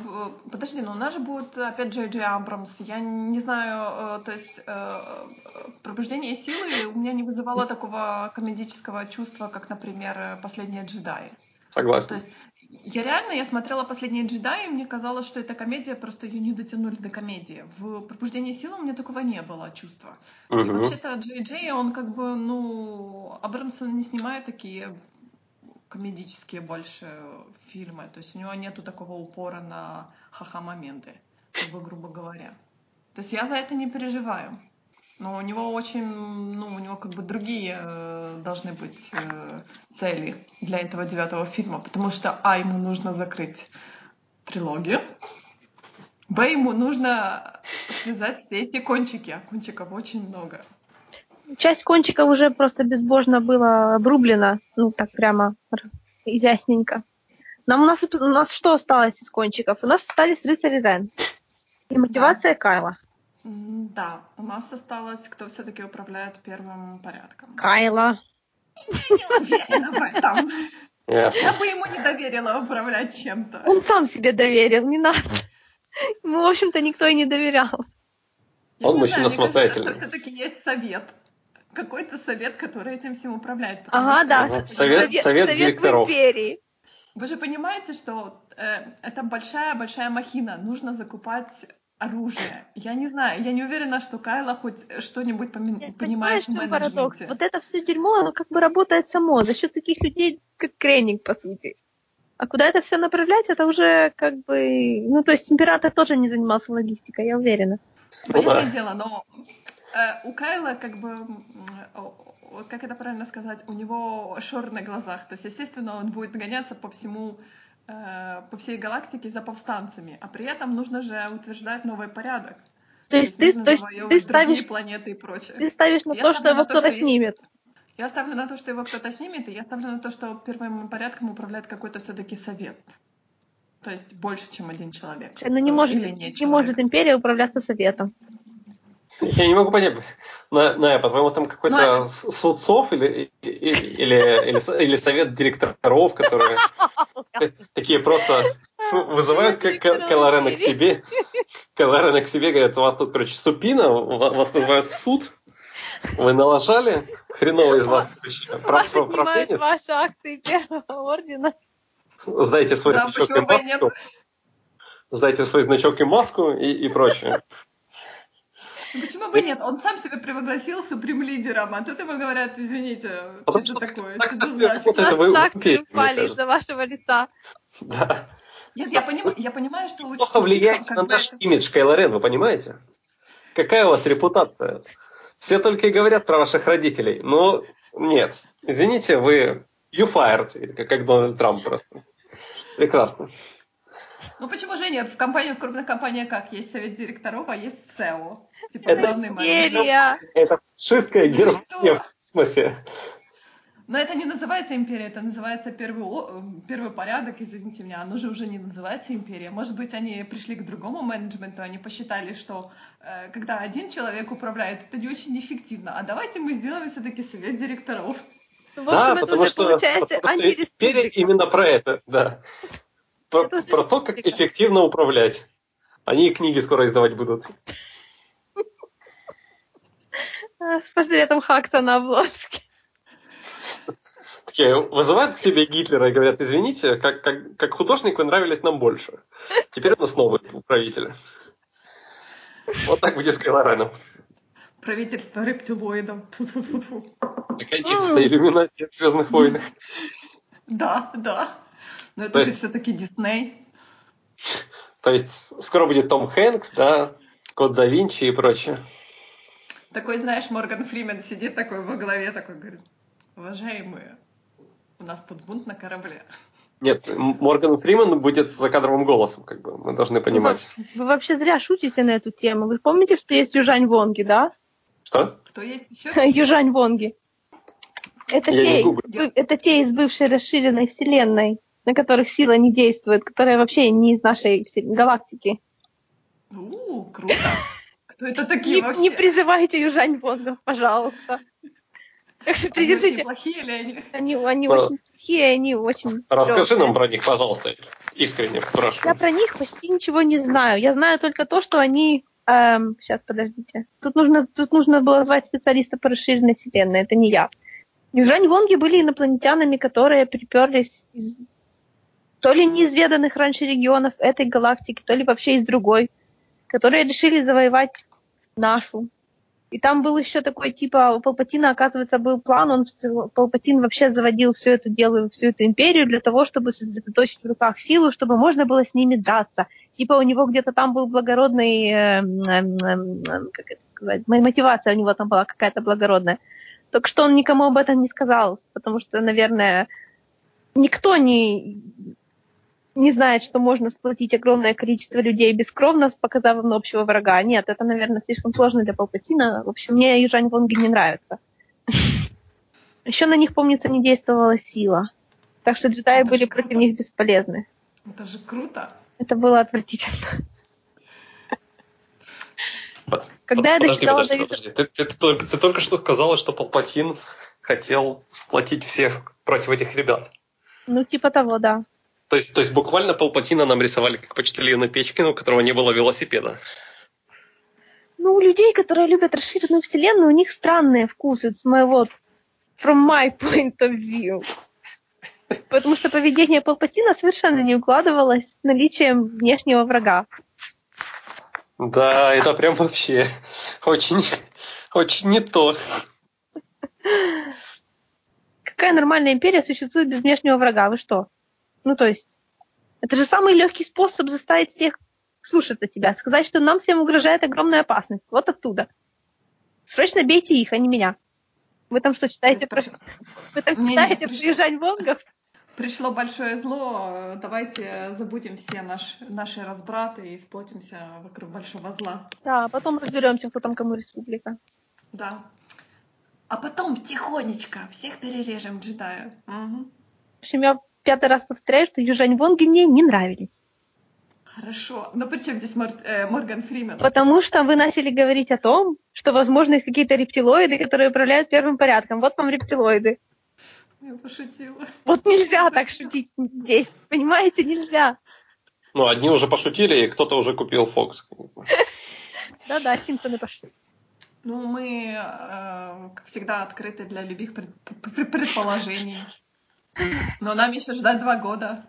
подожди, но у нас же будет опять Джей Джей Абрамс. Я не знаю, э, то есть э, пробуждение силы у меня не вызывало такого комедического чувства, как, например, последние джедаи. Согласен. То есть я реально, я смотрела «Последние джедаи», и мне казалось, что это комедия, просто ее не дотянули до комедии. В «Пробуждении силы» у меня такого не было чувства. Угу. И вообще-то Джей Джей, он как бы, ну, Абрамсон не снимает такие комедические больше фильмы. То есть у него нету такого упора на ха-ха-моменты, как бы грубо говоря. То есть я за это не переживаю. Но у него очень, ну, у него как бы другие э, должны быть э, цели для этого девятого фильма, потому что, а, ему нужно закрыть трилогию, б, ему нужно связать все эти кончики, а кончиков очень много. Часть кончиков уже просто безбожно была обрублена, ну, так прямо изясненько. Нам у нас, у нас что осталось из кончиков? У нас остались рыцари Рен. И мотивация да. Кайла. Да, у нас осталось, кто все-таки управляет первым порядком. Кайла. Я не уверена в этом. Я бы ему не доверила управлять чем-то. Он сам себе доверил, не надо. Ему, в общем-то, никто и не доверял. Он мужчина самостоятельный. все-таки есть совет. Какой-то совет, который этим всем управляет. Ага, да. Совет, совет, совет директоров. В империи. Вы же понимаете, что э, это большая-большая махина. Нужно закупать оружие. Я не знаю, я не уверена, что Кайла хоть что-нибудь поми- Нет, понимает в менеджменте. Парадокс? Вот это все дерьмо, оно как бы работает само за счет таких людей, как Кренинг, по сути. А куда это все направлять, это уже как бы... Ну, то есть император тоже не занимался логистикой, я уверена. Понятное ну, дело, но э, у Кайла как бы... Как это правильно сказать? У него шор на глазах. То есть, естественно, он будет гоняться по всему Э, по всей галактике за повстанцами, а при этом нужно же утверждать новый порядок. То есть, то есть ты, то есть ты ставишь планеты и прочее. Ты ставишь на я то, что его кто-то что снимет. Есть... Я ставлю на то, что его кто-то снимет, и я ставлю на то, что первым порядком управляет какой-то все-таки совет. То есть больше, чем один человек. Ну не может, Или не, не может империя управляться советом. Я не могу понять, на, на по-моему, там какой-то Но... судцов или, или, или, или совет директоров, которые такие просто вызывают Каларена к себе. Каларена к себе говорят, у вас тут, короче, супина, вас вызывают в суд, вы налажали, хреново из вас. Вас отнимают ваши акции первого ордена. Знаете свой да, значок и маску. Знаете свой значок и маску и, и прочее. Ну почему бы нет? Он сам себя превогласил суприм-лидером, а тут ему говорят, извините, что это такое, что это значит? Так упали из-за вашего лица. Да. Нет, я, поним, я понимаю, что... Плохо влияете на наш имидж, Кайло Рен, вы понимаете? Какая у вас репутация? Все только и говорят про ваших родителей. Но нет, извините, вы you fired, как Дональд Трамп просто. Прекрасно. Ну почему же нет? В компаниях, в крупных компаниях как? Есть совет директоров, а есть SEO. Типа это главный империя. Это фашистская германия в смысле. Но это не называется империя, это называется первый, первый порядок, извините меня, оно же уже не называется империя. Может быть, они пришли к другому менеджменту, они посчитали, что э, когда один человек управляет, это не очень эффективно, а давайте мы сделаем все-таки совет директоров. В общем, да, это потому уже что, получается антиреспублика. именно про это, да. Про, про то, как эффективно управлять. Они и книги скоро издавать будут. С портретом Хакта на обложке. Такие вызывают к себе Гитлера и говорят, извините, как, как, как художник вы нравились нам больше. Теперь у нас новый правитель. Вот так будет с Кайлораном. Правительство рептилоидов. Наконец-то иллюминация в Звездных войнах. Да, да. Но это же все-таки Дисней. То есть скоро будет Том Хэнкс, да, Код да Винчи и прочее. Такой, знаешь, Морган Фримен сидит такой во главе, такой говорит, уважаемые, у нас тут бунт на корабле. Нет, Морган Фриман будет за кадровым голосом, как бы, мы должны понимать. Вы, вы вообще зря шутите на эту тему. Вы помните, что есть Южань Вонги, да? Что? Кто есть еще? Южань Вонги. Это те, из, это те из бывшей расширенной вселенной, на которых сила не действует, которые вообще не из нашей галактики. У, круто. Кто это такие не, вообще? Не призывайте южань Бонгов, пожалуйста. Так что Они очень придержите. плохие ли они? Они, они Ну, очень плохие, они очень... Расскажи стрёмные. нам про них, пожалуйста, искренне прошу. Я про них почти ничего не знаю. Я знаю только то, что они... эм, сейчас, подождите. Тут нужно, тут нужно было звать специалиста по расширенной вселенной. Это не я. Южань Вонги были инопланетянами, которые приперлись из то ли неизведанных раньше регионов этой галактики, то ли вообще из другой, которые решили завоевать нашу. И там был еще такой, типа, у Палпатина, оказывается, был план, он, Палпатин вообще заводил всю эту дело, всю эту империю для того, чтобы сосредоточить в руках силу, чтобы можно было с ними драться. Типа у него где-то там был благородный, эм, эм, эм, как это сказать, мо- мотивация у него там была какая-то благородная. Только что он никому об этом не сказал, потому что, наверное, никто не, не знает, что можно сплотить огромное количество людей бескровно, показав им общего врага. Нет, это, наверное, слишком сложно для Палпатина. В общем, мне Южань Вонги не нравится. Еще на них, помнится, не действовала сила. Так что джедаи Это были против круто. них бесполезны. Это же круто. Это было отвратительно. Под- Когда я подожди, дочитала подожди, до подожди. Ты, ты- ты только, ты только что сказала, что Палпатин хотел сплотить всех против этих ребят. Ну, типа того, да. То есть, то есть буквально Палпатина нам рисовали как почтальона Печкина, у которого не было велосипеда. Ну, у людей, которые любят расширенную вселенную, у них странные вкусы с моего from my point of view. Потому что поведение Палпатина совершенно не укладывалось наличием внешнего врага. Да, это прям вообще очень, очень не то. Какая нормальная империя существует без внешнего врага? Вы что? Ну, то есть, это же самый легкий способ заставить всех слушаться тебя, сказать, что нам всем угрожает огромная опасность. Вот оттуда. Срочно бейте их, а не меня. Вы там что, читаете про... Пришло- Вы там читаете пришло- про Южань Вонгов? Пришло большое зло, давайте забудем все наш, наши разбраты и сплотимся вокруг большого зла. Да, а потом разберемся, кто там кому республика. Да. А потом тихонечко всех перережем джедая. Мгм. В общем, я пятый раз повторяю, что Южань Вонги мне не нравились. Хорошо. Но при чем здесь Мор- э, Морган Фримен? Потому что вы начали говорить о том, что, возможно, есть какие-то рептилоиды, которые управляют первым порядком. Вот вам рептилоиды. Я пошутила. Вот нельзя так шутить здесь. Понимаете, нельзя. Ну, одни уже пошутили, и кто-то уже купил Фокс. Да-да, Симпсоны пошли. Ну, мы, э, как всегда, открыты для любых пред- пр- предположений. Но нам еще ждать два года.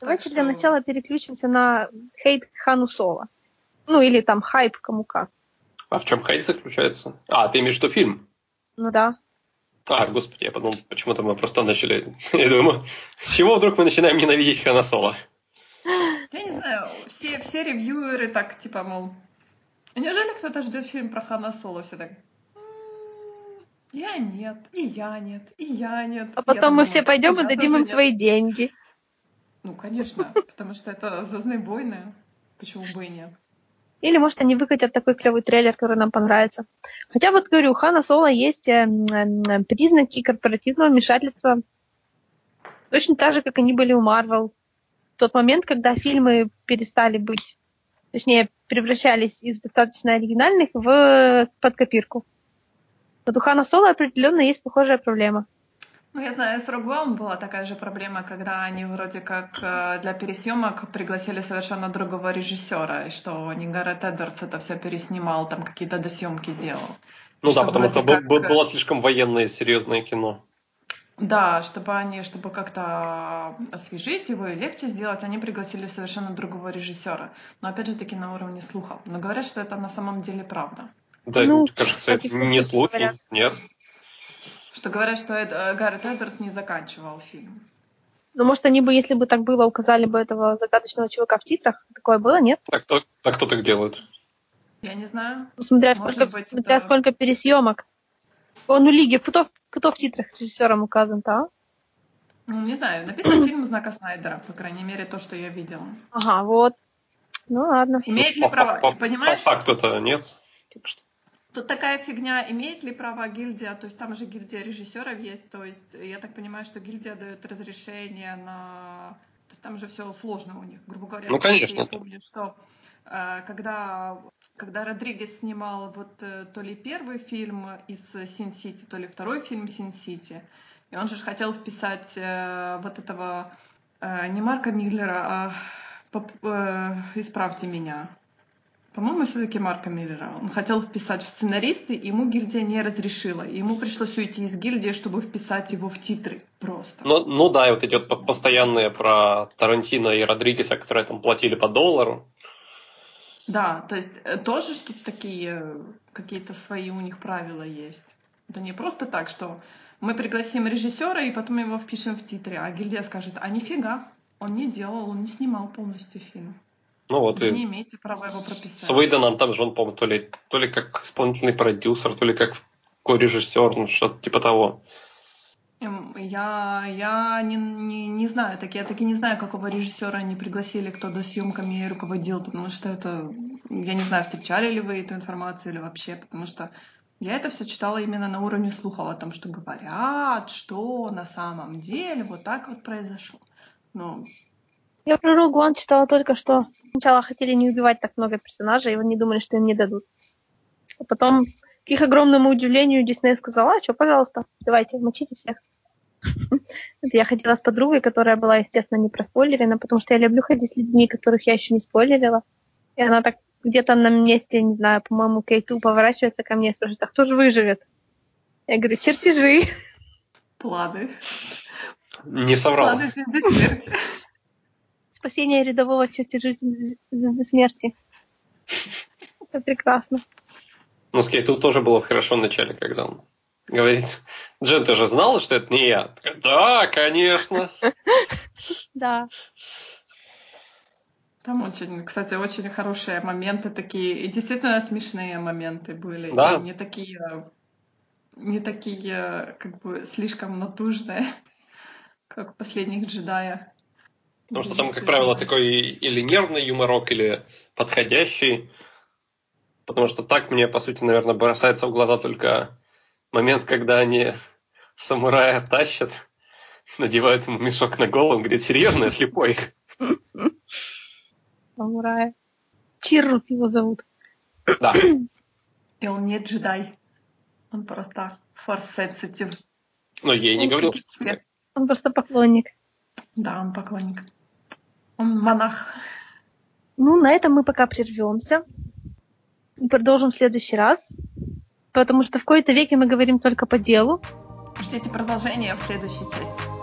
Давайте Так для что- начала переключимся на хейт Хану Соло. Ну, или там хайп кому как. А в чем хейт заключается? А, ты имеешь в виду фильм? Ну да. А, господи, я подумал, почему-то мы просто начали... Я думаю, с чего вдруг мы начинаем ненавидеть Хана Соло? Я не знаю, все, все ревьюеры так, типа, мол... Неужели кто-то ждет фильм про Хана Соло? Все так... «М, Я нет, и я нет, и я нет. А потом мы думаю, все пойдем и «Я дадим им нет». свои деньги. Ну, конечно, потому что это «Звездные войны». Почему бы и нет? Или, может, они выкатят такой клевый трейлер, который нам понравится. Хотя, вот говорю, у Хана Соло есть эм, эм, признаки корпоративного вмешательства. Точно так же, как они были у Марвел. В тот момент, когда фильмы перестали быть, точнее, превращались из достаточно оригинальных в под копирку. Вот у Хана Соло определенно есть похожая проблема. Ну, я знаю, с One была такая же проблема, когда они вроде как э, для пересъемок пригласили совершенно другого режиссера, и что не Гаррет Эдвардс это все переснимал, там какие-то досъемки делал. Ну Что да, потому что как, б- э, было слишком военное и серьезное кино. Да, чтобы они, чтобы как-то освежить его и легче сделать, они пригласили совершенно другого режиссера. Но опять же таки на уровне слухов. Но говорят, что это на самом деле правда. Да, Ну, кажется, это не слухи, говорят. нет. Что говорят, что Эд- э, Гаррет Эдвардс не заканчивал фильм. Ну, может, они бы, если бы так было, указали бы этого загадочного чувака в титрах. Такое было, нет? Так кто, так кто так делает? Я не знаю. Ну, Смотря, Может сколько, быть, смотря это- сколько пересъемок. Он у Лиги, кто, кто в титрах режиссером указан-то, а? Ну, не знаю. Написан фильм Знака Снайдера, по крайней мере, то, что я видела. Ага, вот. Ну ладно. Имеет ли По- право? по- Понимаешь? По факту-то нет. Так что- Тут такая фигня, имеет ли право гильдия, то есть там же гильдия режиссеров есть, то есть я так понимаю, что гильдия дает разрешение на... То есть там же все сложно у них, грубо говоря. Ну, конечно. Я помню, что э, когда когда Родригес снимал вот э, то ли первый фильм из Син-Сити, то ли второй фильм Син-Сити, и он же хотел вписать э, вот этого э, не Марка Миллера, а поп, э, исправьте меня. По-моему, все-таки Марка Миллера. Он хотел вписать в сценаристы, ему гильдия не разрешила. Ему пришлось уйти из гильдии, чтобы вписать его в титры просто. Ну, ну да, и вот идет постоянные про Тарантино и Родригеса, которые там платили по доллару. Да, то есть э, тоже что такие э, какие-то свои у них правила есть. Это не просто так, что мы пригласим режиссера и потом его впишем в титры, а гильдия скажет, а нифига, он не делал, он не снимал полностью фильм. Ну вот Вы и не имеете права его прописать. с Уэйденом там же он, по-моему, то ли, то ли как исполнительный продюсер, то ли как ко-режиссер, ну что-то типа того. Эм, Я, я не, не, не знаю, так я таки не знаю, какого режиссера они пригласили, кто до съемками руководил, потому что это, я не знаю, встречали ли вы эту информацию или вообще, потому что я это все читала именно на уровне слухов о том, что говорят, что на самом деле вот так вот произошло. Ну, Я про Rogue One читала только, что сначала хотели не убивать так много персонажей, и они думали, что им не дадут. А потом, к их огромному удивлению, Дисней сказал, а что, пожалуйста, давайте, мочите всех. Это я ходила с подругой, которая была, естественно, не проспойлерена, потому что я люблю ходить с людьми, которых я еще не спойлерила. И она так где-то на месте, не знаю, по-моему, Кейту поворачивается ко мне и спрашивает, а кто же выживет? Я говорю, чертежи. планы. Не соврал. Планы звезды смерти. Спасение рядового звезды звезды смерти. Это прекрасно. Ну, с Кейту тоже было хорошо в начале, когда он говорит, Джен, ты же знала, что это не я? Да, конечно. Да. Там очень, кстати, очень хорошие моменты такие, и действительно смешные моменты были. Да. И не такие, не такие, как бы, слишком натужные, как в последних джедаях. Потому что там, как правило, такой или нервный юморок, или подходящий. Потому что так мне, по сути, наверное, бросается в глаза только момент, когда они самурая тащат, надевают ему мешок на голову, он говорит, серьезно, я слепой. Самурая. Чиррут его зовут. Да. И он не джедай. Он просто sensitive. Но ей не говорил, все. Он просто поклонник. Да, он поклонник. Он монах. Ну, на этом мы пока прервемся. И продолжим в следующий раз. Потому что в кои-то веке мы говорим только по делу. Ждите продолжения в следующей части.